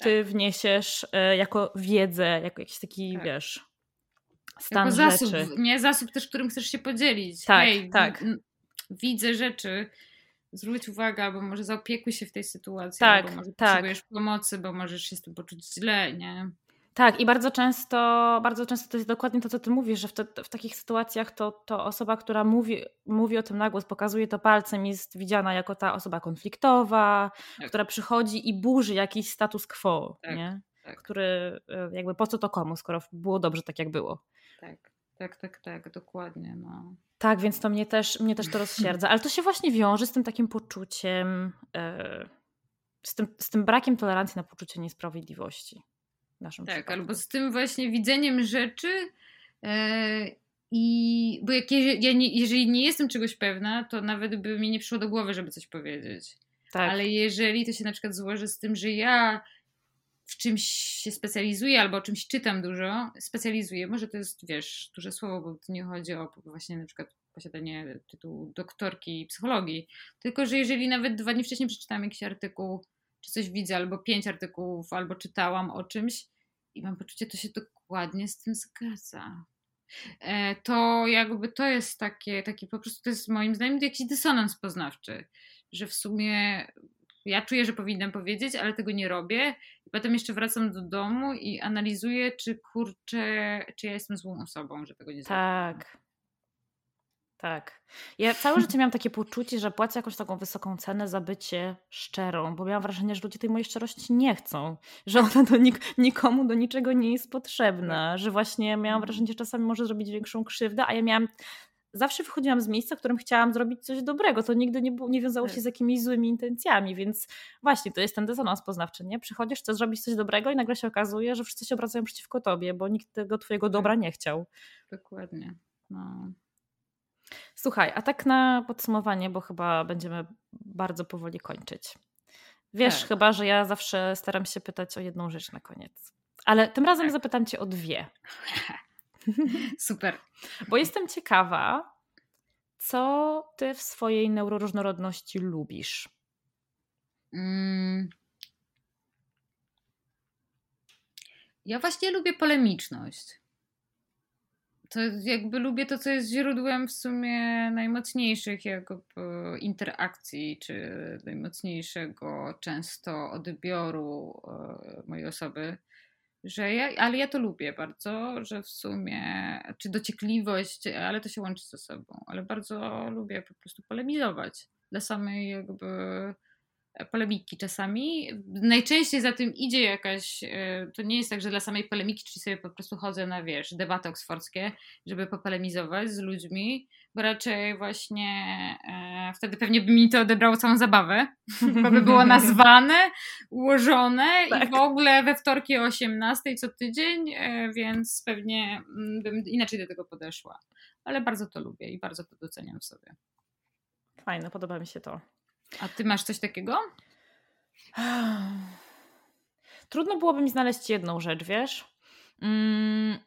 ty wniesiesz e, jako wiedzę, jako jakiś taki, Tak. wiesz, stan Jako zasób, rzeczy. nie zasób też, którym chcesz się podzielić. Tak, Hej, tak. widzę rzeczy, zwróć uwagę, albo może zaopiekuj się w tej sytuacji, Tak, albo może tak. potrzebujesz pomocy, bo możesz się z tym poczuć źle, nie? Tak, i bardzo często, bardzo często to jest dokładnie to, co ty mówisz, że w, te, w takich sytuacjach to, to osoba, która mówi, mówi o tym na głos, pokazuje to palcem, jest widziana jako ta osoba konfliktowa, Tak. która przychodzi i burzy jakiś status quo, Tak, nie? tak. który e, jakby po co to komu, skoro było dobrze tak, jak było. Tak, tak, tak, tak, dokładnie, no. Tak, więc to mnie też, mnie też to rozsierdza, ale to się właśnie wiąże z tym takim poczuciem, e, z, tym, z tym brakiem tolerancji na poczucie niesprawiedliwości. Naszym Tak, przypadku. albo z tym właśnie widzeniem rzeczy e, i bo jak je, ja nie, jeżeli nie jestem czegoś pewna, to nawet by mi nie przyszło do głowy, żeby coś powiedzieć. tak. Ale jeżeli to się na przykład złoży z tym, że ja w czymś się specjalizuję albo o czymś czytam dużo, specjalizuję, może to jest, wiesz, duże słowo, bo tu nie chodzi o właśnie na przykład posiadanie tytułu doktorki psychologii, tylko że jeżeli nawet dwa dni wcześniej przeczytałam jakiś artykuł, czy coś widzę, albo pięć artykułów, albo czytałam o czymś i mam poczucie, to się dokładnie z tym zgadza. E, To jakby to jest takie, taki po prostu to jest moim zdaniem jakiś dysonans poznawczy, że w sumie ja czuję, że powinnam powiedzieć, ale tego nie robię. I potem jeszcze wracam do domu i analizuję, czy kurczę, czy ja jestem złą osobą, że tego nie zrobiłam. Tak. Tak. Ja całe życie miałam takie poczucie, że płacę jakąś taką wysoką cenę za bycie szczerą, bo miałam wrażenie, że ludzie tej mojej szczerości nie chcą, że ona do nik- nikomu do niczego nie jest potrzebna, że właśnie miałam wrażenie, że czasami może zrobić większą krzywdę, a ja miałam zawsze wychodziłam z miejsca, w którym chciałam zrobić coś dobrego. To nigdy nie, było, nie wiązało się Tak. z jakimiś złymi intencjami, więc właśnie to jest ten dysonans poznawczy, nie? Przychodzisz, chcesz zrobić coś dobrego i nagle się okazuje, że wszyscy się obracają przeciwko tobie, bo nikt tego twojego dobra nie chciał. Dokładnie. No. Słuchaj, a tak na podsumowanie, bo chyba będziemy bardzo powoli kończyć. Wiesz Tak. chyba, że ja zawsze staram się pytać o jedną rzecz na koniec. Ale tym razem Tak. zapytam cię o dwie. Super. Bo jestem ciekawa, co ty w swojej neuroróżnorodności lubisz. Mm. Ja właśnie lubię polemiczność. To jakby lubię to, co jest źródłem w sumie najmocniejszych jakby interakcji, czy najmocniejszego często odbioru e, mojej osoby. Że ja, ale ja to lubię bardzo, że w sumie, czy dociekliwość, ale to się łączy ze sobą, ale bardzo lubię po prostu polemizować dla samej jakby polemiki czasami. Najczęściej za tym idzie jakaś, e, to nie jest tak, że dla samej polemiki, czyli sobie po prostu chodzę na, wiesz, debaty oksfordzkie, żeby popolemizować z ludźmi, bo raczej właśnie e, wtedy pewnie by mi to odebrało całą zabawę, bo by było nazwane, ułożone Tak. i w ogóle we wtorki o 18 co tydzień, e, więc pewnie mm, bym inaczej do tego podeszła. Ale bardzo to lubię i bardzo to doceniam w sobie. Fajne, podoba mi się to. A ty masz coś takiego? Trudno byłoby mi znaleźć jedną rzecz, wiesz? Mm,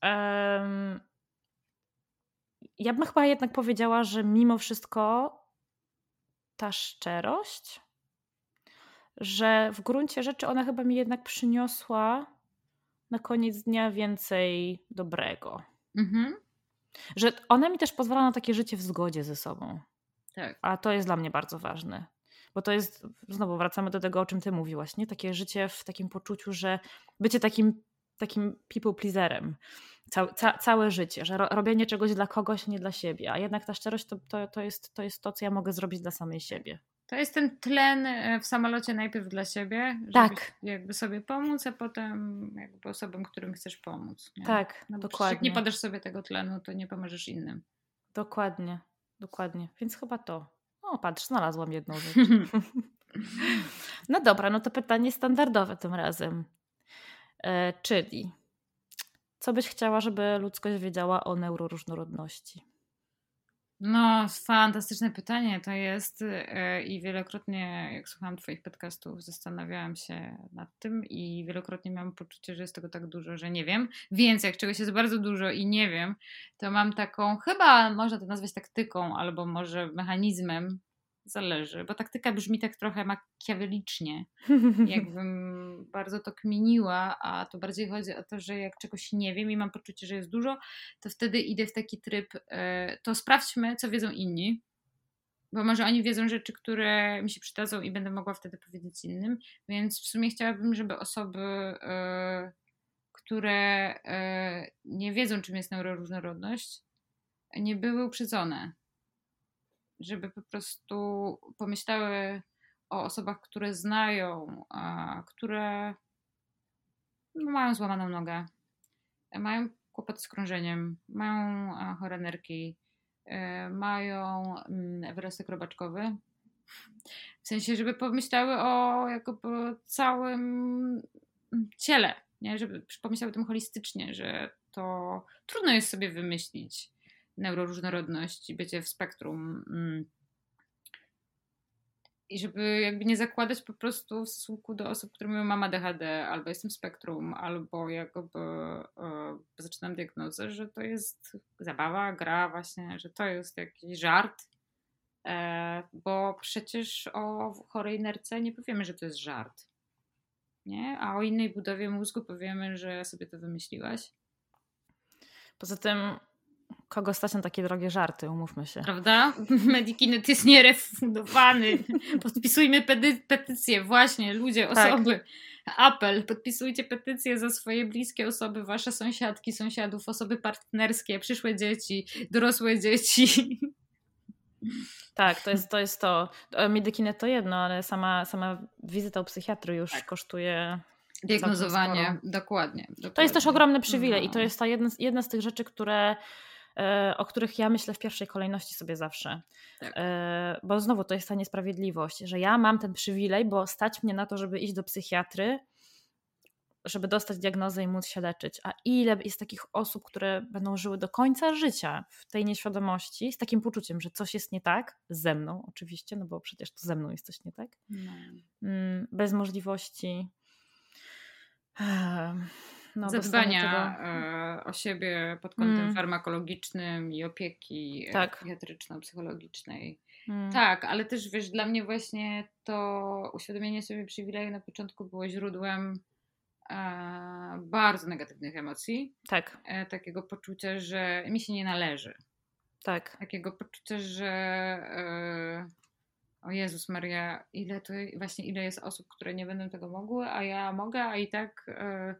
em, ja bym chyba jednak powiedziała, że mimo wszystko ta szczerość, że w gruncie rzeczy ona chyba mi jednak przyniosła na koniec dnia więcej dobrego. Mhm. Że ona mi też pozwala na takie życie w zgodzie ze sobą. Tak. A to jest dla mnie bardzo ważne. Bo to jest, znowu wracamy do tego, o czym ty mówiłaś, nie? Takie życie w takim poczuciu, że bycie takim, takim people pleaserem całe, ca, całe życie, że ro, robienie czegoś dla kogoś, nie dla siebie. A jednak ta szczerość to, to, to, jest, to jest to, co ja mogę zrobić dla samej siebie. To jest ten tlen e, w samolocie najpierw dla siebie, żeby Tak. jakby sobie pomóc, a potem jakby osobom, którym chcesz pomóc. Nie? Tak, No dokładnie. Jak nie podasz sobie tego tlenu, to nie pomożesz innym. Dokładnie, dokładnie. Więc chyba to. O, patrz, znalazłam jedną rzecz. No dobra, no to pytanie standardowe tym razem. E, czyli Co byś chciała, żeby ludzkość wiedziała o neuroróżnorodności? No, fantastyczne pytanie to jest e, i wielokrotnie, jak słuchałam Twoich podcastów, zastanawiałam się nad tym i wielokrotnie miałam poczucie, że jest tego tak dużo, że nie wiem. Więc jak czegoś jest bardzo dużo i nie wiem, to mam taką, chyba można to nazwać taktyką albo może mechanizmem, zależy, bo taktyka brzmi tak trochę makiawelicznie, jakbym bardzo to kminiła, a to bardziej chodzi o to, że jak czegoś nie wiem i mam poczucie, że jest dużo, to wtedy idę w taki tryb, e, to sprawdźmy, co wiedzą inni, bo może oni wiedzą rzeczy, które mi się przydadzą i będę mogła wtedy powiedzieć innym, więc w sumie chciałabym, żeby osoby, e, które e, nie wiedzą, czym jest neuroróżnorodność, nie były uprzedzone żeby po prostu pomyślały o osobach, które znają, które no, mają złamaną nogę, mają kłopot z krążeniem, mają chore nerki, e, mają mm, wyrostek robaczkowy. W sensie, żeby pomyślały o jakby całym ciele, nie? żeby pomyślały o tym holistycznie, że to trudno jest sobie wymyślić neuroróżnorodność i bycie w spektrum. Mm. I żeby jakby nie zakładać po prostu w stosunku do osób, które mówią mam ADHD, albo jestem w spektrum, albo jakby e, zaczynam diagnozę, że to jest zabawa, gra właśnie, że to jest jakiś żart, e, bo przecież o chorej nerce nie powiemy, że to jest żart. Nie? A o innej budowie mózgu powiemy, że sobie to wymyśliłaś. Poza tym kogo stać na takie drogie żarty, umówmy się. Prawda? Medikinet jest nierefundowany. Podpisujmy pety petycję, właśnie, ludzie, tak. osoby. Apel, podpisujcie petycję za swoje bliskie osoby, wasze sąsiadki, sąsiadów, osoby partnerskie, przyszłe dzieci, dorosłe dzieci. Tak, to jest to. Jest to. E, Medikinet to jedno, ale sama, sama wizyta u psychiatry już tak. kosztuje Diagnozowanie, dokładnie, dokładnie, To jest też ogromny przywilej no. i to jest ta jedna, jedna z tych rzeczy, które o których ja myślę w pierwszej kolejności sobie zawsze. Tak. E, bo znowu to jest ta niesprawiedliwość, że ja mam ten przywilej, bo stać mnie na to, żeby iść do psychiatry, żeby dostać diagnozę i móc się leczyć. A ile jest takich osób, które będą żyły do końca życia w tej nieświadomości, z takim poczuciem, że coś jest nie tak, ze mną oczywiście, no bo przecież to ze mną jest coś nie tak, no. Mm, bez możliwości no, zadbania tego... E, o siebie pod kątem mm. farmakologicznym i opieki tak. psychologicznej Mm. Tak, ale też wiesz, dla mnie właśnie to uświadomienie sobie przywileju na początku było źródłem e, bardzo negatywnych emocji. Tak. E, takiego poczucia, że mi się nie należy. Tak. Takiego poczucia, że e, o Jezus Maria, ile to właśnie ile jest osób, które nie będą tego mogły, a ja mogę, a i tak E,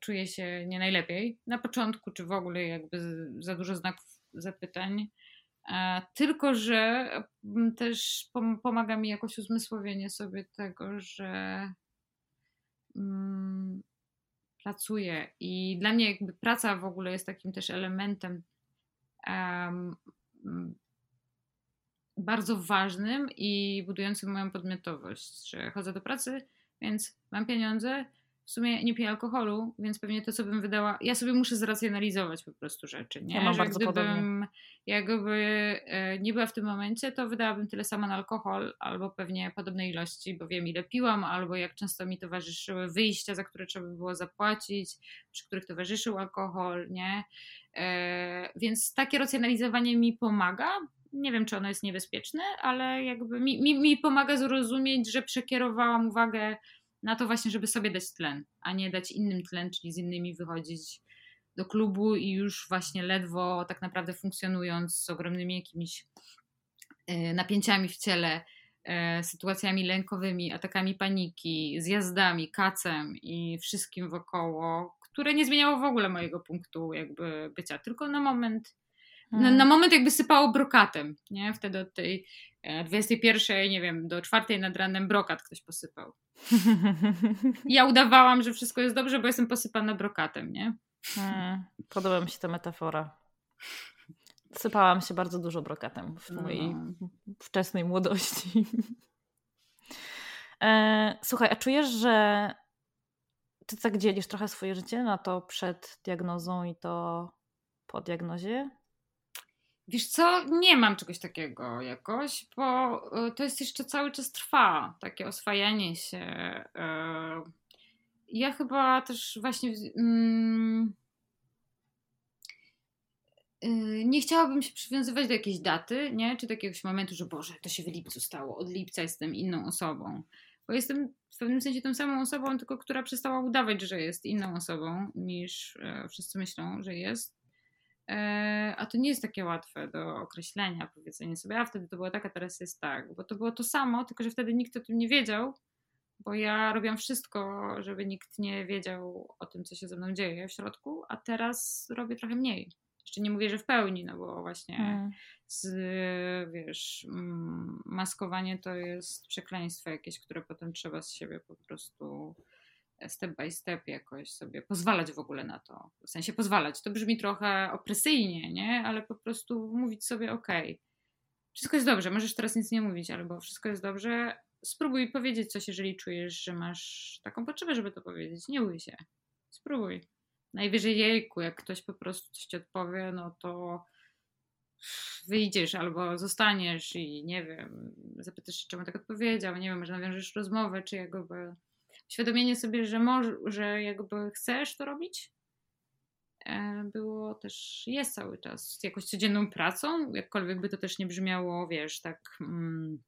czuję się nie najlepiej. Na początku, czy w ogóle jakby za dużo znaków zapytań. E, tylko, że mm, też pomaga mi jakoś uzmysłowienie sobie tego, że mm, pracuję i dla mnie jakby praca w ogóle jest takim też elementem um, bardzo ważnym i budującym moją podmiotowość, że chodzę do pracy, więc mam pieniądze, w sumie nie piję alkoholu, więc pewnie to, co bym wydała, ja sobie muszę zracjonalizować po prostu rzeczy, nie? Ja mam bardzo gdybym podobnie. jakby e, nie była w tym momencie, to wydałabym tyle samo na alkohol, albo pewnie podobnej ilości, bo wiem ile piłam, albo jak często mi towarzyszyły wyjścia, za które trzeba by było zapłacić, przy których towarzyszył alkohol, nie? E, więc takie racjonalizowanie mi pomaga, nie wiem, czy ono jest niebezpieczne, ale jakby mi, mi, mi pomaga zrozumieć, że przekierowałam uwagę na to właśnie, żeby sobie dać tlen, a nie dać innym tlen, czyli z innymi wychodzić do klubu i już właśnie ledwo tak naprawdę funkcjonując z ogromnymi jakimiś e, napięciami w ciele, e, sytuacjami lękowymi, atakami paniki, zjazdami, kacem i wszystkim wokoło, które nie zmieniało w ogóle mojego punktu jakby bycia, tylko na moment na, hmm. na, moment jakby sypało brokatem, nie? Wtedy od tej 21, e, nie wiem, do 4 nad ranem brokat ktoś posypał. Ja udawałam, że wszystko jest dobrze, bo jestem posypana brokatem, nie? Hmm, podoba mi się ta metafora. Sypałam się bardzo dużo brokatem w mojej no. wczesnej młodości. E, słuchaj, a czujesz, że ty tak dzielisz trochę swoje życie na to przed diagnozą i to po diagnozie? Wiesz co, nie mam czegoś takiego jakoś, bo e, to jest jeszcze cały czas trwa, takie oswajanie się. E, ja chyba też właśnie mm, e, nie chciałabym się przywiązywać do jakiejś daty, nie? czy do jakiegoś momentu, że Boże, to się w lipcu stało, od lipca jestem inną osobą. Bo jestem w pewnym sensie tą samą osobą, tylko która przestała udawać, że jest inną osobą niż wszyscy myślą, że jest. E, a to nie jest takie łatwe do określenia, powiedzenie sobie, a wtedy to było tak, a teraz jest tak, bo to było to samo, tylko że wtedy nikt o tym nie wiedział, bo ja robiłam wszystko, żeby nikt nie wiedział o tym, co się ze mną dzieje w środku, a teraz robię trochę mniej. Jeszcze nie mówię, że w pełni, no bo właśnie hmm. z, wiesz, mm, maskowanie to jest przekleństwo jakieś, które potem trzeba z siebie po prostu step by step jakoś sobie pozwalać w ogóle na to. W sensie pozwalać. To brzmi trochę opresyjnie, nie? Ale po prostu mówić sobie, ok, wszystko jest dobrze, możesz teraz nic nie mówić, albo wszystko jest dobrze, spróbuj powiedzieć coś, jeżeli czujesz, że masz taką potrzebę, żeby to powiedzieć. Nie bój się. Spróbuj. Najwyżej jejku, jak ktoś po prostu coś ci odpowie, no to wyjdziesz albo zostaniesz i nie wiem, zapytasz się, czemu tak odpowiedział, nie wiem, może nawiążesz rozmowę, czy jakby Świadomienie sobie, że, może, że jakby chcesz to robić, e, było też, jest cały czas jakąś codzienną pracą, jakkolwiek by to też nie brzmiało, wiesz, tak. Mm,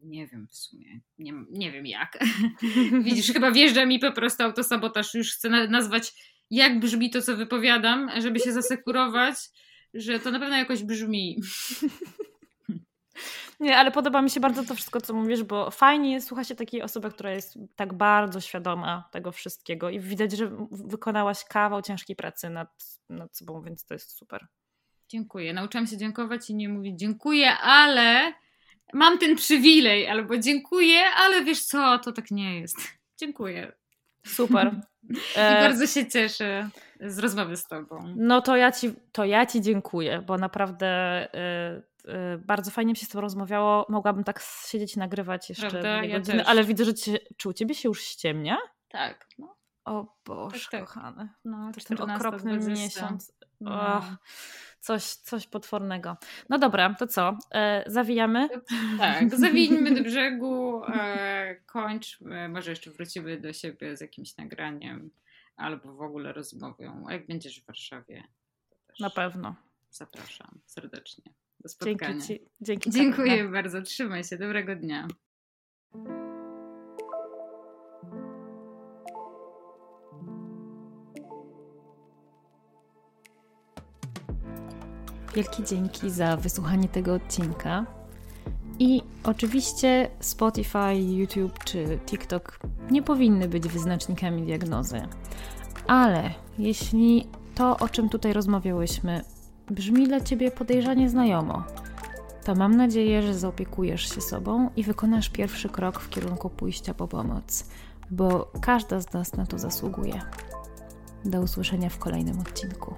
nie wiem w sumie, nie, nie wiem jak. Widzisz, chyba wjeżdża mi po prostu autosabotaż, już chcę nazwać, jak brzmi to, co wypowiadam, żeby się zasekurować, że to na pewno jakoś brzmi. Nie, ale podoba mi się bardzo to wszystko, co mówisz, bo fajnie jest słuchać się takiej osoby, która jest tak bardzo świadoma tego wszystkiego i widać, że wykonałaś kawał ciężkiej pracy nad, nad sobą, więc to jest super. Dziękuję. Nauczyłam się dziękować i nie mówić dziękuję, ale mam ten przywilej, albo dziękuję, ale wiesz co, to tak nie jest. Dziękuję. Super. I e... bardzo się cieszę z rozmowy z Tobą. No to ja Ci, to ja ci dziękuję, bo naprawdę y, bardzo fajnie mi się z Tobą rozmawiało. Mogłabym tak siedzieć i nagrywać jeszcze Prawda? Ja godziny, też. ale widzę, że ci, czy u Ciebie się już ściemnia? Tak. No. O Boże, tak, tak. kochany. No, to ten okropny miesiąc. No. Coś, coś potwornego. No dobra, to co? E, zawijamy? Tak, zawijmy do brzegu, e, kończmy. Może jeszcze wrócimy do siebie z jakimś nagraniem albo w ogóle rozmową. A jak będziesz w Warszawie, Na pewno. Zapraszam serdecznie do spotkania. Dzięki ci, dzięki Dziękuję bardzo. Trzymaj się. Dobrego dnia. Wielkie dzięki za wysłuchanie tego odcinka. I oczywiście Spotify, YouTube czy TikTok nie powinny być wyznacznikami diagnozy. Ale jeśli to, o czym tutaj rozmawiałyśmy, brzmi dla ciebie podejrzanie znajomo, to mam nadzieję, że zaopiekujesz się sobą i wykonasz pierwszy krok w kierunku pójścia po pomoc, bo każda z nas na to zasługuje. Do usłyszenia w kolejnym odcinku.